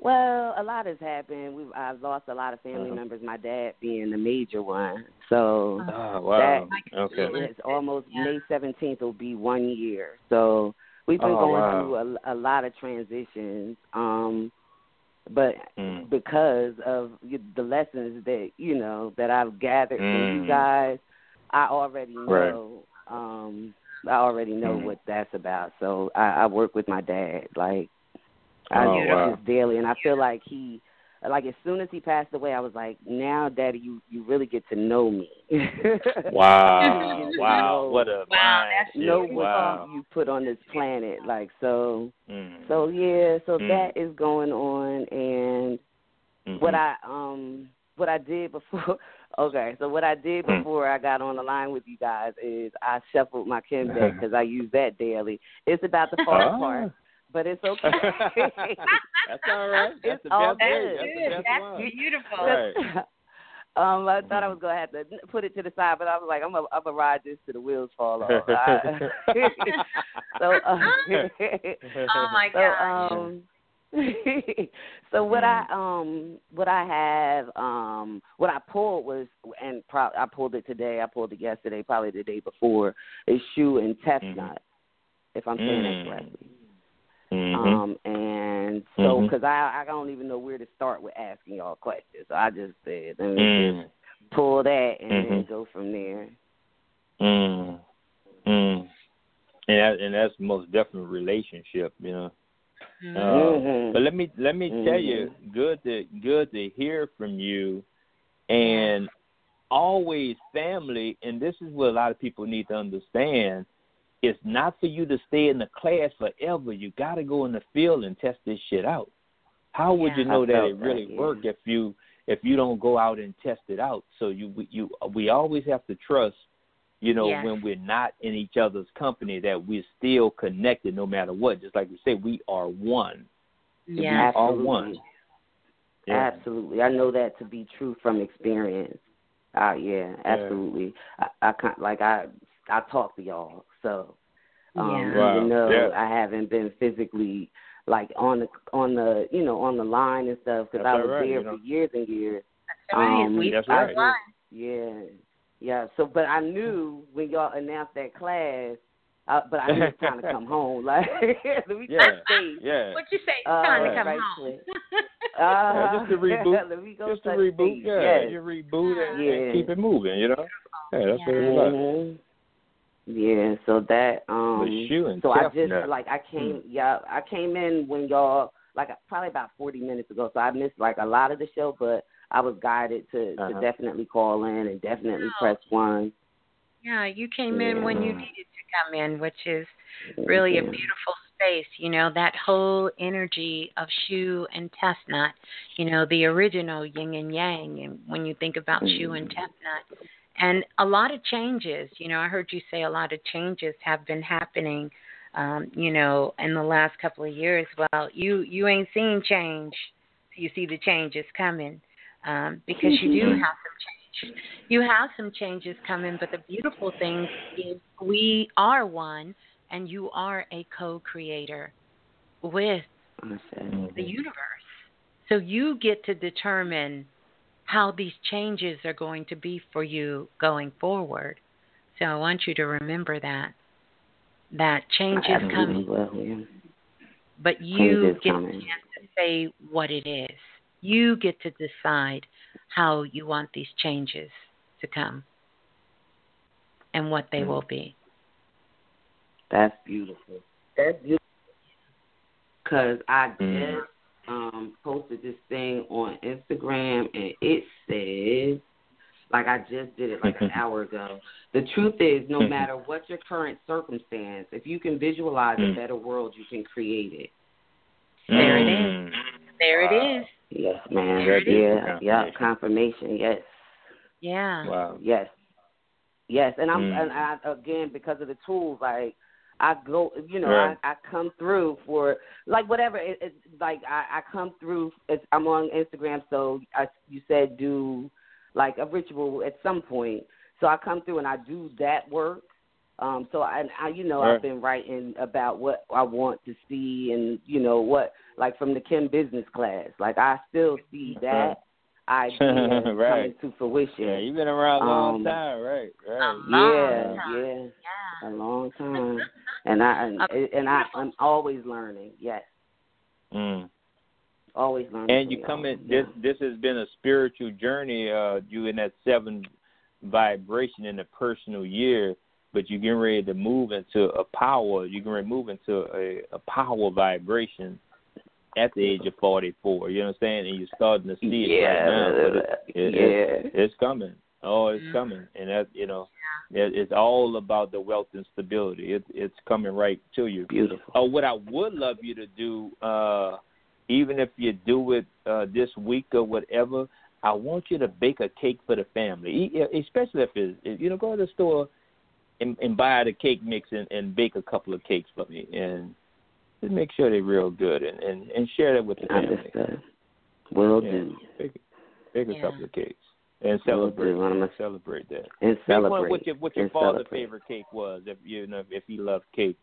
Well, a lot has happened. We've I've lost a lot of family Uh-huh. members. My dad being the major one. So Oh wow. that Okay. it's almost May seventeenth will be one year. So we've been Oh, going wow. through a, a lot of transitions. Um, but Mm. because of the lessons that you know that I've gathered from Mm. you guys, I already Right. know. Um, I already know Mm. what that's about. So I, I work with my dad. Like I Oh, do wow. this daily, and I feel like he, like as soon as he passed away, I was like, now, Daddy, you you really get to know me. Wow. Wow. know- What a Wow, that's shift. know what Wow. you put on this planet. Like so, Mm. so yeah. So Mm. that is going on, and Mhm. what I um what I did before. Okay, so what I did Mm. before I got on the line with you guys is I shuffled my Kim deck because I use that daily. It's about the far Ah. part, but it's okay. That's all right. That's It's the all best way. good. That's the best That's one. beautiful. Right. um, I thought I was gonna have to put it to the side, but I was like, I'm gonna, I'm gonna ride this to the wheels fall off. I- so, uh, Oh my so, um, so what I um what I have um what I pulled was and pro- I pulled it today. I pulled it yesterday, probably the day before. Is Shu and test Tefnut, if I'm saying Mm. that correctly. Mhm. Um, and so, because I I don't even know where to start with asking y'all questions, so I just said let me Mm. just pull that and then Mhm. go from there. Mm. Mm. And that, and that's most definitely relationship, you know. Mm-hmm. Uh, Mhm. But let me let me tell you, Mhm. good to good to hear from you, and always family. And this is what a lot of people need to understand. It's not for you to stay in the class forever. You got to go in the field and test this shit out. How would Yeah. you know that it really that, yeah. work if you if you don't go out and test it out? So you you we always have to trust you know, Yes. when we're not in each other's company, that we're still connected no matter what. Just like we say, we are one. Yeah. We are Absolutely. one. Yeah. Absolutely, I know that to be true from experience. Uh, yeah, absolutely. I, I like I I talk to y'all, so um, Yeah. Wow. even though Yeah. I haven't been physically like on the on the you know on the line and stuff because I was right, there you know. for years and years. That's right. Um, we That's right. just- yeah, yeah. So, but I knew when y'all announced that class, uh, but I knew it's time to come home. Like, let me Yeah. touch base. Yeah. What you say? It's Uh, to come right home. quick. Yeah, Uh, just to reboot. let me go Just to reboot. base. Yeah. Yes. You reboot and, Yeah. and keep it moving. You know. Yeah, that's what it's about. Mhm. Yeah, so that um But Shu so I Tefnut. just like I came yeah, I came in when y'all like probably about 40 minutes ago. So I missed like a lot of the show, but I was guided to Uh-huh. to definitely call in and definitely press 1. Yeah, you came in when you needed to come in, which is really a beautiful space. You know, that whole energy of Shu and Tefnut, you know, the original yin and yang. And when you think about Shu and Tefnut, and a lot of changes, you know, I heard you say a lot of changes have been happening, um, you know, in the last couple of years. Well, you you ain't seen change. you see the changes coming um, because you do have some change. You have some changes coming, but the beautiful thing is we are one, and you are a co-creator with the universe. So you get to determine how these changes are going to be for you going forward. So I want you to remember that that change is coming. Well, yeah. But you Change is get coming. the chance to say what it is. You get to decide how you want these changes to come and what they will be. That's beautiful. That's beautiful. Cause I Mm. Just um posted this thing on Instagram and it says, like I just did it like an hour ago. The truth is, no Mhm. matter what your current circumstance, if you can visualize a Mm. better world, you can create it. There it Mm. There it is. Yes, man. There it is. yeah, yeah. Confirmation. Yes. Yeah. Wow. Yes. Yes, and I'm Mm. and I again because of the tools like I go you know Right. I I come through for like whatever it, it's like I I come through it's, I'm on Instagram so I you said do like a ritual at some point so I come through and I do that work um so I, I you know Right. I've been writing about what I want to see and you know what like from the Kim business class like I still see that idea coming Right. to fruition Yeah, you've been around a long Um, time, right? Right. yeah, yeah, a long time, and I and, and I I'm always learning. Yes, Mm. always learning. And you y'all. come in. This this has been a spiritual journey. Uh, you in that seven vibration in the personal year, but you're getting ready to move into a power. You're getting ready to move into a, a power vibration at the age of 44. You know what I'm saying? And you're starting to see it Yeah, right now. But it, it, yeah. it, it's coming. Oh, it's coming, and that you know, it, it's all about the wealth and stability. It, it's coming right to you. Beautiful. Uh, what I would love you to do, uh, even if you do it uh, this week or whatever, I want you to bake a cake for the family, E- especially if it's you know go to the store and, and buy the cake mix and, and bake a couple of cakes for me, and just make sure they're real good and and, and share that with the family. Understood. Will Yeah. do. Bake, bake a Yeah. couple of cakes and celebrate. do. I'm a- celebrate that. And Bake one- celebrate. What your what your and father's celebrate. favorite cake was, if you know if he loved cake,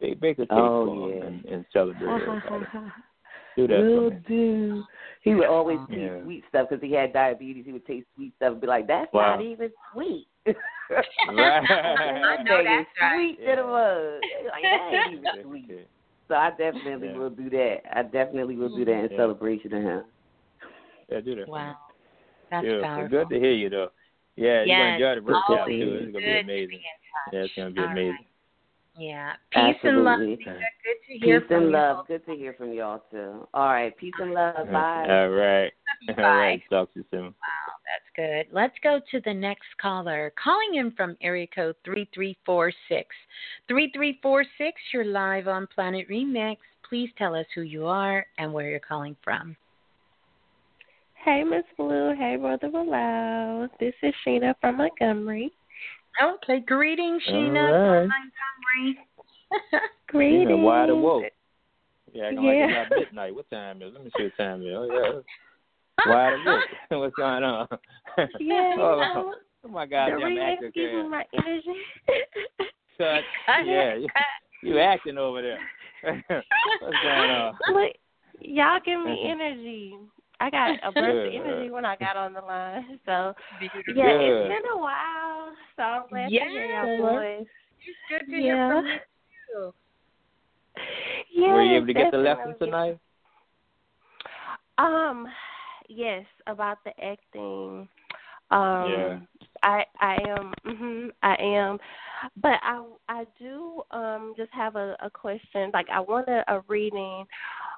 bake, bake a cake Oh, for him yeah. and, and celebrate. everybody. Do that Will for me. do. He would always taste Yeah. sweet stuff because he had diabetes. He would taste sweet stuff and be like, "That's Wow. not even sweet." Right. I know that's right. Sweet to the mud. Like that ain't even sweet. Okay. So I definitely Yeah. will do that. I definitely will do that in mm-hmm. Yeah. celebration of him. Yeah, do that. Wow. That's Beautiful. powerful. Good to hear you though. Yeah, you're gonna enjoy the workshop oh, always too. It's gonna be good to amazing. be. Yeah, it's gonna be All amazing. right. Yeah. Peace and love. Good to hear Peace from and you. love. Good to hear from y'all too. All right. Peace and love. Bye. All right. All right. Talk to you soon. Wow, that's good. Let's go to the next caller. Calling in from area code 3346. 3346, you're live on Planet Remix. Please tell us who you are and where you're calling from. Hey, Miss Blue. Hey, Brother Balah. This is Sheena from Montgomery. Okay, greetings, Sheena All from. Montgomery. Greetings. You know, wide awoke. Yeah, acting Yeah. like it's not midnight. What time is it? Let me see what time it is. Oh, yeah. Wide awake. What's going on? Yeah, oh, oh my God, the goddamn remix actor gives me my energy. cut. Yeah, you, you acting over there. What's going on? Look, y'all give me Mhm. energy. I got a burst of Good. energy when I got on the line. So, yeah, Good. it's been a while. So I'm glad to hear Yeah. your voice. It's good to Yeah. hear from you, too. Yeah, Were you able to get the lesson tonight? Um, yes, about the acting. Um, Yeah. I I am mhm I am, but I I do um just have a a question. Like I wanted a reading,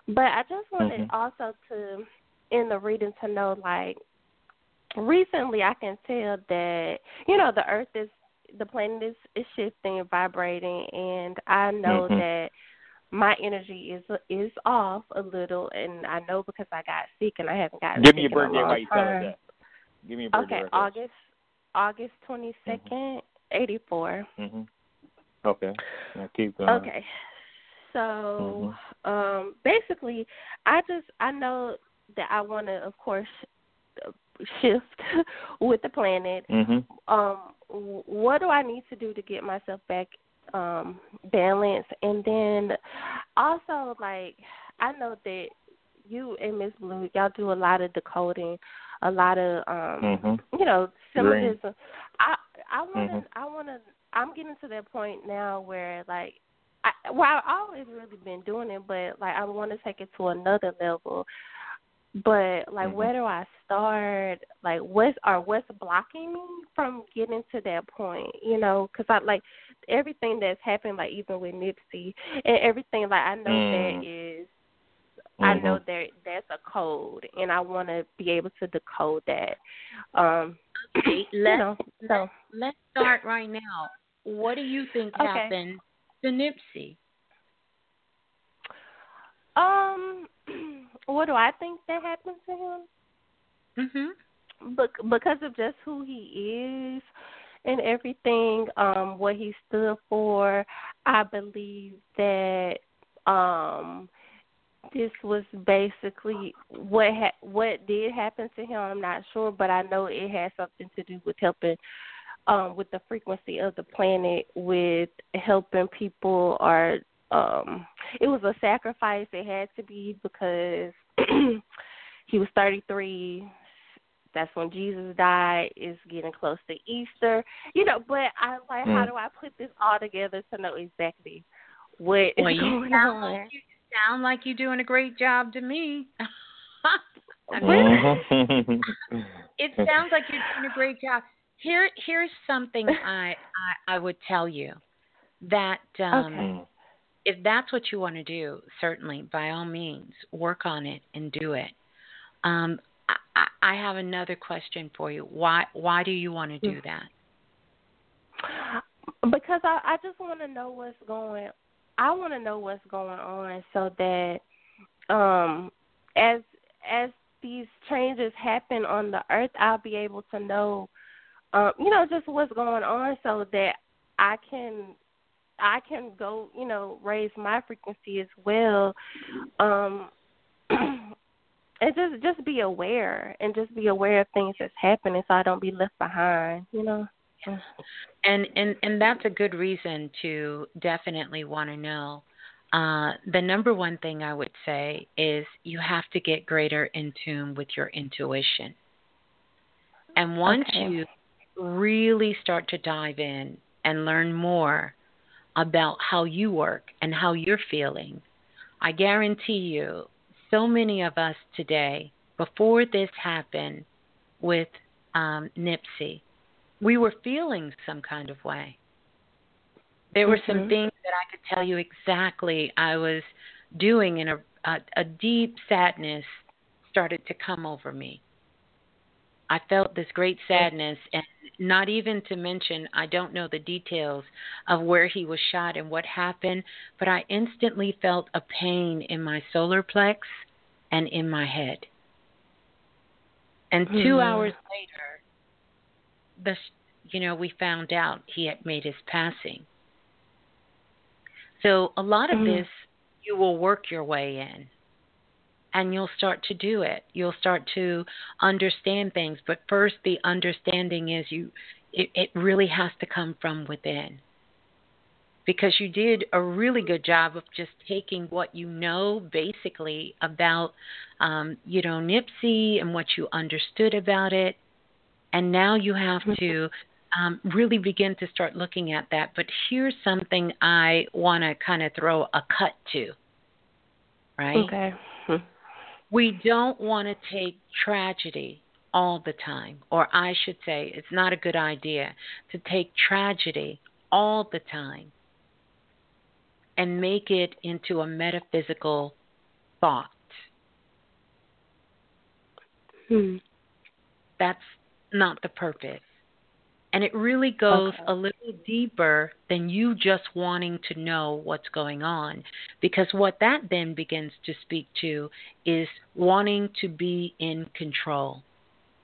but I just wanted Mhm. also to in the reading to know like recently I can tell that you know the Earth is the planet is is shifting and vibrating, and I know Mhm. that my energy is is off a little, and I know because I got sick and I haven't gotten Give me your birthday while you tell us that. Give me your birthday. Okay, August August twenty second, eighty four. Mm-hmm. Okay. Now keep going. Okay. So, um, basically, I just I know that I want to, of course, shift with the planet. Mm-hmm. Um, what do I need to do to get myself back um balanced? And then also, like, I know that you and Miss Blue, y'all do a lot of decoding, a lot of um, Mm-hmm. you know, Green. symbolism. I I want to Mhm. I want to I'm getting to that point now where like I well I've always really been doing it, but like I want to take it to another level. But like, Mhm. where do I start? Like, what's or what's blocking me from getting to that point? You know, because I like everything that's happened, like even with Nipsey and everything. Like I know Mm. that is I know Mhm. there that's a code, and I want to be able to decode that. Um, Okay, let's know, so let's start right now. What do you think Okay. happened to Nipsey? um, what do I think that happened to him? Mhm. Bec- because of just who he is and everything, um, what he stood for, I believe that um this was basically what ha- what did happen to him. I'm not sure, but I know it had something to do with helping um with the frequency of the planet, with helping people or um it was a sacrifice it had to be because he was 33 that's when Jesus died. Is getting close to Easter, you know. But I like, how Mm. do I put this all together to know exactly what is Well, you going sound on? like you sound like you're doing a great job to me. I mean, Mhm. it sounds like you're doing a great job. Here, here's something I I, I would tell you that um, Okay. If that's what you want to do, certainly by all means work on it and do it. Um, I, I have another question for you. Why why do you want to do that? because I I just want to know what's going. I want to know what's going on so that um as as these changes happen on the earth, I'll be able to know um you know just what's going on so that I can I can go, you know, raise my frequency as well. Um and just just be aware and just be aware of things that's happening so I don't be left behind, you know. Yeah. And and and that's a good reason to definitely want to know. Uh, the number one thing I would say is you have to get greater in tune with your intuition. And once Okay. you really start to dive in and learn more about how you work and how you're feeling, I guarantee you, so many of us today, before this happened with um, Nipsey, we were feeling some kind of way. There were some Mhm. things that I could tell you exactly I was doing, and a, a, a deep sadness started to come over me. I felt this great sadness, and not even to mention, I don't know the details of where he was shot and what happened, but I instantly felt a pain in my solar plex and in my head. And two Hmm. hours later, the you know we found out he had made his passing. So a lot of Mhm. this you will work your way in and you'll start to do it. You'll start to understand things, but first the understanding is you it, it really has to come from within. Because you did a really good job of just taking what you know basically about um, you know, Nipsey and what you understood about it and now you have to um, really begin to start looking at that. But here's something I want to kind of throw a cut to, right? Okay. We don't want to take tragedy all the time, or I should say, it's not a good idea to take tragedy all the time and make it into a metaphysical thought. Hmm. That's not the purpose. And it really goes Okay. a little deeper than you just wanting to know what's going on. Because what that then begins to speak to is wanting to be in control.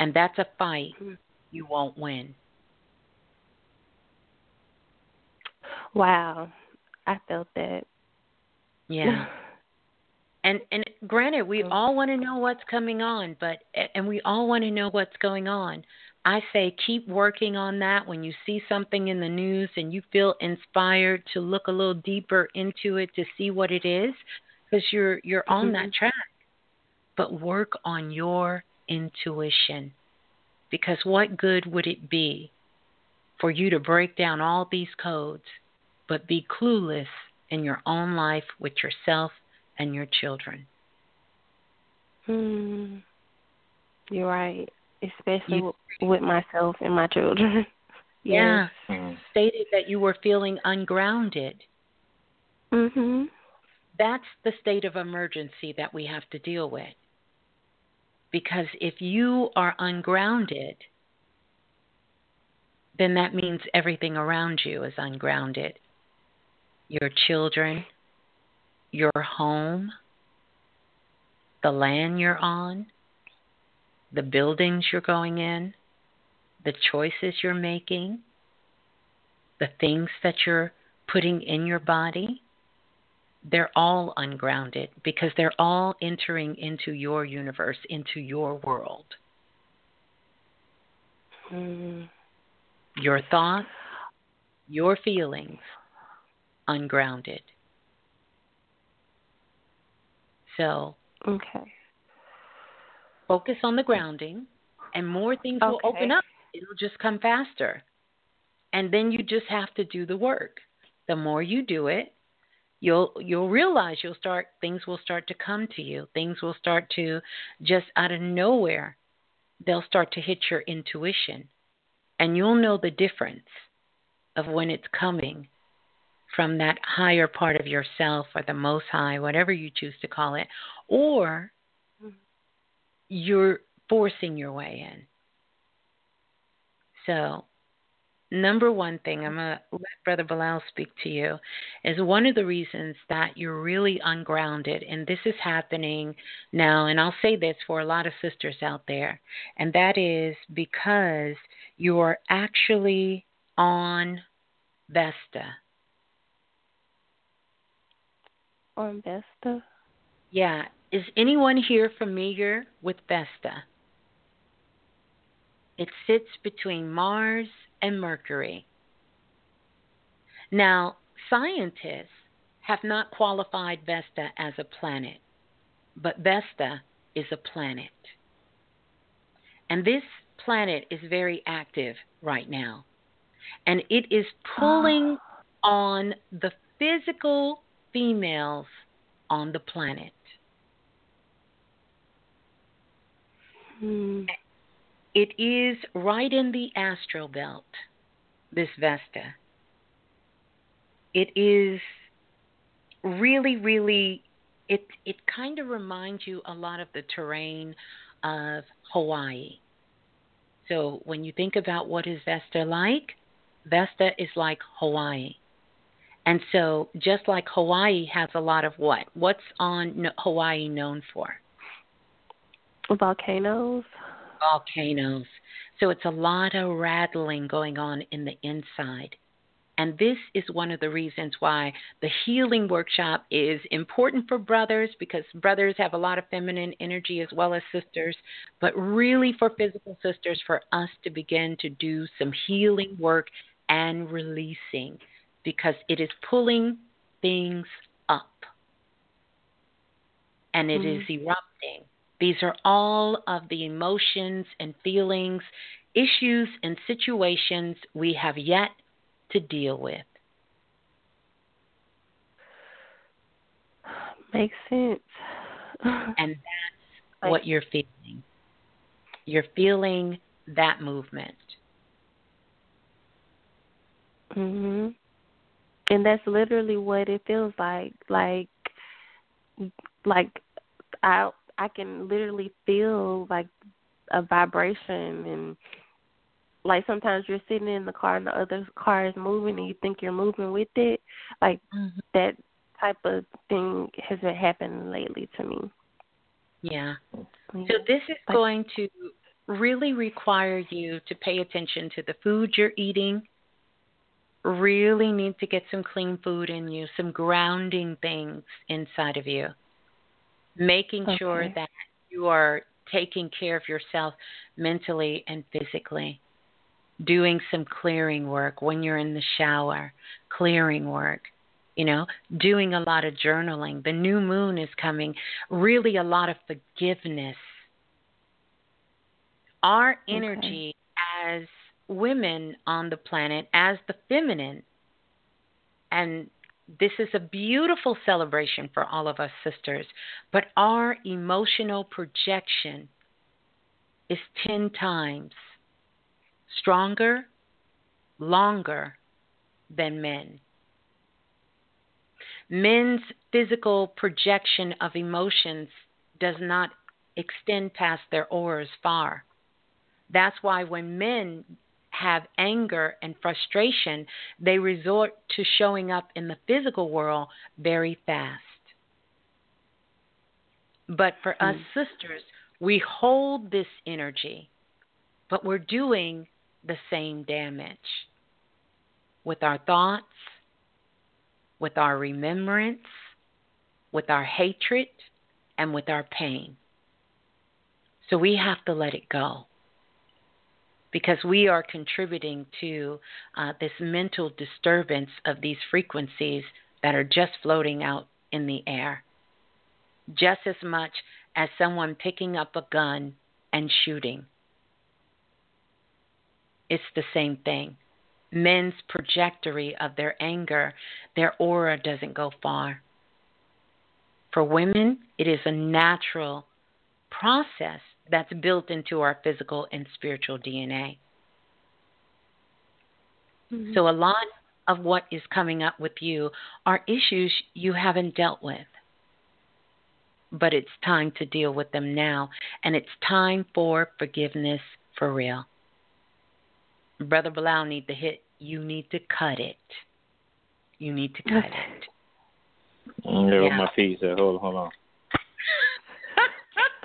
And that's a fight mm-hmm. you won't win. Wow. I felt that. Yeah. And and granted, we mm-hmm. all want to know what's coming on, but and we all want to know what's going on. I say keep working on that when you see something in the news and you feel inspired to look a little deeper into it to see what it is because you're you're on Mm-hmm. that track. But work on your intuition. Because what good would it be for you to break down all these codes but be clueless in your own life with yourself and your children? Mm, you're right, especially You- with, with myself and my children. Yeah. Yes. Stated that you were feeling ungrounded. Mhm. That's the state of emergency that we have to deal with. Because if you are ungrounded, then that means everything around you is ungrounded. Your children, your home, the land you're on, the buildings you're going in, the choices you're making, the things that you're putting in your body, they're all ungrounded because they're all entering into your universe, into your world. Mm. Your thoughts, your feelings, ungrounded. So, Okay. Focus on the grounding, and more things will open up. It'll just come faster. And then you just have to do the work. The more you do it, you'll you'll realize you'll start things will start to come to you. Things will start to just out of nowhere. They'll start to hit your intuition. And you'll know the difference of when it's coming from that higher part of yourself or the most high, whatever you choose to call it, or you're forcing your way in. So, number one thing, I'm going to let Brother Balah speak to you, is one of the reasons that you're really ungrounded, and this is happening now, and I'll say this for a lot of sisters out there, and that is because you're actually on Vesta. On Vesta. Yeah. Is anyone here familiar with Vesta? It sits between Mars and Mercury. Now, scientists have not qualified Vesta as a planet, but Vesta is a planet. And this planet is very active right now. And it is pulling ah. on the physical females on the planet. Hmm. It is right in the astral belt, this Vesta. It is really, really, it, it kind of reminds you a lot of the terrain of Hawaii. So when you think about what is Vesta like, Vesta is like Hawaii. And so just like Hawaii has a lot of what? What's on Hawaii known for? Volcanoes. volcanoes. So it's a lot of rattling going on in the inside. And this is one of the reasons why the healing workshop is important for brothers because brothers have a lot of feminine energy as well as sisters, but really for physical sisters, for us to begin to do some healing work and releasing because it is pulling things up and it is mm-hmm. erupting. These are all of the emotions and feelings, issues, and situations we have yet to deal with. Makes sense. And that's what you're feeling. You're feeling that movement. Mhm. And that's literally what it feels like. Like like I I can literally feel like a vibration and like sometimes you're sitting in the car and the other car is moving and you think you're moving with it. Like mm-hmm. that type of thing has been happening lately to me. Yeah. So this is going to really require you to pay attention to the food you're eating. Really need to get some clean food in you, some grounding things inside of you. Making Okay. sure that you are taking care of yourself mentally and physically. Doing some clearing work when you're in the shower, clearing work, you know, doing a lot of journaling. The new moon is coming, really a lot of forgiveness. Our energy as women on the planet, as the feminine, and this is a beautiful celebration for all of us sisters, but our emotional projection is 10 times stronger, longer than men. Men's physical projection of emotions does not extend past their auras far. That's why when men have anger and frustration, they resort to showing up in the physical world very fast. But for us hmm. sisters, we hold this energy, but we're doing the same damage with our thoughts, with our remembrance, with our hatred, and with our pain. So we have to let it go because we are contributing to uh, this mental disturbance of these frequencies that are just floating out in the air, just as much as someone picking up a gun and shooting. It's the same thing. Men's trajectory of their anger, their aura doesn't go far. For women, it is a natural process that's built into our physical and spiritual DNA. Mm-hmm. So, a lot of what is coming up with you are issues you haven't dealt with. But it's time to deal with them now, and it's time for forgiveness for real. Brother Balah need to hit. You need to cut it. You need to cut it. Yeah. my feet. So hold hold on.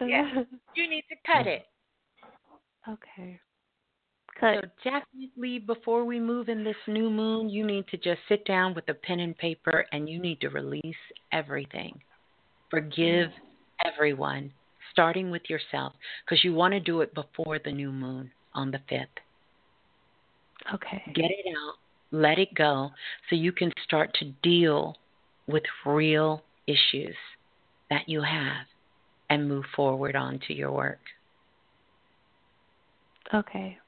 yeah, you need to cut it. Okay. So definitely before we move in this new moon, you need to just sit down with a pen and paper and you need to release everything. Forgive everyone, starting with yourself, because you want to do it before the new moon on the 5th. Okay. Get it out, let it go, so you can start to deal with real issues that you have and move forward on to your work. Okay.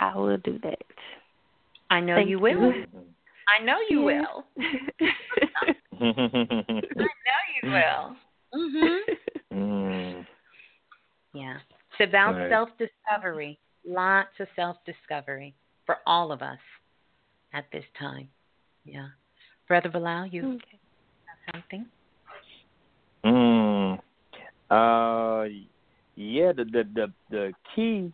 I will do that. I know Thank you will. I know you Yeah. will. I know you will. Mm-hmm. Mm. Yeah. It's about Right. self discovery. Lots of self discovery for all of us at this time. Yeah. Brother Balah, you have something? Mm. Uh, yeah. The the the the key.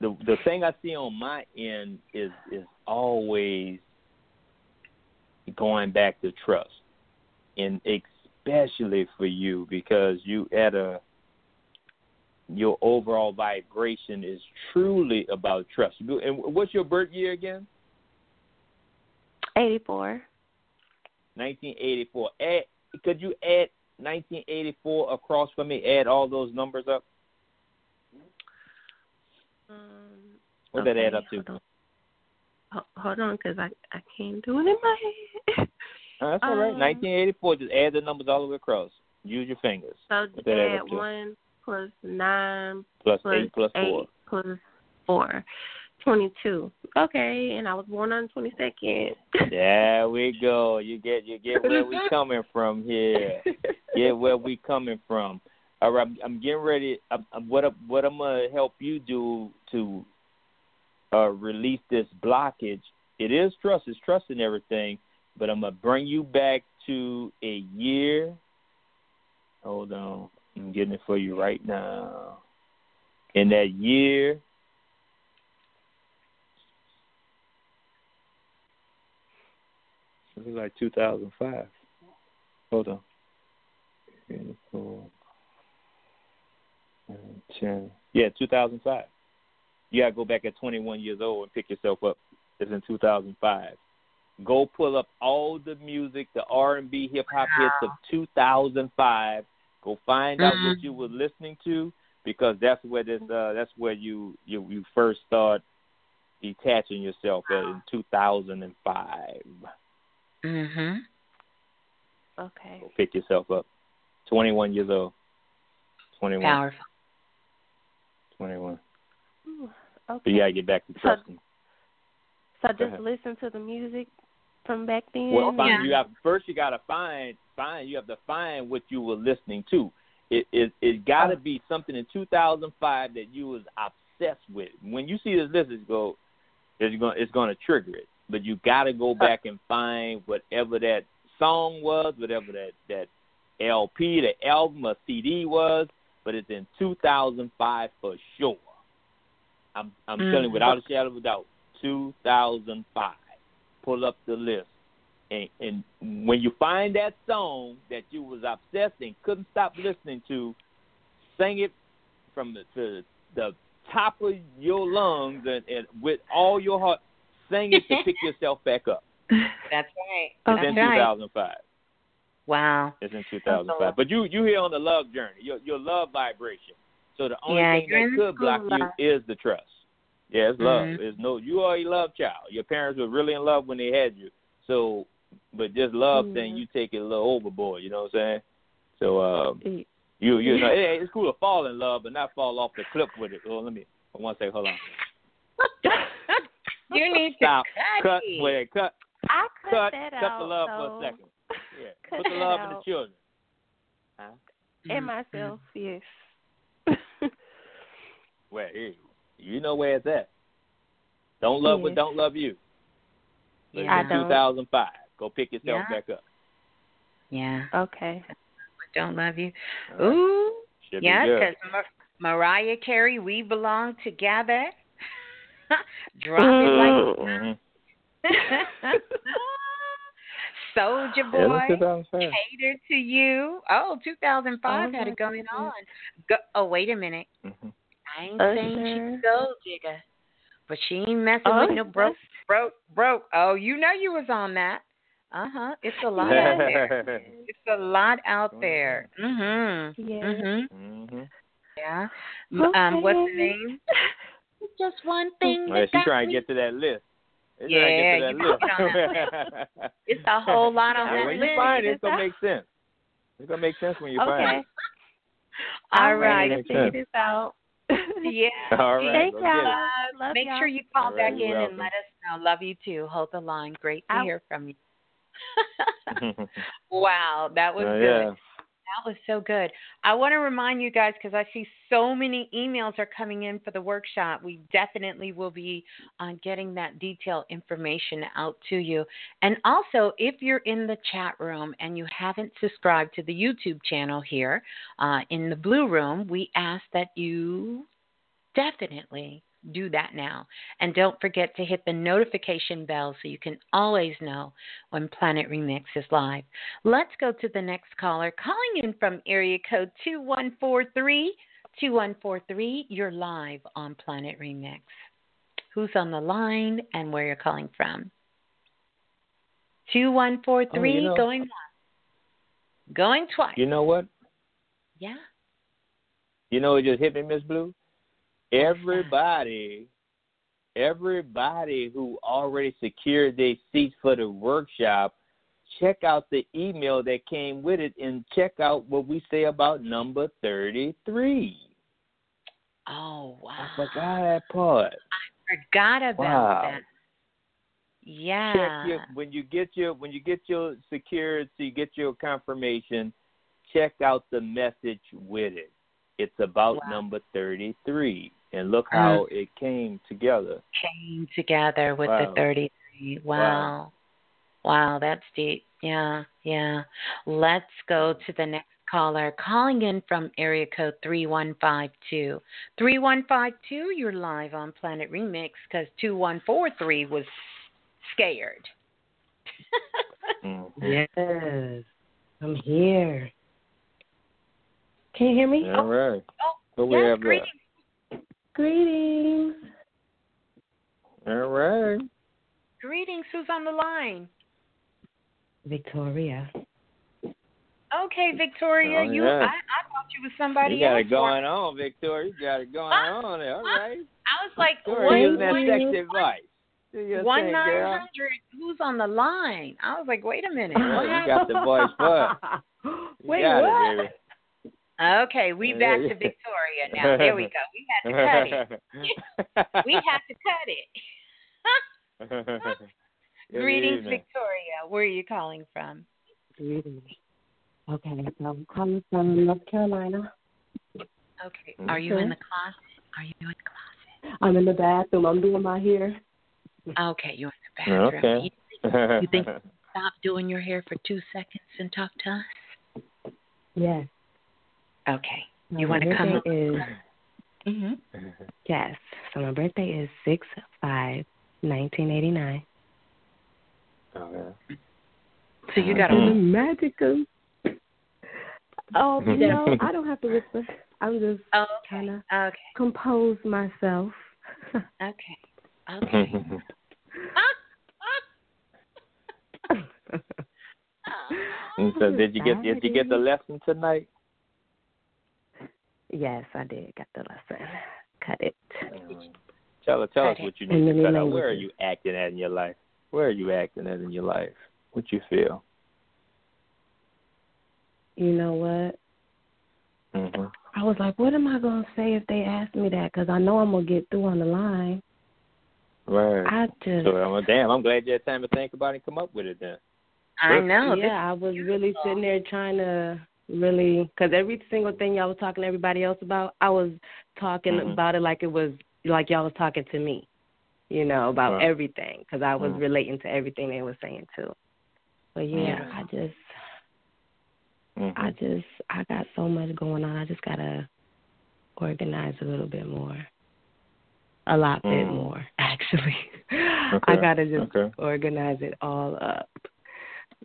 The the thing I see on my end is is always going back to trust, and especially for you because you at a your overall vibration is truly about trust. And what's your birth year again? 84. 1984. Add, could you add 1984 across for me? Add all those numbers up. Um, What that add up to? Hold on, hold on, because I I can't do it in my head. That's all right. Um, 1984. Just add the numbers all the way across. Use your fingers. So What add add up to? one plus nine Plus plus eight plus four. plus four. Twenty-two. Okay, and I was born on the twenty-second. There we go. You get you get where we coming from here. Get where we coming from. All right, I'm, I'm getting ready. I'm, I'm, what I- what I'm gonna help you do to uh, release this blockage. It is trust. It's trust in everything. But I'm gonna bring you back to a year. Hold on. I'm getting it for you right now. In that year, it was like 2005. Hold on. 24, 10. Yeah, 2005. You got to go back at 21 years old and pick yourself up. It's in 2005. go pull up all the music, the R and B, hip hop hits of 2005. Go find out what Mm. you were listening to because that's where this uh, that's where you you you first start detaching yourself at in 2005. Mhm. Okay. Go pick yourself up. 21 years old. 21. Powerful. 21. Ooh, But Okay. you gotta get back to trusting. So Go just ahead. listen to the music from back then. Well, find, you have first you gotta find find you have to find what you were listening to. It it it gotta be something in 2005 that you was obsessed with. When you see this list, it's go it's going it's going to trigger it. But you gotta go back and find whatever that song was, whatever that that LP, the album, or CD was. But it's in 2005 for sure. I'm I'm Mm. telling you without a shadow of a doubt, 2005. Pull up the list, and and when you find that song that you was obsessed and couldn't stop listening to, sing it from the to the top of your lungs and, and with all your heart. Sing is to pick yourself back up. That's right. It's That's in right. 2005. Wow. It's in 2005. But you you here on the love journey, your your love vibration. So the only Yeah, thing that could block school you is the trust. Yeah, it's love. Mhm. It's no you are a love child. Your parents were really in love when they had you. So but just love Mm-hmm. thing you take it a little overboard, you know what I'm saying? So Mm. you you know it, it's cool to fall in love but not fall off the cliff with it. Well let me one second, hold on. You need to Stop. cut Cut it. wait, cut I cut, cut that cut out. the love though. for a second. Yeah. Cut Put the that love in the children. Huh? And mm-hmm. myself, mm-hmm. yes. well, hey, you know where it's at. Don't love what don't love you. But Yeah. in 2005. Go pick yourself Yeah. back up. Yeah. Okay. Don't love you. Ooh. Should Yeah, because Mar- Mariah Carey, we belong together. Drop it like Mhm. Soldier Boy, 2005. cater to you. Oh, 2005 Oh, had it going on. Go, oh, wait a minute. Mhm. I ain't Usher. saying she's a gold digger, but she ain't messing Oh, with no broke, broke, broke. Oh, you know you was on that. Uh huh. It's a lot out there. It's a lot out there. Mhm. Yes. Mhm. Mhm. Yeah. M- Um, what's the name? It's just one thing. Well, that she's trying to get to that list. She's Yeah, trying to you get to put that on list. It's a whole lot on Yeah, that when list. you find it, it's gonna make sense. It's gonna make sense when you find it. All I'm right. ready to Makes figure sense. this out. Yeah. All right, Thank go get it. y'all. Love Make y'all. sure you call All right, back you're in welcome. and let us know. Love you too. Hold the line. Great to I- hear from you. wow, that was Oh, good. yeah. That was so good. I want to remind you guys because I see so many emails are coming in for the workshop. We definitely will be uh, getting that detailed information out to you. And also, if you're in the chat room and you haven't subscribed to the YouTube channel here uh, in the Blue Room, we ask that you definitely do that now. And don't forget to hit the notification bell so you can always know when Planet Remix is live. Let's go to the next caller. Calling in from area code 2143. 2143, you're live on Planet Remix. Who's on the line and where you're calling from? 2143, Oh, you know- going once. Going twice. You know what? Yeah. You know it just hit me, Miss Blue? Everybody, everybody who already secured their seats for the workshop, check out the email that came with it and check out what we say about number 33. Oh, wow. I forgot that part. I forgot about Wow. that. Yeah. Check your, when you get your when you get your secured, so you get your confirmation. Check out the message with it. It's about Wow. number 33, and look how it came together. came together with Wow. the 33. Wow. wow. that's deep. Yeah, yeah. Let's go to the next caller. Calling in from area code 3152. 3152, you're live on Planet Remix because 2143 was scared. Mm-hmm. Yes, I'm here. Can you hear me? All right. Oh, What we yes, have greetings. left? Greetings. All right. Greetings. Who's on the line? Victoria. Okay, Victoria. Oh, you, yeah. I, I thought you was somebody else. You got else. it going on, Victoria. You got it going on there. All right. I was like, Victoria, one, using that one, sexy advice. Do one thing, nine girl. hundred. Who's on the line? I was like, wait a minute. Yeah, What you got the voice for it. You Wait, got what? it, baby. Okay, we back to Victoria now. There we go. We had to cut it. we had to cut it. Greetings, evening. Victoria. Where are you calling from? Greetings. Okay, so I'm calling from North Carolina. Okay. Mm-hmm. Are you in the closet? Are you in the closet? I'm in the bathroom. I'm doing my hair. Okay, you're in the bathroom. Okay. You, you think stop doing your hair for two seconds and talk to us? Yes. Okay. My You want to come up? birthday Is, hmm yes. So my birthday is six five nineteen eighty nine. Okay. So you got the a magical. Oh no, I don't have to whisper. I'm just oh, trying to okay. compose myself. Okay. Okay. And so did you get did you get the lesson tonight? Yes, I did. Got the lesson. Cut it. Tell tell us what you In need to cut out. Where are you acting at in your life? Where are you acting at in your life? What you feel? You know what? hmm I was like, what am I gonna say if they ask me that? Because I know I'm gonna get through on the line. Right. I just, So I'm damn. I'm glad you had time to think about it and come up with it then. I know. Yeah, I was really sitting there trying to really, because every single thing y'all was talking to everybody else about, I was talking Mhm. about it like it was like y'all was talking to me. You know about Right. everything because I was Mhm. relating to everything they were saying too. But yeah. I just, Mhm. I just, I got so much going on. I just gotta organize a little bit more, a lot bit Mm. more actually. I gotta just okay. organize it all up,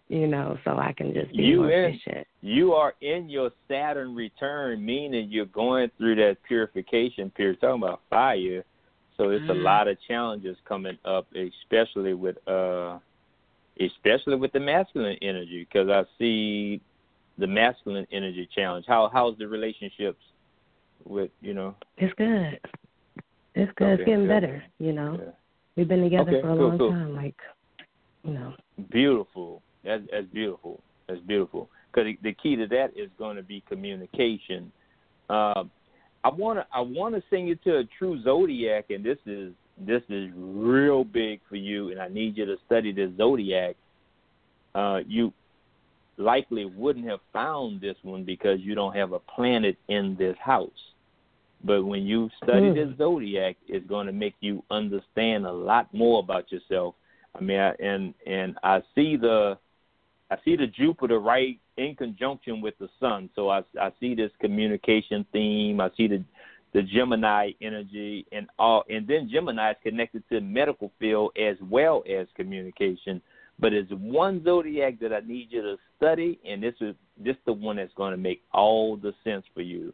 you know, so I can just be You more in- efficient. You are in your Saturn return, meaning you're going through that purification period. Talking about fire, so it's a Mm. lot of challenges coming up, especially with uh, especially with the masculine energy, because I see the masculine energy challenge. How how's the relationships with you know? It's good. It's good. Okay, it's getting good. better, you know. Yeah. We've been together Okay, for a cool, long cool. time, like, you know. Beautiful. That's that's beautiful. That's beautiful. Because the key to that is going to be communication. Um, I want to I want to send you to a true zodiac, and this is this is real big for you, and I need you to study the zodiac. Uh, you likely wouldn't have found this one because you don't have a planet in this house. But when you study Hmm. the zodiac, it's going to make you understand a lot more about yourself. I mean, I, and and I see the I see the Jupiter right in conjunction with the Sun, so I I see this communication theme. I see the the Gemini energy, and all, and then Gemini is connected to the medical field as well as communication. But it's one zodiac that I need you to study, and this is this the one that's going to make all the sense for you.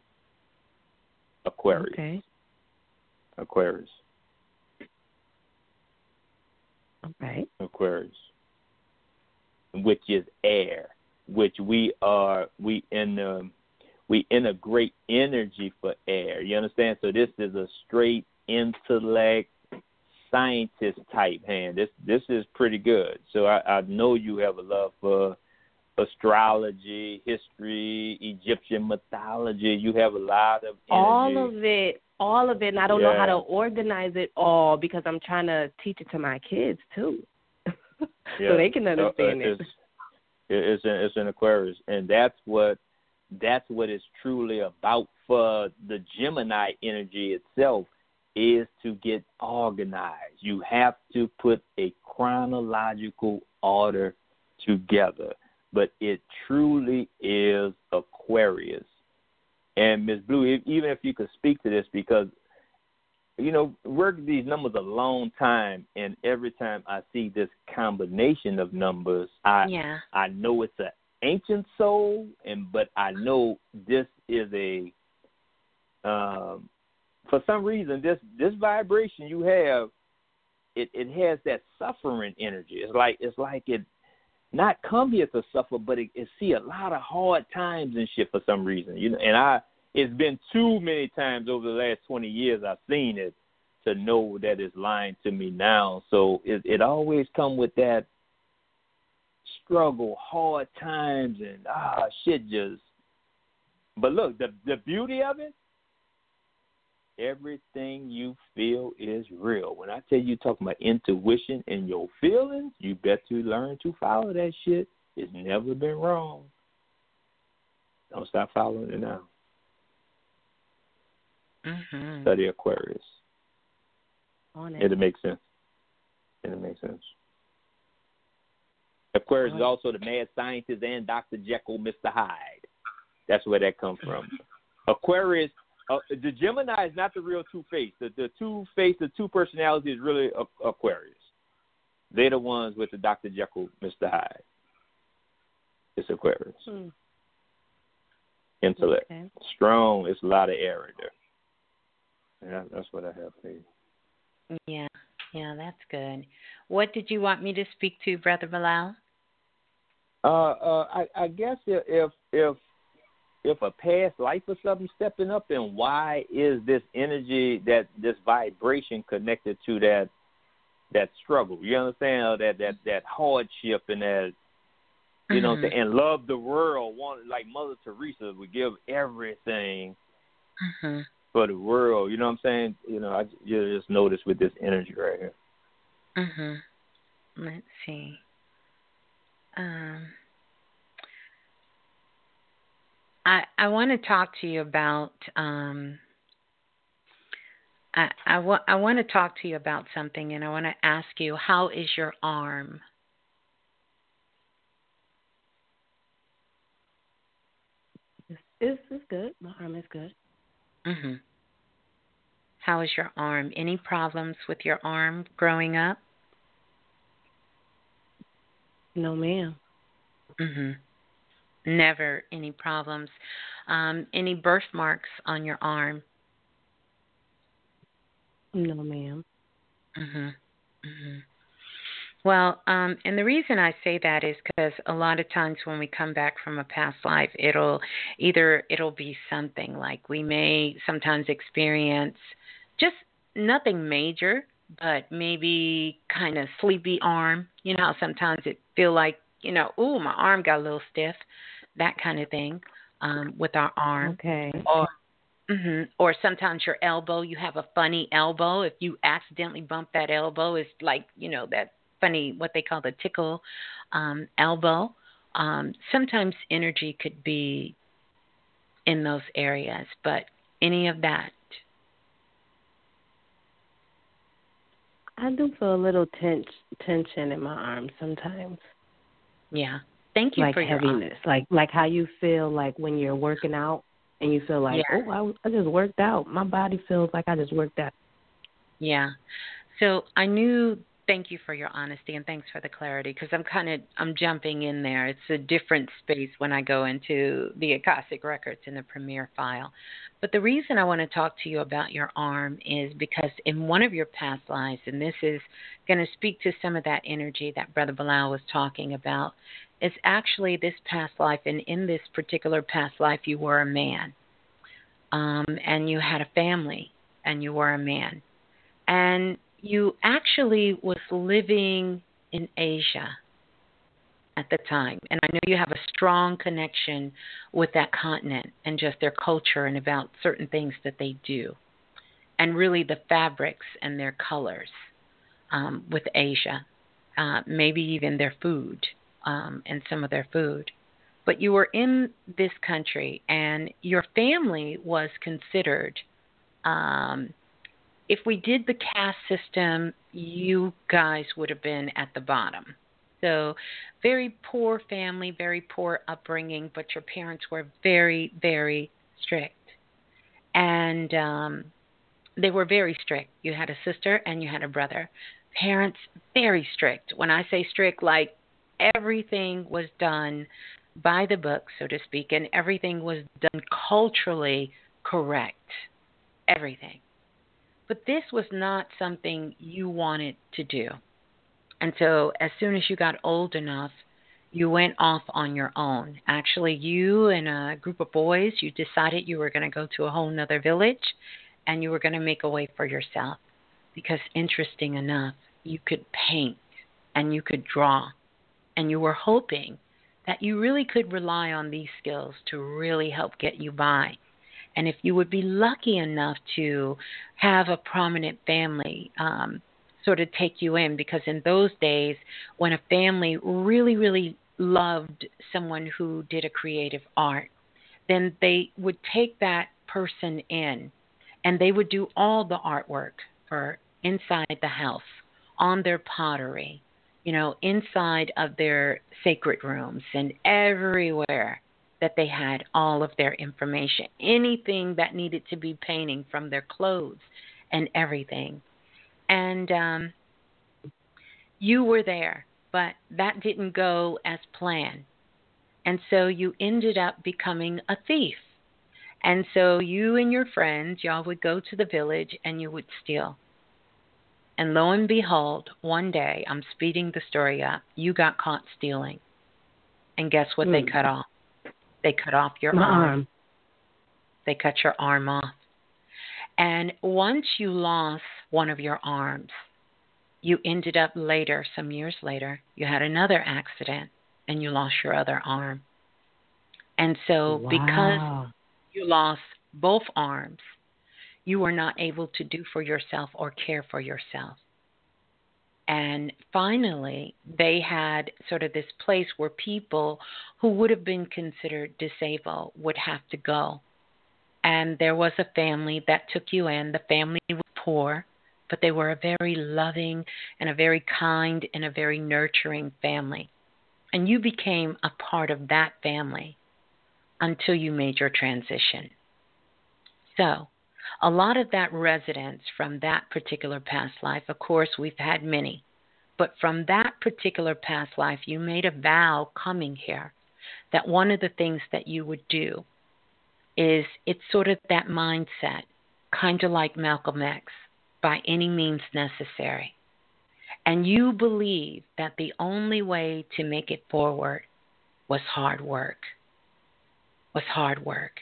Aquarius. Okay. Aquarius. Okay. Aquarius, which is air, which we are we in um, we integrate energy for air. You understand? So this is a straight intellect scientist type hand. This this is pretty good. So I, I know you have a love for astrology, history, Egyptian mythology. You have a lot of energy. All of it, all of it, and I don't know how to organize it all because I'm trying to teach it to my kids too, Yeah. so they can Uh, uh, understand it. It's, it's, an, it's an Aquarius, and that's what that's what it's truly about for the Gemini energy itself is to get organized. You have to put a chronological order together, but it truly is Aquarius. And Ms. Blue, if, even if you could speak to this, because you know, worked these numbers a long time, and every time I see this combination of numbers, I Yeah. I know it's an ancient soul, and but I know this is a um, for some reason this this vibration you have it it has that suffering energy. It's like it's like it not come here to suffer, but it, it see a lot of hard times and shit for some reason. You know, and I it's been too many times over the last twenty years I've seen it to know that it's lying to me now. So it it always come with that struggle, hard times, and ah shit just. But look, the the beauty of it, everything you feel is real. When I tell you talking about intuition and your feelings, you better learn to follow that shit. It's never been wrong. Don't stop following it now. Mm-hmm. Study Aquarius. On it. It'll make sense. it makes sense. Aquarius is also the mad scientist and Dr. Jekyll, Mr. Hyde. That's where that comes from. Aquarius, uh, the Gemini is not the real Two Face. The the Two Face, the two personality is really Aquarius. They're the ones with the Dr. Jekyll, Mr. Hyde. It's Aquarius. Hmm. Intellect, Okay. strong. It's a lot of air in there. Yeah, that's what I have for you. Yeah, yeah, that's good. What did you want me to speak to, Brother Balah? Uh, uh, I, I guess if if if if a past life or something stepping up, then why is this energy that this vibration connected to that that struggle? You understand Or that that that hardship and that you know Mhm. and love the world. Want like Mother Teresa would give everything hmm for the world. You know what I'm saying? You know, I you just notice with this energy right here. Mhm. Let's see. Um, I I want to talk to you about um. I I, wa- I want to talk to you about something, and I want to ask you, how is your arm? Is it's, it's good. My arm is good. Mhm. How is your arm? Any problems with your arm growing up? No, ma'am. Mhm. Never any problems. Um, any birthmarks on your arm? No, ma'am. Mhm. Mhm. Well, um, and the reason I say that is because a lot of times when we come back from a past life, it'll either it'll be something like we may sometimes experience just nothing major, but maybe kind of sleepy arm. You know, sometimes it feel like you know, ooh, my arm got a little stiff, that kind of thing um, with our arm. Okay. Or hmm Or sometimes your elbow, you have a funny elbow. If you accidentally bump that elbow, it's like you know that funny what they call the tickle um, elbow. Um, sometimes energy could be in those areas, but any of that. I do feel a little tense, tension in my arm sometimes. Yeah. Thank you like for your heaviness, like like how you feel like when you're working out and you feel like, Yeah. oh, I, I just worked out. My body feels like I just worked out. Yeah. So I knew. Thank you for your honesty and thanks for the clarity because I'm kind of I'm jumping in there. It's a different space when I go into the Akashic records in the Premier file. But the reason I want to talk to you about your arm is because in one of your past lives, and this is going to speak to some of that energy that Brother Balah was talking about, is actually this past life, and in this particular past life, you were a man, um, and you had a family, and you were a man and you actually was living in Asia at the time. And I know you have a strong connection with that continent and just their culture and about certain things that they do. And really the fabrics and their colors um, with Asia, uh, maybe even their food um, and some of their food. But you were in this country and your family was considered. Um, if we did the caste system, you guys would have been at the bottom. So, very poor family, very poor upbringing, but your parents were very, very strict. And um, they were very strict. You had a sister and you had a brother. Parents, very strict. When I say strict, like everything was done by the book, so to speak, and everything was done culturally correct. Everything But this was not something you wanted to do. And so, as soon as you got old enough, you went off on your own. Actually, you and a group of boys, you decided you were going to go to a whole nother village and you were going to make a way for yourself. Because, interesting enough, you could paint and you could draw. And you were hoping that you really could rely on these skills to really help get you by. And if you would be lucky enough to have a prominent family, um, sort of take you in, because in those days, when a family really, really loved someone who did a creative art, then they would take that person in and they would do all the artwork for inside the house, on their pottery, you know, inside of their sacred rooms and everywhere that they had all of their information, anything that needed to be painting from their clothes and everything. And um, you were there but that didn't go as planned. And so you ended up becoming a thief. And so you and your friends, y'all would go to the village and you would steal. And lo and behold, one day, I'm speeding the story up, you got caught stealing. And guess what mm. they hmm. cut off? They cut off your arm. arm. They cut your arm off. And once you lost one of your arms, you ended up later, some years later, you had another accident and you lost your other arm. And so, wow. because you lost both arms, you were not able to do for yourself or care for yourself. And finally, they had sort of this place where people who would have been considered disabled would have to go. And there was a family that took you in. The family was poor but they were a very loving and a very kind and a very nurturing family. And you became a part of that family until you made your transition. So, a lot of that residence from that particular past life, of course, we've had many, but from that particular past life, you made a vow coming here that one of the things that you would do is it's sort of that mindset, kind of like Malcolm X by any means necessary. And you believe that the only way to make it forward was hard work. Was hard work.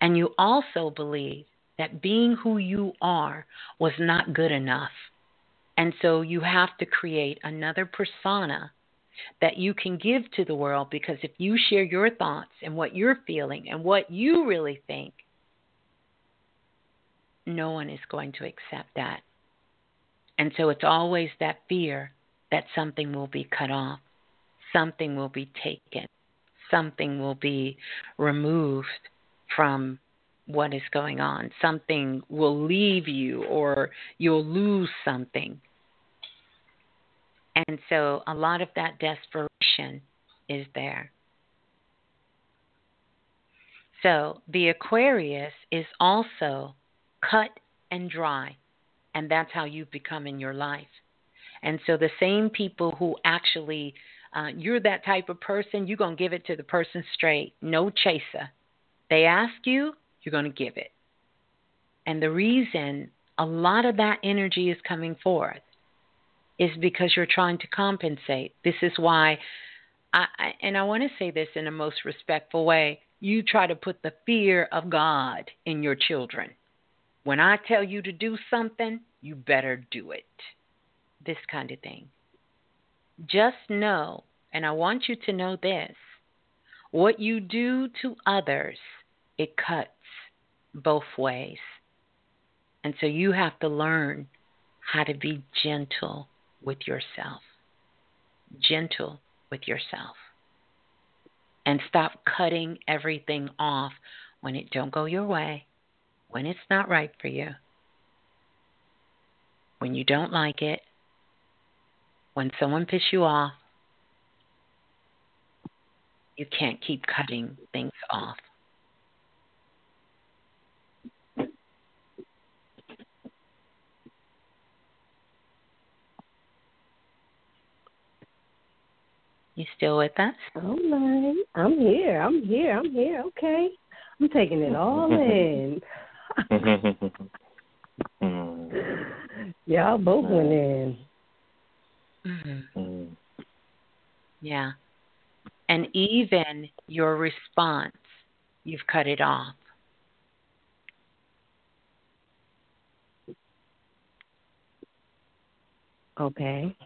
And you also believe that being who you are was not good enough. And so you have to create another persona that you can give to the world because if you share your thoughts and what you're feeling and what you really think, no one is going to accept that. And so it's always that fear that something will be cut off, something will be taken, something will be removed from what is going on, something will leave you or you'll lose something. And so a lot of that desperation is there. So the Aquarius is also cut and dry, and that's how you've become in your life. And so the same people who actually, uh, you're that type of person, you're going to give it to the person straight, no chaser. They ask you, you're going to give it. And the reason a lot of that energy is coming forth is because you're trying to compensate. This is why, I, and I want to say this in a most respectful way you try to put the fear of God in your children. When I tell you to do something, you better do it. This kind of thing. Just know, and I want you to know this what you do to others, it cuts both ways. And so you have to learn how to be gentle with yourself. Gentle with yourself. And stop cutting everything off when it don't go your way, when it's not right for you, when you don't like it, when someone piss you off, you can't keep cutting things off. You still with us? All right. I'm here. I'm here. I'm here. Okay. I'm taking it all in. Y'all both went in. Mm-hmm. Mm. Yeah. And even your response, you've cut it off. Okay.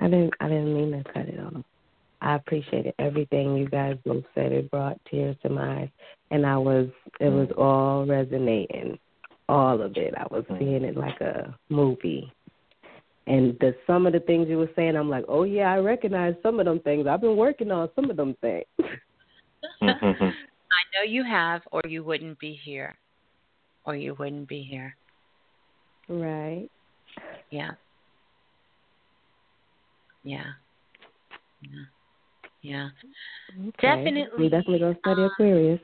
I didn't I didn't mean to cut it off. I appreciated everything you guys both said. It brought tears to my eyes and I was it was mm. all resonating. All of it. I was seeing it like a movie. And the some of the things you were saying, I'm like, Oh yeah, I recognize some of them things. I've been working on some of them things. Mm-hmm. I know you have, or you wouldn't be here. Or you wouldn't be here. Right. Yeah. Yeah. Yeah. Yeah. Okay. Definitely. We definitely gonna study um, Aquarius.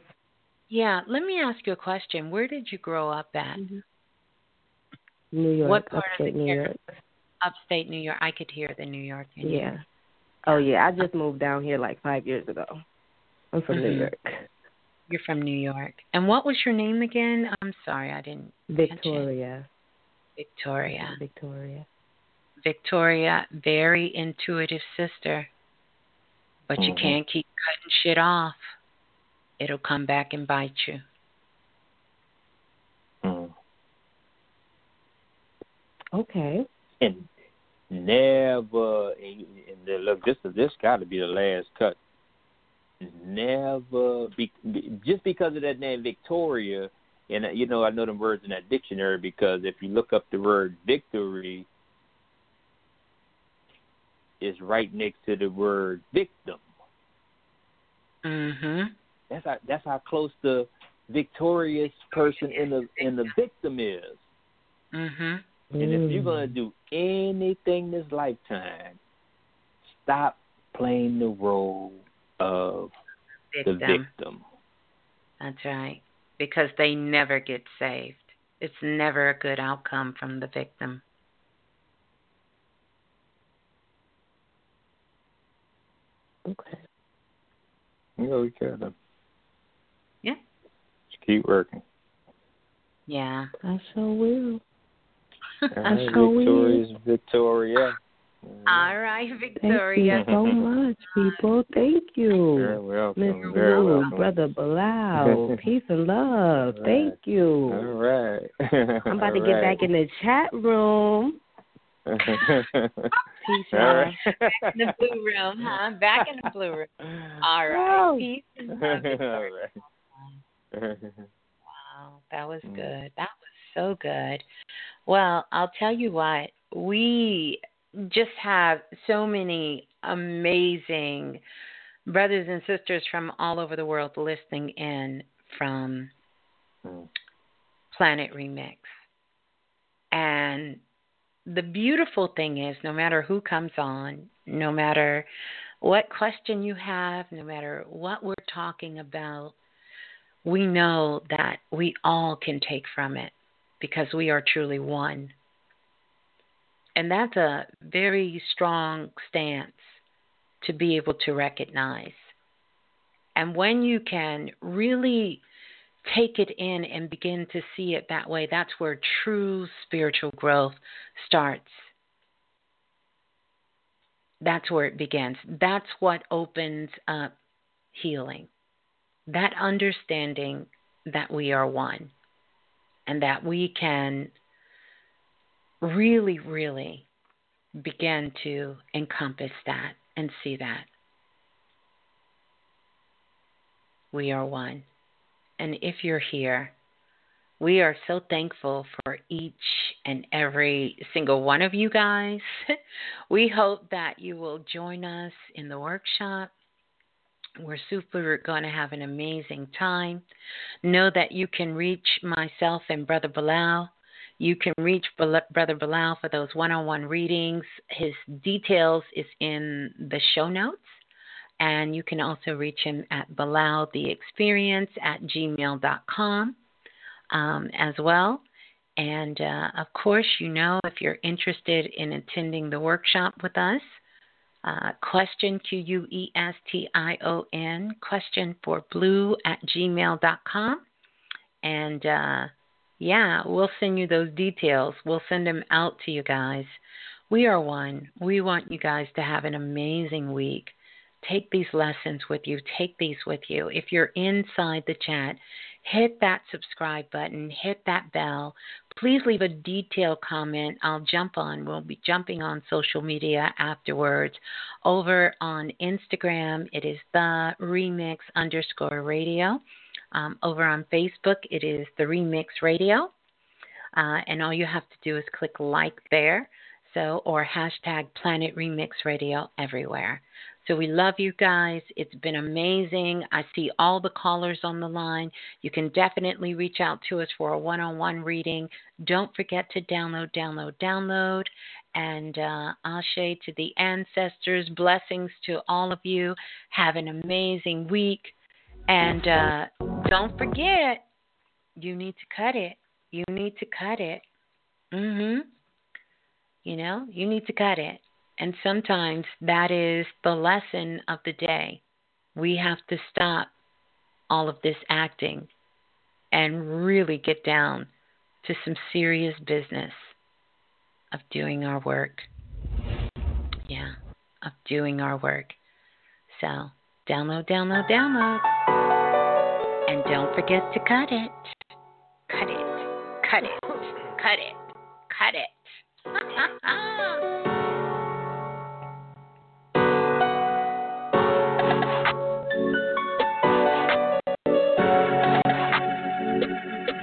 Yeah. Let me ask you a question. Where did you grow up at? New York, what part upstate of the New York. Upstate New York. I could hear the New York in. Yeah. Oh yeah, I just moved down here like five years ago. I'm from New Mhm. York. You're from New York. And what was your name again? I'm sorry, I didn't. Victoria. Victoria. Victoria. Victoria, very intuitive sister. But you Mhm. can't keep cutting shit off. It'll come back and bite you. Mm. Okay. And never, and, and then look, this this got to be the last cut. Never, be, be, just because of that name Victoria, and uh, you know I know the words in that dictionary because if you look up the word victory, is right next to the word victim. Mhm. That's how that's how close the victorious person in the in the victim is. Mhm. And if you're gonna do anything this lifetime, stop playing the role of the Victim. victim. That's right. Because they never get saved. It's never a good outcome from the victim. Okay. You know, we care them. Yeah. Just keep working. Yeah. I sure will. All I right, sure will. Victoria. All right, Victoria. Thank you so much, people. Thank you. Very welcome. Miss Very Blue, welcome. Brother Balah, peace and love. All Thank you. right. I'm about to get back in the chat room. in. Peace, All y'all. right. Back in the blue room, huh? Back in the blue room. All right. Oh. Peace and love, All right. Wow, that was Mm. good. That was so good. Well, I'll tell you what, we just have so many amazing brothers and sisters from all over the world listening in from Mm. Planet Remix. And the beautiful thing is, no matter who comes on, no matter what question you have, no matter what we're talking about, we know that we all can take from it because we are truly one. And that's a very strong stance to be able to recognize. And when you can really take it in and begin to see it that way, that's where true spiritual growth starts. That's where it begins. That's what opens up healing. That understanding that we are one and that we can really, really begin to encompass that and see that. We are one. And if you're here, we are so thankful for each and every single one of you guys. we hope that you will join us in the workshop. We're super going to have an amazing time. Know that you can reach myself and Brother Balah. You can reach Brother Balah for those one on one readings. His details is in the show notes. And you can also reach him at balahtheexperience at gmail.com um, as well. And uh, of course, you know, if you're interested in attending the workshop with us, uh, question, Q U E S T I O N, question for blue at gmail.com. And uh, Yeah, we'll send you those details. We'll send them out to you guys. We are one. We want you guys to have an amazing week. Take these lessons with you. Take these with you. If you're inside the chat, hit that subscribe button, hit that bell. Please leave a detailed comment. I'll jump on. We'll be jumping on social media afterwards. Over on Instagram, it is the remix underscore radio. Um, over on Facebook, it is the remix radio. Uh, and all you have to do is click like there. So, or hashtag Planet Remix Radio everywhere. So we love you guys. It's been amazing. I see all the callers on the line. You can definitely reach out to us for a one on one reading. Don't forget to download, download, download. And uh, Ashe to the ancestors. Blessings to all of you. Have an amazing week. And uh, don't forget, you need to cut it. You need to cut it. Mm hmm. You know, you need to cut it. And sometimes that is the lesson of the day. We have to stop all of this acting and really get down to some serious business of doing our work. Yeah, of doing our work. So, download, download, download. And don't forget to cut it. Cut it. Cut it.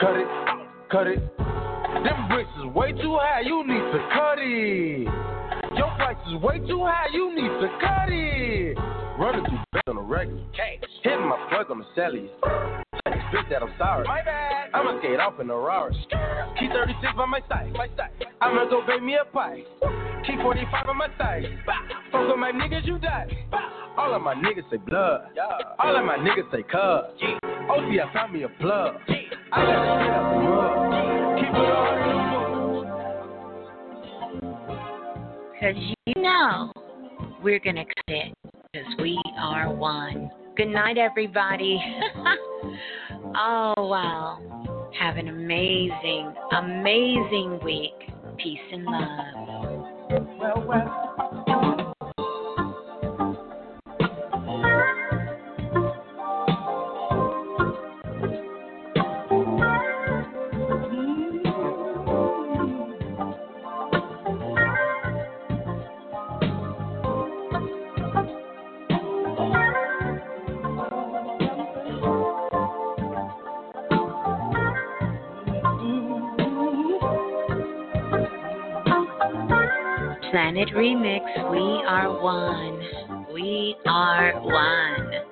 Cut it, cut it. Them bricks is way too high, you need to cut it. Your price is way too high, you need to cut it. Running through back on the regular. Hitting my plug on the celly. Bitch that I'm sorry. My bad. I'ma skate off in a Rari. Key 36 by my side. My side. I'ma go bake me a pie. Key 45 on my side. Fuck with my niggas, you die. All of my niggas say blood. All of my niggas say cuz. OT, I found me a plug. Because you know we're going to cut it. Because we are one. Good night, everybody. oh, wow. Have an amazing, amazing week. Peace and love. Well, well. Planet Remix, we are one. We are one.